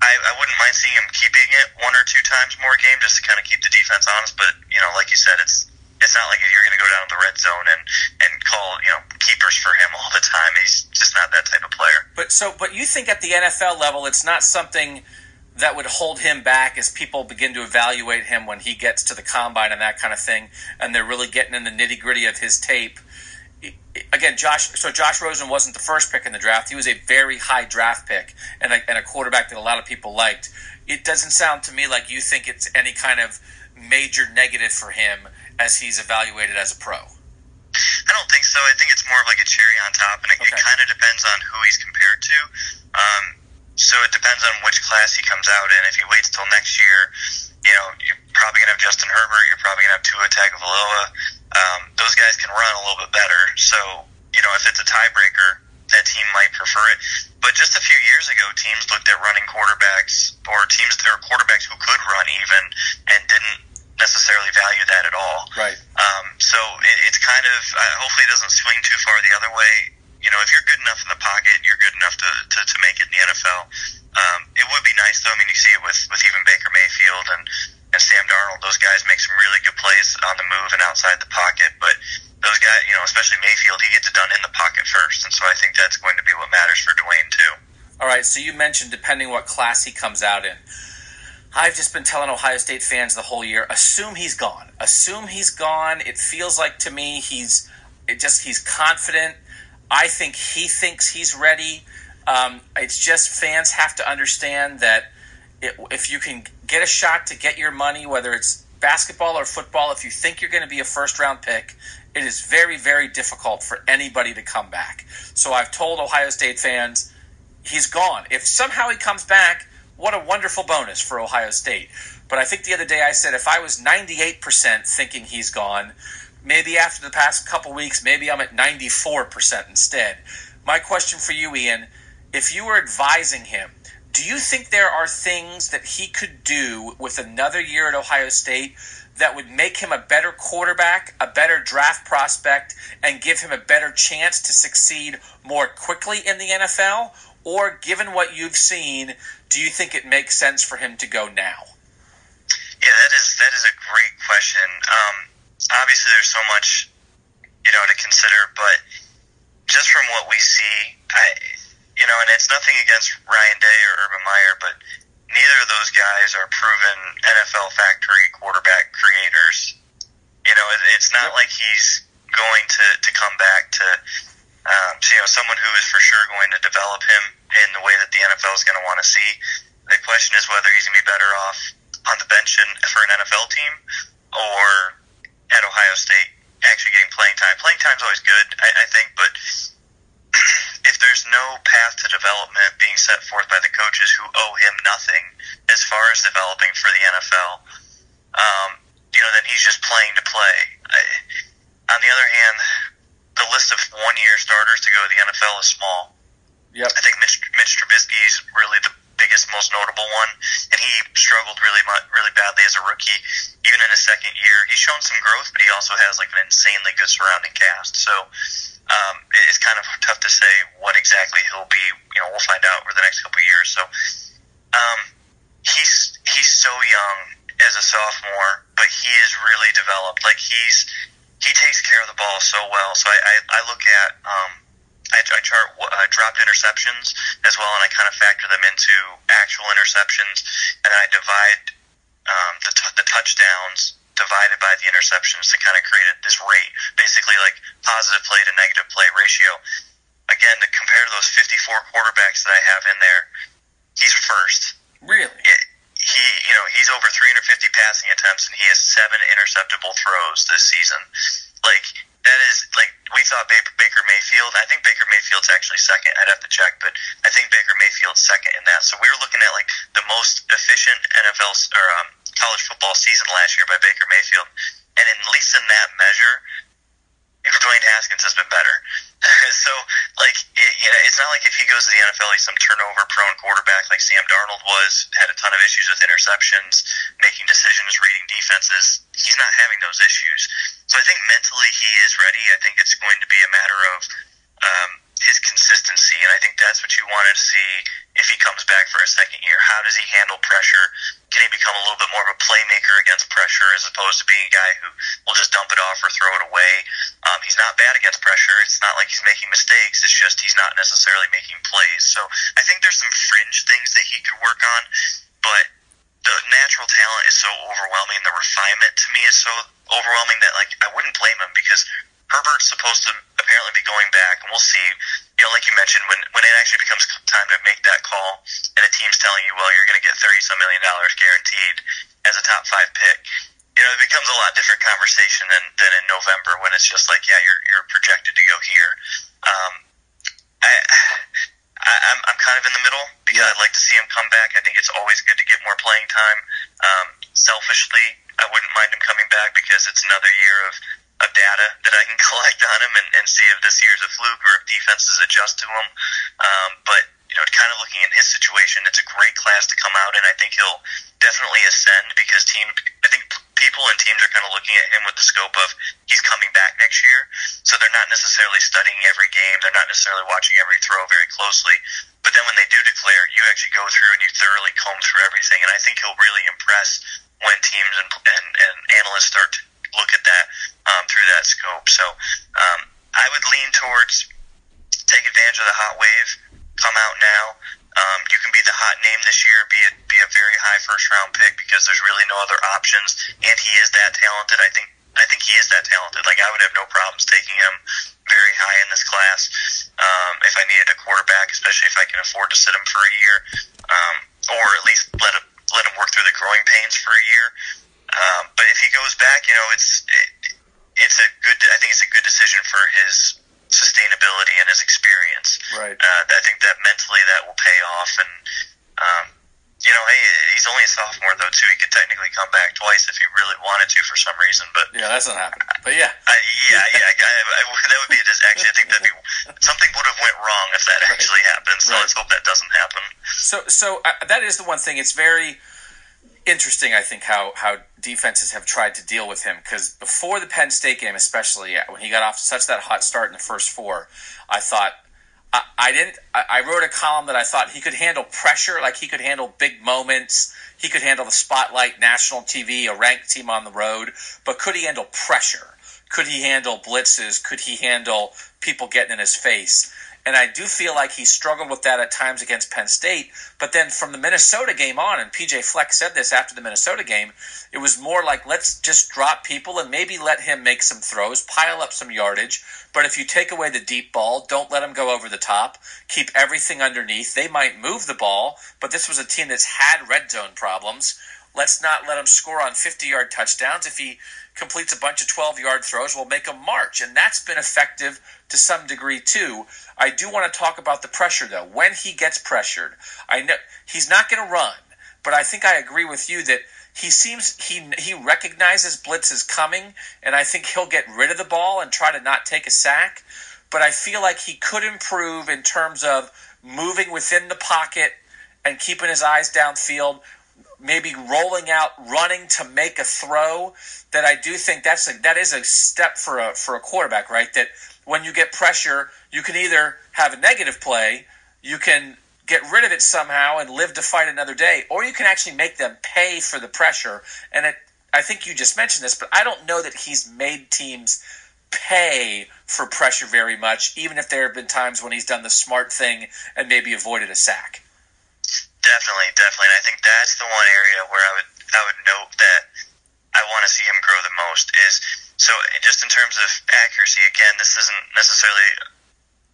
I, I wouldn't mind seeing him keeping it one or two times more game just to kind of keep the defense honest. But you know, like you said, it's it's not like you're going to go down to the red zone and and call you know keepers for him all the time. He's just not that type of player. But so, but you think at the NFL level, it's not something that would hold him back as people begin to evaluate him when he gets to the combine and that kind of thing, and they're really getting in the nitty gritty of his tape. Again, Josh. So Josh Rosen wasn't the first pick in the draft. He was a very high draft pick and a, and a quarterback that a lot of people liked. It doesn't sound to me like you think it's any kind of major negative for him as he's evaluated as a pro. I don't think so. I think it's more of like a cherry on top, and it, Okay. it kind of depends on who he's compared to. Um, so it depends on which class he comes out in. If he waits till next year, you know, you're probably gonna have Justin Herbert. You're probably gonna have Tua Tagovailoa. Um, those guys can run a little bit better. So you know, if it's a tiebreaker, that team might prefer it. But just a few years ago, teams looked at running quarterbacks, or teams that were quarterbacks who could run even, and didn't necessarily value that at all. Right. Um, so it, it's kind of uh, hopefully it doesn't swing too far the other way. You know, if you're good enough in the pocket, you're good enough to, to, to make it in the NFL. Um, it would be nice though. I mean, you see it with, with even Baker Mayfield and, and Sam Darnold. Those guys make some really good plays on the move and outside the pocket. But those guys, you know, especially Mayfield, he gets it done in the pocket first, and so I think that's going to be what matters for Dwayne too. All right, so you mentioned depending what class he comes out in. I've just been telling Ohio State fans the whole year, assume he's gone. Assume he's gone. It feels like to me he's it just he's confident. I think he thinks he's ready. Um, it's just fans have to understand that it, if you can get a shot to get your money, whether it's basketball or football, if you think you're going to be a first round pick, it is very, very difficult for anybody to come back. So I've told Ohio State fans, he's gone. If somehow he comes back, what a wonderful bonus for Ohio State. But I think the other day I said if I was 98% thinking he's gone, maybe after the past couple weeks, maybe I'm at 94% instead. My question for you, Ian, if you were advising him, do you think there are things that he could do with another year at Ohio State that would make him a better quarterback, a better draft prospect, and give him a better chance to succeed more quickly in the NFL? Or, given what you've seen, do you think it makes sense for him to go now? Yeah, that is that is a great question. Um, obviously, there's so much you know to consider, but just from what we see, I you know, and it's nothing against Ryan Day or Urban Meyer, but neither of those guys are proven NFL factory quarterback creators. You know, it, it's not like he's going to to come back to um, so, you know someone who is for sure going to develop him in the way that the NFL is going to want to see. The question is whether he's going to be better off on the bench in, for an NFL team or at Ohio State actually getting playing time. Playing time's always good, I, I think, but (clears throat) if there's no path to development being set forth by the coaches who owe him nothing as far as developing for the NFL, um, you know, then he's just playing to play. I, on the other hand, the list of one-year starters to go to the NFL is small. Yep. I think Mitch, Mitch Trubisky is really the biggest, most notable one, and he struggled really, really badly as a rookie. Even in his second year, he's shown some growth, but he also has like an insanely good surrounding cast. So um, it's kind of tough to say what exactly he'll be. You know, we'll find out over the next couple of years. So um, he's he's so young as a sophomore, but he is really developed. Like he's he takes care of the ball so well. So I I, I look at um, I, I chart uh, dropped interceptions as well, and I kind of factor them into actual interceptions, and then I divide um, the t- the touchdowns divided by the interceptions to kind of create this rate, basically like positive play to negative play ratio. Again, to compare to those 54 quarterbacks that I have in there, he's first Really? it- he, you know, he's over 350 passing attempts and he has seven interceptable throws this season. Like that is like we thought Baker, Mayfield. I think Baker Mayfield's actually second. I'd have to check, but I think Baker Mayfield's second in that. So we were looking at like the most efficient NFL or um, college football season last year by Baker Mayfield, and at least in that measure, Dwayne Haskins has been better. (laughs) so, like, it, you know, it's not like if he goes to the NFL, he's some turnover-prone quarterback like Sam Darnold was, had a ton of issues with interceptions, making decisions, reading defenses. He's not having those issues. So I think mentally he is ready. I think it's going to be a matter of um, his consistency, and I think that's what you wanted to see if he comes back for a second year. How does he handle pressure? Can he become a little bit more of a playmaker against pressure as opposed to being a guy who will just dump it off or throw it away? Um, he's not bad against pressure. It's not like he's making mistakes. It's just he's not necessarily making plays. So I think there's some fringe things that he could work on. but the natural talent is so overwhelming. The refinement to me is so overwhelming that like I wouldn't blame him because Herbert's supposed to apparently be going back, and we'll see. You know, like you mentioned, when when it actually becomes time to make that call, and a team's telling you, well, you're going to get thirty some million dollars guaranteed as a top five pick. You know, it becomes a lot different conversation than, than in November when it's just like, yeah, you're you're projected to go here. Um, I, (sighs) I I'm I'm kind of in the middle because I'd like to see him come back. I think it's always good to get more playing time. Um, selfishly, I wouldn't mind him coming back because it's another year of of data that I can (laughs) collect on him and, and see if this year's a fluke or if defenses adjust to him. Um, but you know, kind of looking in his situation, it's a great class to come out, and I think he'll definitely ascend because team. I think people and teams are kind of looking at him with the scope of he's coming back next year, so they're not necessarily studying every game. They're not necessarily watching every throw very closely. But then when they do declare, you actually go through and you thoroughly comb through everything, and I think he'll really impress when teams and, and, and analysts start to look at that um, through that scope. So um, I would lean towards take advantage of the hot wave, come out now. Um, you can be the hot name this year, be a, be a very high first round pick because there's really no other options, and he is that talented. I think I think he is that talented. Like I would have no problems taking him very high in this class um, if I needed a quarterback, especially if I can afford to sit him for a year, um, or at least let him let him work through the growing pains for a year. Um, but if he goes back, you know, it's it, it's a good. I think it's a good decision for his sustainability and his experience. Right. Uh, I think that mentally that will pay off, and um, you know, hey, he's only a sophomore though too. He could technically come back twice if he really wanted to for some reason. But Yeah, that's not happening. But yeah. I, yeah, yeah, I, I, that would be just actually. I think that'd be something would have went wrong if that actually happened. So Right. let's hope that doesn't happen. So, so uh, that is the one thing. It's very interesting, I think, how how defenses have tried to deal with him. Because before the Penn State game, especially uh, when he got off such that hot start in the first four, I thought I, I didn't. I, I wrote a column that I thought he could handle pressure, like he could handle big moments. He could handle the spotlight, national TV, a ranked team on the road. But could he handle pressure? Could he handle blitzes? Could he handle people getting in his face? And I do feel like he struggled with that at times against Penn State. But then from the Minnesota game on, and PJ Fleck said this after the Minnesota game, it was more like let's just drop people and maybe let him make some throws, pile up some yardage. But if you take away the deep ball, don't let him go over the top. Keep everything underneath. They might move the ball, but this was a team that's had red zone problems. Let's not let him score on 50 yard touchdowns. If he completes a bunch of 12 yard throws, we'll make him march. And that's been effective to some degree too. I do want to talk about the pressure though. When he gets pressured, I know he's not going to run, but I think I agree with you that he seems he he recognizes blitz is coming, and I think he'll get rid of the ball and try to not take a sack. But I feel like he could improve in terms of moving within the pocket and keeping his eyes downfield, maybe rolling out, running to make a throw. That I do think that's a that is a step for a for a quarterback, right? That when you get pressure, you can either have a negative play, you can get rid of it somehow and live to fight another day, or you can actually make them pay for the pressure. And it, I think you just mentioned this, but I don't know that he's made teams pay for pressure very much, even if there have been times when he's done the smart thing and maybe avoided a sack. Definitely, definitely. And I think that's the one area where I would I would note that I want to see him grow the most is so just in terms of accuracy. Again, this isn't necessarily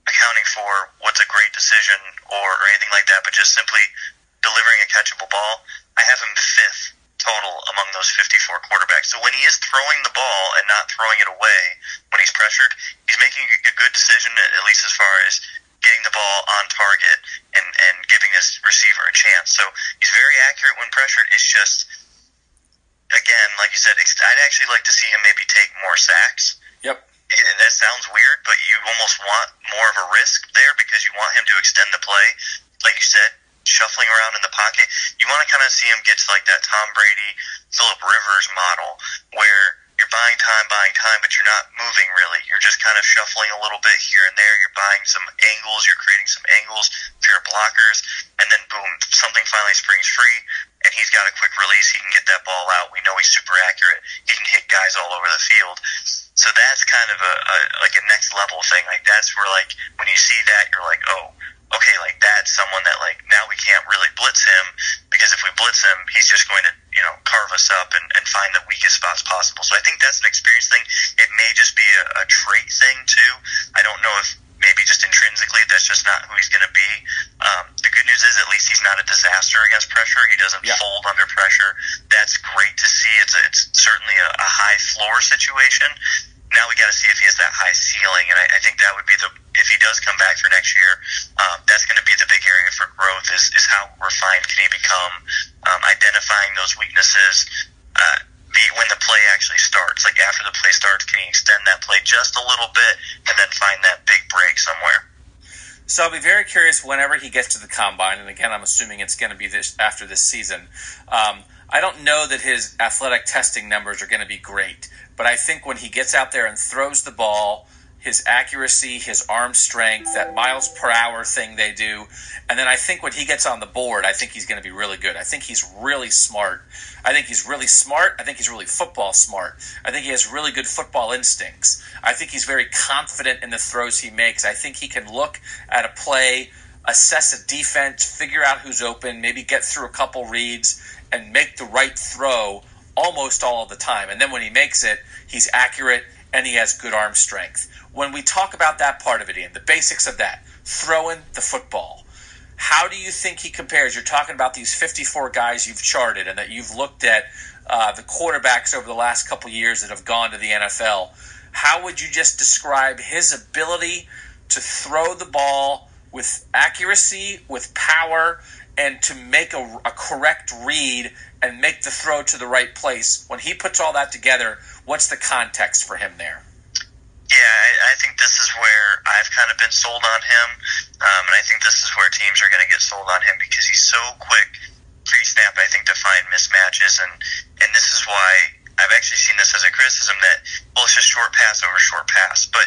accounting for what's a great decision or, or anything like that, but just simply delivering a catchable ball. I have him fifth total among those 54 quarterbacks. So when he is throwing the ball and not throwing it away when he's pressured, he's making a good decision, at least as far as getting the ball on target and, and giving this receiver a chance. So he's very accurate when pressured. It's just, again, like you said, I'd actually like to see him maybe take more sacks. Yep. And that sounds weird, but you almost want more of a risk there because you want him to extend the play. Like you said, shuffling around in the pocket. You want to kind of see him get to like that Tom Brady, Philip Rivers model where you're buying time, buying time, but you're not moving really. You're just kind of shuffling a little bit here and there. You're buying some angles. You're creating some angles for your blockers, and then boom, something finally springs free, and he's got a quick release. He can get that ball out. We know he's super accurate. He can hit guys all over the field. So that's kind of a, a like a next level thing. Like that's where like when you see that, you're like, oh, okay, like that's someone that like now we can't really blitz him because if we blitz him, he's just going to you know carve us up and, and find the weakest spots possible. So I think that's an experience thing. It may just be a, a trait thing too. I don't know if maybe just intrinsically that's just not who he's going to be. Um, the good news is at least he's not a disaster against pressure. He doesn't Yeah. fold under pressure. That's great to see. It's a, it's certainly a, a high floor situation. Now we got to see if he has that high ceiling, and I, I think that would be the if he does come back for next year, um, that's going to be the big area for growth. Is is how refined can he become, um, identifying those weaknesses. Uh, the, when the play actually starts, like after the play starts, can he extend that play just a little bit and then find that big break somewhere? So I'll be very curious whenever he gets to the combine, and again, I'm assuming it's going to be this after this season. Um, I don't know that his athletic testing numbers are going to be great, but I think when he gets out there and throws the ball, his accuracy, his arm strength, that miles per hour thing they do, and then I think when he gets on the board, I think he's going to be really good. I think he's really smart. I think he's really smart. I think he's really football smart. I think he has really good football instincts. I think he's very confident in the throws he makes. I think he can look at a play, assess a defense, figure out who's open, maybe get through a couple reads, and make the right throw almost all of the time. And then when he makes it, he's accurate and he has good arm strength. When we talk about that part of it, Ian, the basics of that, throwing the football, how do you think he compares? You're talking about these 54 guys you've charted and that you've looked at uh, the quarterbacks over the last couple years that have gone to the NFL. How would you just describe his ability to throw the ball with accuracy, with power, and to make a, a correct read and make the throw to the right place? When he puts all that together, what's the context for him there? Yeah, I, I think this is where I've kind of been sold on him, um, and I think this is where teams are going to get sold on him because he's so quick pre-snap. I think to find mismatches, and and this is why I've actually seen this as a criticism that well, it's just short pass over short pass, but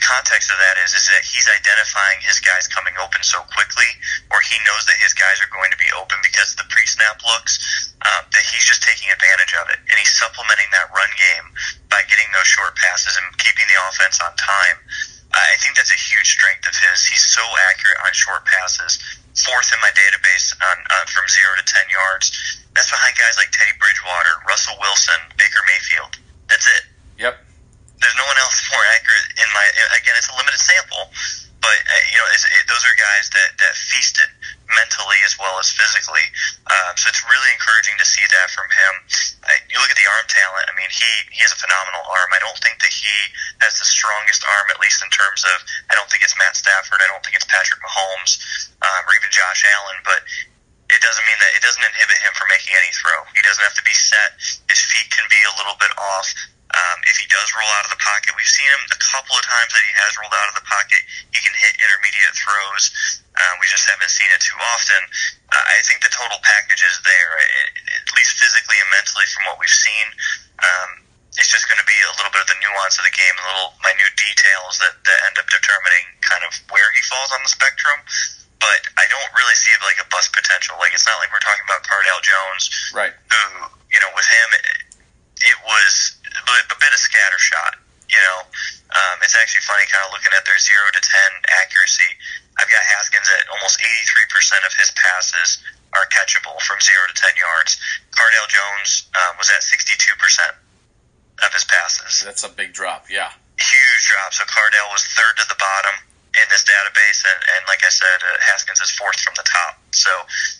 the context of that is is that he's identifying his guys coming open so quickly, or he knows that his guys are going to be open because the pre-snap looks. Um, that he's just taking advantage of it, and he's supplementing that run game by getting those short passes and keeping the offense on time. I think that's a huge strength of his. He's so accurate on short passes. Fourth in my database on, on from zero to ten yards. That's behind guys like Teddy Bridgewater, Russell Wilson, Baker Mayfield. That's it Yep. There's no one else more accurate in my again it's a limited sample but uh, you know it, those are guys that that feasted mentally as well as physically um, so it's really encouraging to see that from him uh, you look at the arm talent I mean he he has a phenomenal arm I don't think that he has the strongest arm at least in terms of I don't think it's Matt Stafford I don't think it's Patrick Mahomes um, or even Josh Allen but it doesn't mean that it doesn't inhibit him from making any throw. He doesn't have to be set. His feet can be a little bit off. Um, if he does roll out of the pocket, we've seen him a couple of times that he has rolled out of the pocket. He can hit intermediate throws. Um, we just haven't seen it too often. Uh, I think the total package is there, at least physically and mentally, from what we've seen. Um, it's just going to be a little bit of the nuance of the game, the little minute details that, that end up determining kind of where he falls on the spectrum but I don't really see it like a bust potential. Like it's not like we're talking about Cardale Jones, Right. who you know with him it, it was a bit, a bit of scattershot. You know, um, it's actually funny kind of looking at their zero to ten accuracy. I've got Haskins at almost eighty three percent of his passes are catchable from zero to ten yards. Cardale Jones um, was at sixty two percent of his passes That's a big drop. Yeah. huge drop. So Cardale was third to the bottom in this database, and, and like I said, uh, Haskins is fourth from the top. So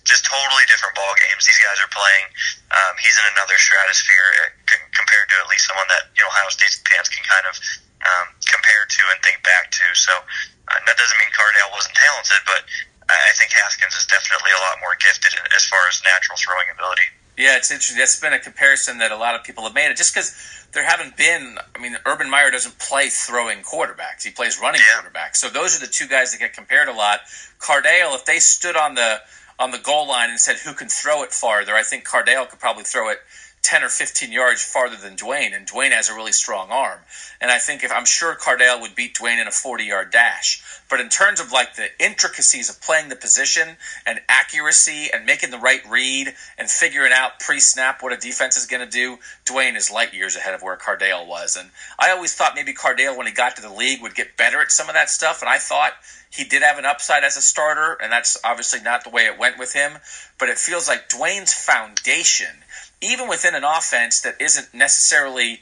just totally different ball games. These guys are playing. Um, he's in another stratosphere uh, compared to at least someone that you know Ohio State fans can kind of um, compare to and think back to. So uh, that doesn't mean Cardale wasn't talented, but I think Haskins is definitely a lot more gifted as far as natural throwing ability. Yeah, it's interesting. That's been a comparison that a lot of people have made. Just because there haven't been. I mean, Urban Meyer doesn't play throwing quarterbacks; he plays running Yeah. quarterbacks. So those are the two guys that get compared a lot. Cardale, if they stood on the on the goal line and said who can throw it farther, I think Cardale could probably throw it 10 or 15 yards farther than Dwayne, and Dwayne has a really strong arm. And I think if I'm sure Cardale would beat Dwayne in a 40 yard dash. But in terms of like the intricacies of playing the position and accuracy and making the right read and figuring out pre snap what a defense is going to do, Dwayne is light years ahead of where Cardale was. And I always thought maybe Cardale, when he got to the league, would get better at some of that stuff. And I thought he did have an upside as a starter, and that's obviously not the way it went with him. But it feels like Dwayne's foundation, even within an offense that isn't necessarily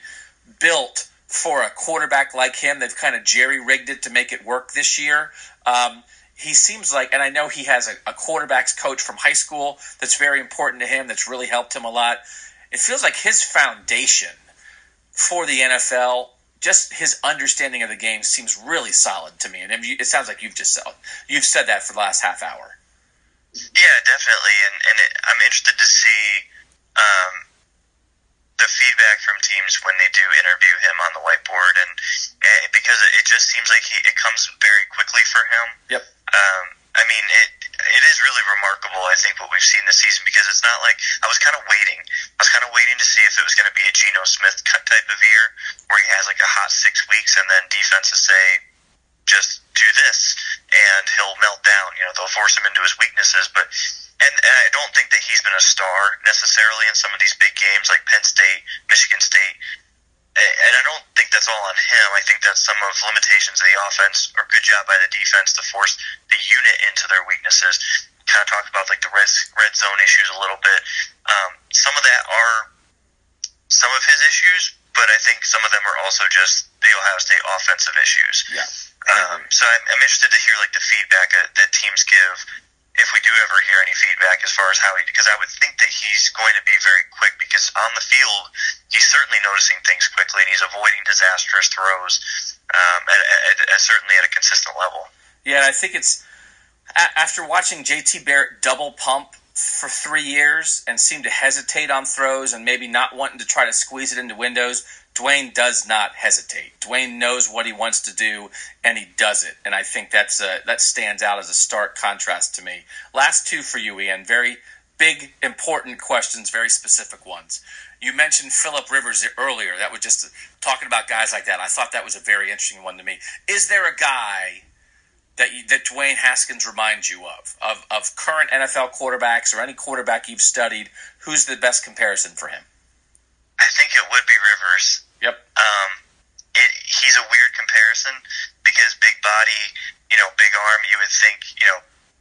built for a quarterback like him, they've kind of jerry rigged it to make it work this year. Um, he seems like, and I know he has a, a quarterbacks coach from high school that's very important to him, that's really helped him a lot. It feels like his foundation for the NFL just his understanding of the game seems really solid to me, and it sounds like you've just said you've said that for the last half hour. Yeah, definitely, and and it, I'm interested to see um, the feedback from teams when they do interview him on the whiteboard, and, and because it just seems like he it comes very quickly for him. Yep. Um, I mean, it it is really remarkable. I think what we've seen this season because it's not like I was kind of waiting. I was kind of waiting to see if it was going to be a Geno Smith type of year where he has like a hot six weeks and then defenses say just do this and he'll melt down. You know, they'll force him into his weaknesses, but. And, and I don't think that he's been a star necessarily in some of these big games like Penn State, Michigan State and I don't think that's all on him. I think that's some of limitations of the offense or good job by the defense to force the unit into their weaknesses. Kind of talk about like the red red zone issues a little bit. Um, some of that are some of his issues, but I think some of them are also just the Ohio State offensive issues. Yeah. Um, so I'm, I'm interested to hear like the feedback that, that teams give if we do ever hear any feedback as far as how he, because I would think that he's going to be very quick because on the field, he's certainly noticing things quickly and he's avoiding disastrous throws, um, at, at, at, certainly at a consistent level. Yeah, I think it's after watching JT Barrett double pump for three years and seem to hesitate on throws and maybe not wanting to try to squeeze it into windows. Dwayne does not hesitate. Dwayne knows what he wants to do, and he does it. And I think that's a, that stands out as a stark contrast to me. Last two for you, Ian. Very big, important questions, very specific ones. You mentioned Philip Rivers earlier. That was just uh, talking about guys like that. I thought that was a very interesting one to me. Is there a guy that you, that Dwayne Haskins reminds you of, of of current NFL quarterbacks or any quarterback you've studied? Who's the best comparison for him? I think it would be Rivers. Yep. Um, it, he's a weird comparison because big body, you know, big arm. You would think, you know,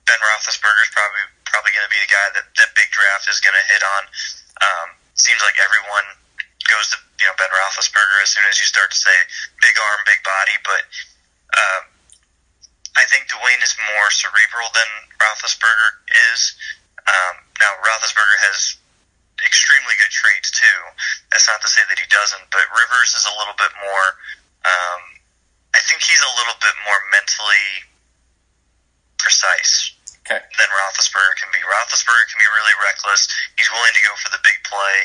Ben Roethlisberger is probably probably going to be the guy that that big draft is going to hit on. Um, seems like everyone goes to you know Ben Roethlisberger as soon as you start to say big arm, big body. But um, I think Dwayne is more cerebral than Roethlisberger is. Um, now Roethlisberger has extremely good traits too. That's not to say that he doesn't, but Rivers is a little bit more. Um, I think he's a little bit more mentally precise okay. than Roethlisberger can be. Roethlisberger can be really reckless. He's willing to go for the big play,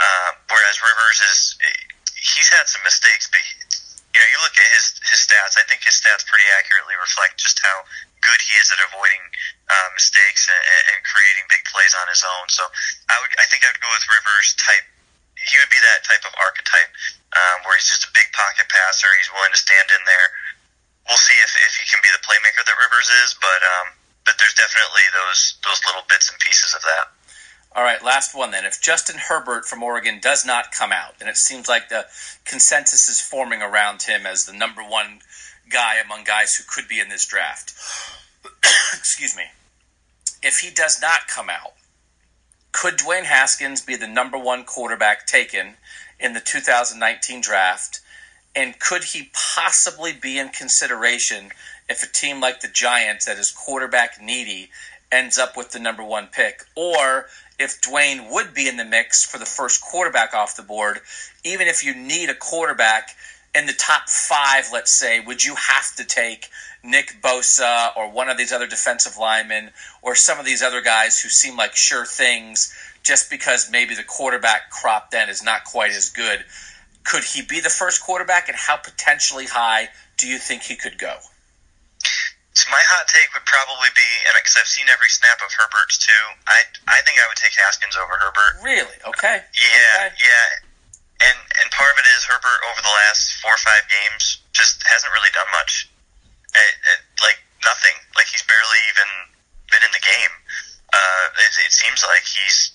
uh, whereas Rivers is he's had some mistakes, but you know you look at his his stats. I think his stats pretty accurately reflect just how good he is at avoiding uh, mistakes and, and creating big plays on his own. So I would, I think I would go with Rivers type. He would be that type of archetype um, where he's just a big pocket passer. He's willing to stand in there. We'll see if, if he can be the playmaker that Rivers is, but um, but there's definitely those those little bits and pieces of that. All right, last one then. If Justin Herbert from Oregon does not come out, and it seems like the consensus is forming around him as the number one guy among guys who could be in this draft. (clears throat) Excuse me. If he does not come out, could Dwayne Haskins be the number one quarterback taken in the 2019 draft? And could he possibly be in consideration if a team like the Giants, that is quarterback needy, ends up with the number one pick? Or if Dwayne would be in the mix for the first quarterback off the board, even if you need a quarterback in the top five, let's say, would you have to take Nick Bosa or one of these other defensive linemen or some of these other guys who seem like sure things just because maybe the quarterback crop then is not quite as good? Could he be the first quarterback, and how potentially high do you think he could go? My hot take would probably be, and because I've seen every snap of Herbert's too, I I think I would take Haskins over Herbert. Really? Okay. Yeah, Okay. yeah. And and part of it is Herbert over the last four or five games just hasn't really done much. It, it, like nothing. Like he's barely even been in the game. Uh, it, it seems like he's,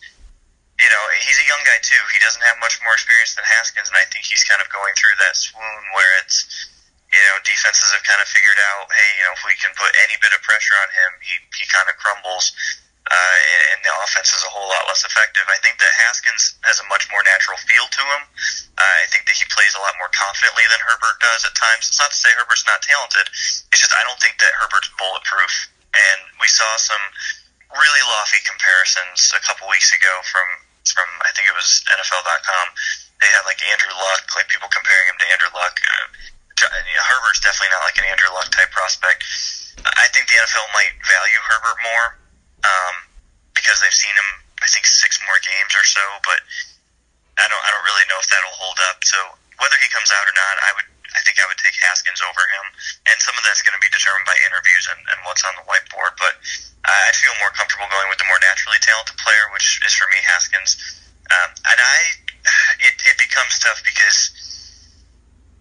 you know, he's a young guy too. He doesn't have much more experience than Haskins, and I think he's kind of going through that swoon where it's, you know, defenses have kind of figured out, hey, you know, if we can put any bit of pressure on him, he he kind of crumbles uh, and the offense is a whole lot less effective. I think that Haskins has a much more natural feel to him. Uh, I think that he plays a lot more confidently than Herbert does at times. It's not to say Herbert's not talented. It's just I don't think that Herbert's bulletproof. And we saw some really lofty comparisons a couple weeks ago from from I think it was NFL.com. They had like Andrew Luck, like people comparing him to Andrew Luck. Uh, Herbert's definitely not like an Andrew Luck type prospect. I think the NFL might value Herbert more um, because they've seen him, I think, six more games or so. But I don't, I don't really know if that'll hold up. So whether he comes out or not, I would, I think I would take Haskins over him, and some of that's going to be determined by interviews and, and what's on the whiteboard. But I'd feel more comfortable going with the more naturally talented player, which is for me Haskins. Um, and I, it, it becomes tough because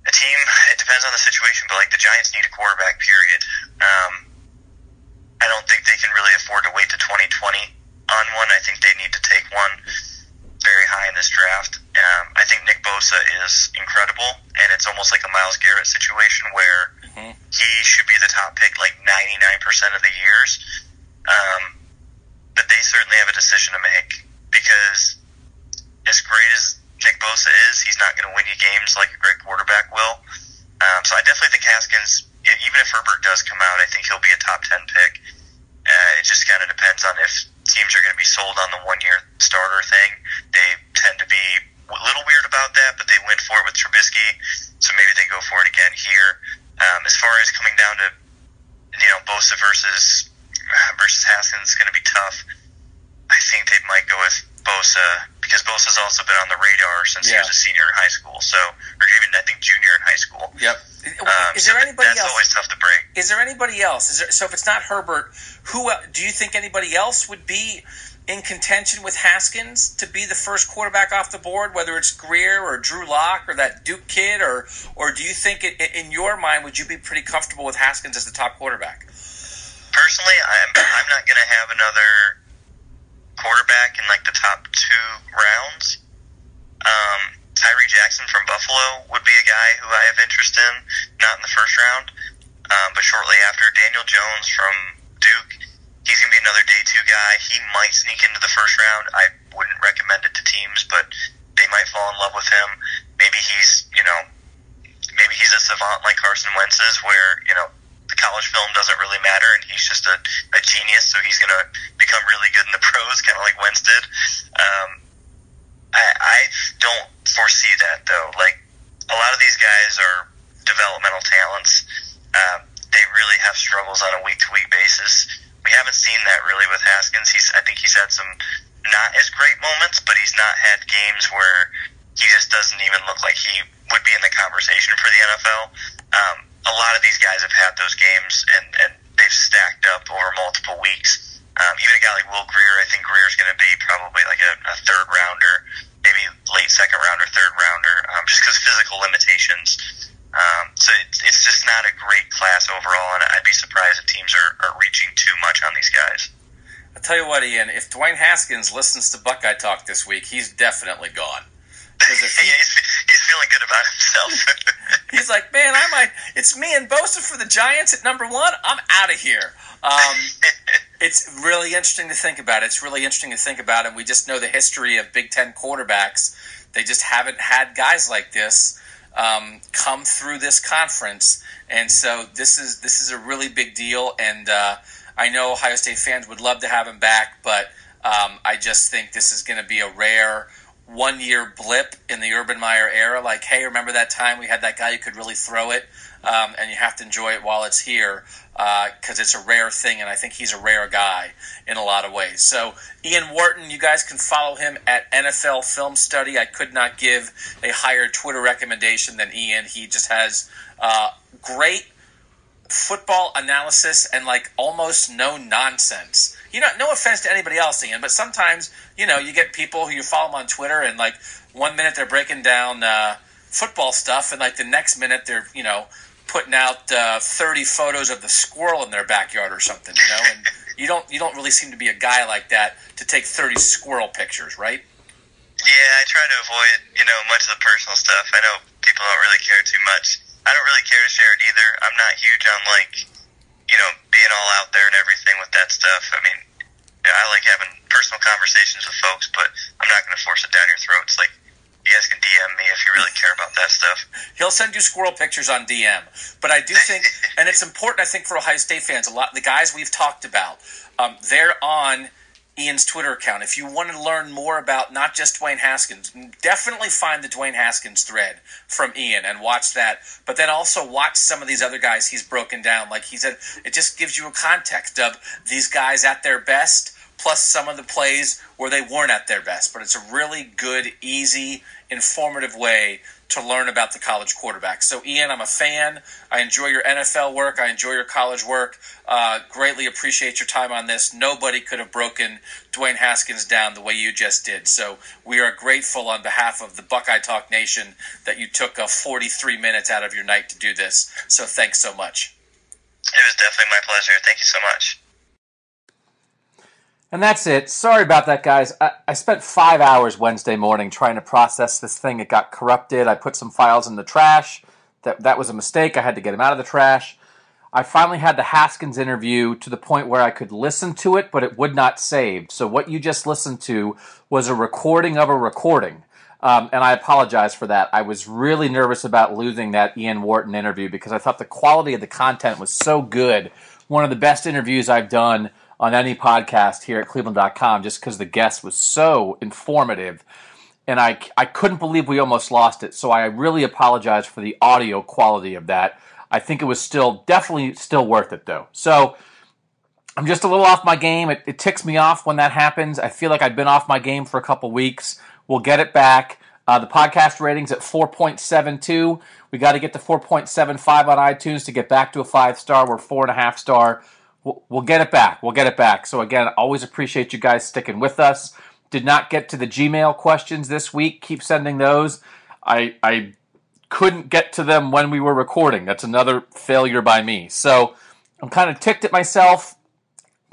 a team, it depends on the situation, but like the Giants need a quarterback. Period. Um, I don't think they can really afford to wait to 2020 on one. I think they need to take one very high in this draft. Um, I think Nick Bosa is incredible, and it's almost like a Myles Garrett situation where he should be the top pick like 99% of the years. Um, but they certainly have a decision to make because as great as Nick Bosa is, he's not going to win you games like a great quarterback will. Um, so I definitely think Haskins, even if Herbert does come out, I think he'll be a top 10 pick. Uh, it just kind of depends on if teams are going to be sold on the one year starter thing. They tend to be a little weird about that, but they went for it with Trubisky, so maybe they go for it again here. Um, as far as coming down to, you know, Bosa versus versus Haskins, it's going to be tough. I think they might go with Bosa because Bosa's also been on the radar since he was a senior in high school, so or even I think junior in high school. Yep. Um, is so there anybody that's else? always tough to break. Is there anybody else? Is there, so if it's not Herbert, who do you think anybody else would be in contention with Haskins to be the first quarterback off the board? Whether it's Grier or Drew Lock or that Duke kid, or or do you think it, in your mind would you be pretty comfortable with Haskins as the top quarterback? Personally, I'm I'm not going to have another quarterback in like the top two rounds. Um, Tyree Jackson from Buffalo would be a guy who I have interest in, not in the first round, um, but shortly after. Daniel Jones from Duke, he's going to be another day two guy. He might sneak into the first round. I wouldn't recommend it to teams, but they might fall in love with him. Maybe he's, you know, maybe he's a savant like Carson Wentz is, where you know college film doesn't really matter, and he's just a, a genius, so he's going to become really good in the (laughs) pros, kind of like Wentz did. Um, I, I don't foresee that though. Like a lot of these guys are developmental talents. Um, they really have struggles on a week to week basis. We haven't seen that really with Haskins. He's I think he's had some not as great moments, but he's not had games where he just doesn't even look like he would be in the conversation for the NFL. Um, a lot of these guys have had those games and, and they've stacked up over multiple weeks. Um, even a guy like Will Grier, I think Grier's going to be probably like a, a third rounder, maybe late second rounder, third rounder, um, just because physical limitations. Um, so it's, it's just not a great class overall, and I'd be surprised if teams are, are reaching too much on these guys. I'll tell you what, Ian. If Dwayne Haskins listens to Buckeye Talk this week, he's definitely gone. 'Cause if yeah, he's, he's feeling good about himself. (laughs) He's like, man, I might. It's me and Bosa for the Giants at number one. I'm out of here. Um, (laughs) it's really interesting to think about. It's really interesting to think about, and we just know the history of Big Ten quarterbacks. They just haven't had guys like this um, come through this conference, and so this is this is a really big deal. And uh, I know Ohio State fans would love to have him back, but um, I just think this is going to be a rare one year blip in the Urban Meyer era. Like, hey, remember that time we had that guy who could really throw it? Um, and you have to enjoy it while it's here because it's a rare thing, and I think he's a rare guy in a lot of ways. So, Ian Wharton, you guys can follow him at NFL Film Study. I could not give a higher Twitter recommendation than Ian. He just has uh, great football analysis and like almost no nonsense. You know, no offense to anybody else, Ian, but sometimes you know you get people who you follow on Twitter and like one minute they're breaking down uh, football stuff and like the next minute they're you know putting out uh, 30 photos of the squirrel in their backyard or something, you know, and you don't you don't really seem to be a guy like that to take 30 squirrel pictures, right? Yeah, I try to avoid, you know, much of the personal stuff. I know people don't really care too much. I don't really care to share it either. I'm not huge on like, you know, being all out there and everything with that stuff. I mean, yeah, I like having personal conversations with folks, but I'm not going to force it down your throats. Like, you guys can DM me if you really care about that stuff. He'll send you squirrel pictures on DM. But I do think, (laughs) and it's important, I think, for Ohio State fans. A lot the guys we've talked about, um, they're on Ian's Twitter account. If you want to learn more about not just Dwayne Haskins, definitely find the Dwayne Haskins thread from Ian and watch that. But then also watch some of these other guys he's broken down. Like he said, it just gives you a context of these guys at their best, plus some of the plays where they weren't at their best. But it's a really good, easy, informative way to learn about the college quarterback. So, Ian, I'm a fan. I enjoy your NFL work. I enjoy your college work. Uh, greatly appreciate your time on this. Nobody could have broken Dwayne Haskins down the way you just did. So, we are grateful on behalf of the Buckeye Talk Nation that you took uh, 43 minutes out of your night to do this. So, thanks so much. It was definitely my pleasure. Thank you so much. And that's it. Sorry about that, guys. I, I, spent five hours Wednesday morning trying to process this thing. It got corrupted. I put some files in the trash. That that was a mistake. I had to get them out of the trash. I finally had the Haskins interview to the point where I could listen to it, but it would not save. So what you just listened to was a recording of a recording. Um, and I apologize for that. I was really nervous about losing that Ian Wharton interview because I thought the quality of the content was so good. One of the best interviews I've done on any podcast here at cleveland.com just because the guest was so informative. And I, I couldn't believe we almost lost it. So I really apologize for the audio quality of that. I think it was still definitely still worth it though. So I'm just a little off my game. It, it ticks me off when that happens. I feel like I've been off my game for a couple weeks. We'll get it back. Uh, the podcast ratings at 4.72. We got to get to 4.75 on iTunes to get back to a five star. We're four and a half star. We'll, get it back. We'll get it back. So again, always appreciate you guys sticking with us. Did not get to the Gmail questions this week. Keep sending those. I I couldn't get to them when we were recording. That's another failure by me. So I'm kind of ticked at myself,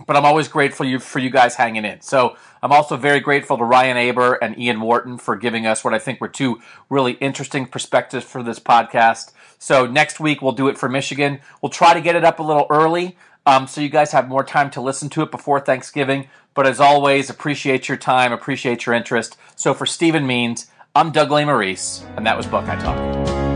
but I'm always grateful you, for you guys hanging in. So I'm also very grateful to Ryan Aber and Ian Wharton for giving us what I think were two really interesting perspectives for this podcast. So next week we'll do it for Michigan. We'll try to get it up a little early um, so you guys have more time to listen to it before Thanksgiving. But as always, appreciate your time, appreciate your interest. So for Stephen Means, I'm Doug Lesmerises, and that was Buckeye Talk.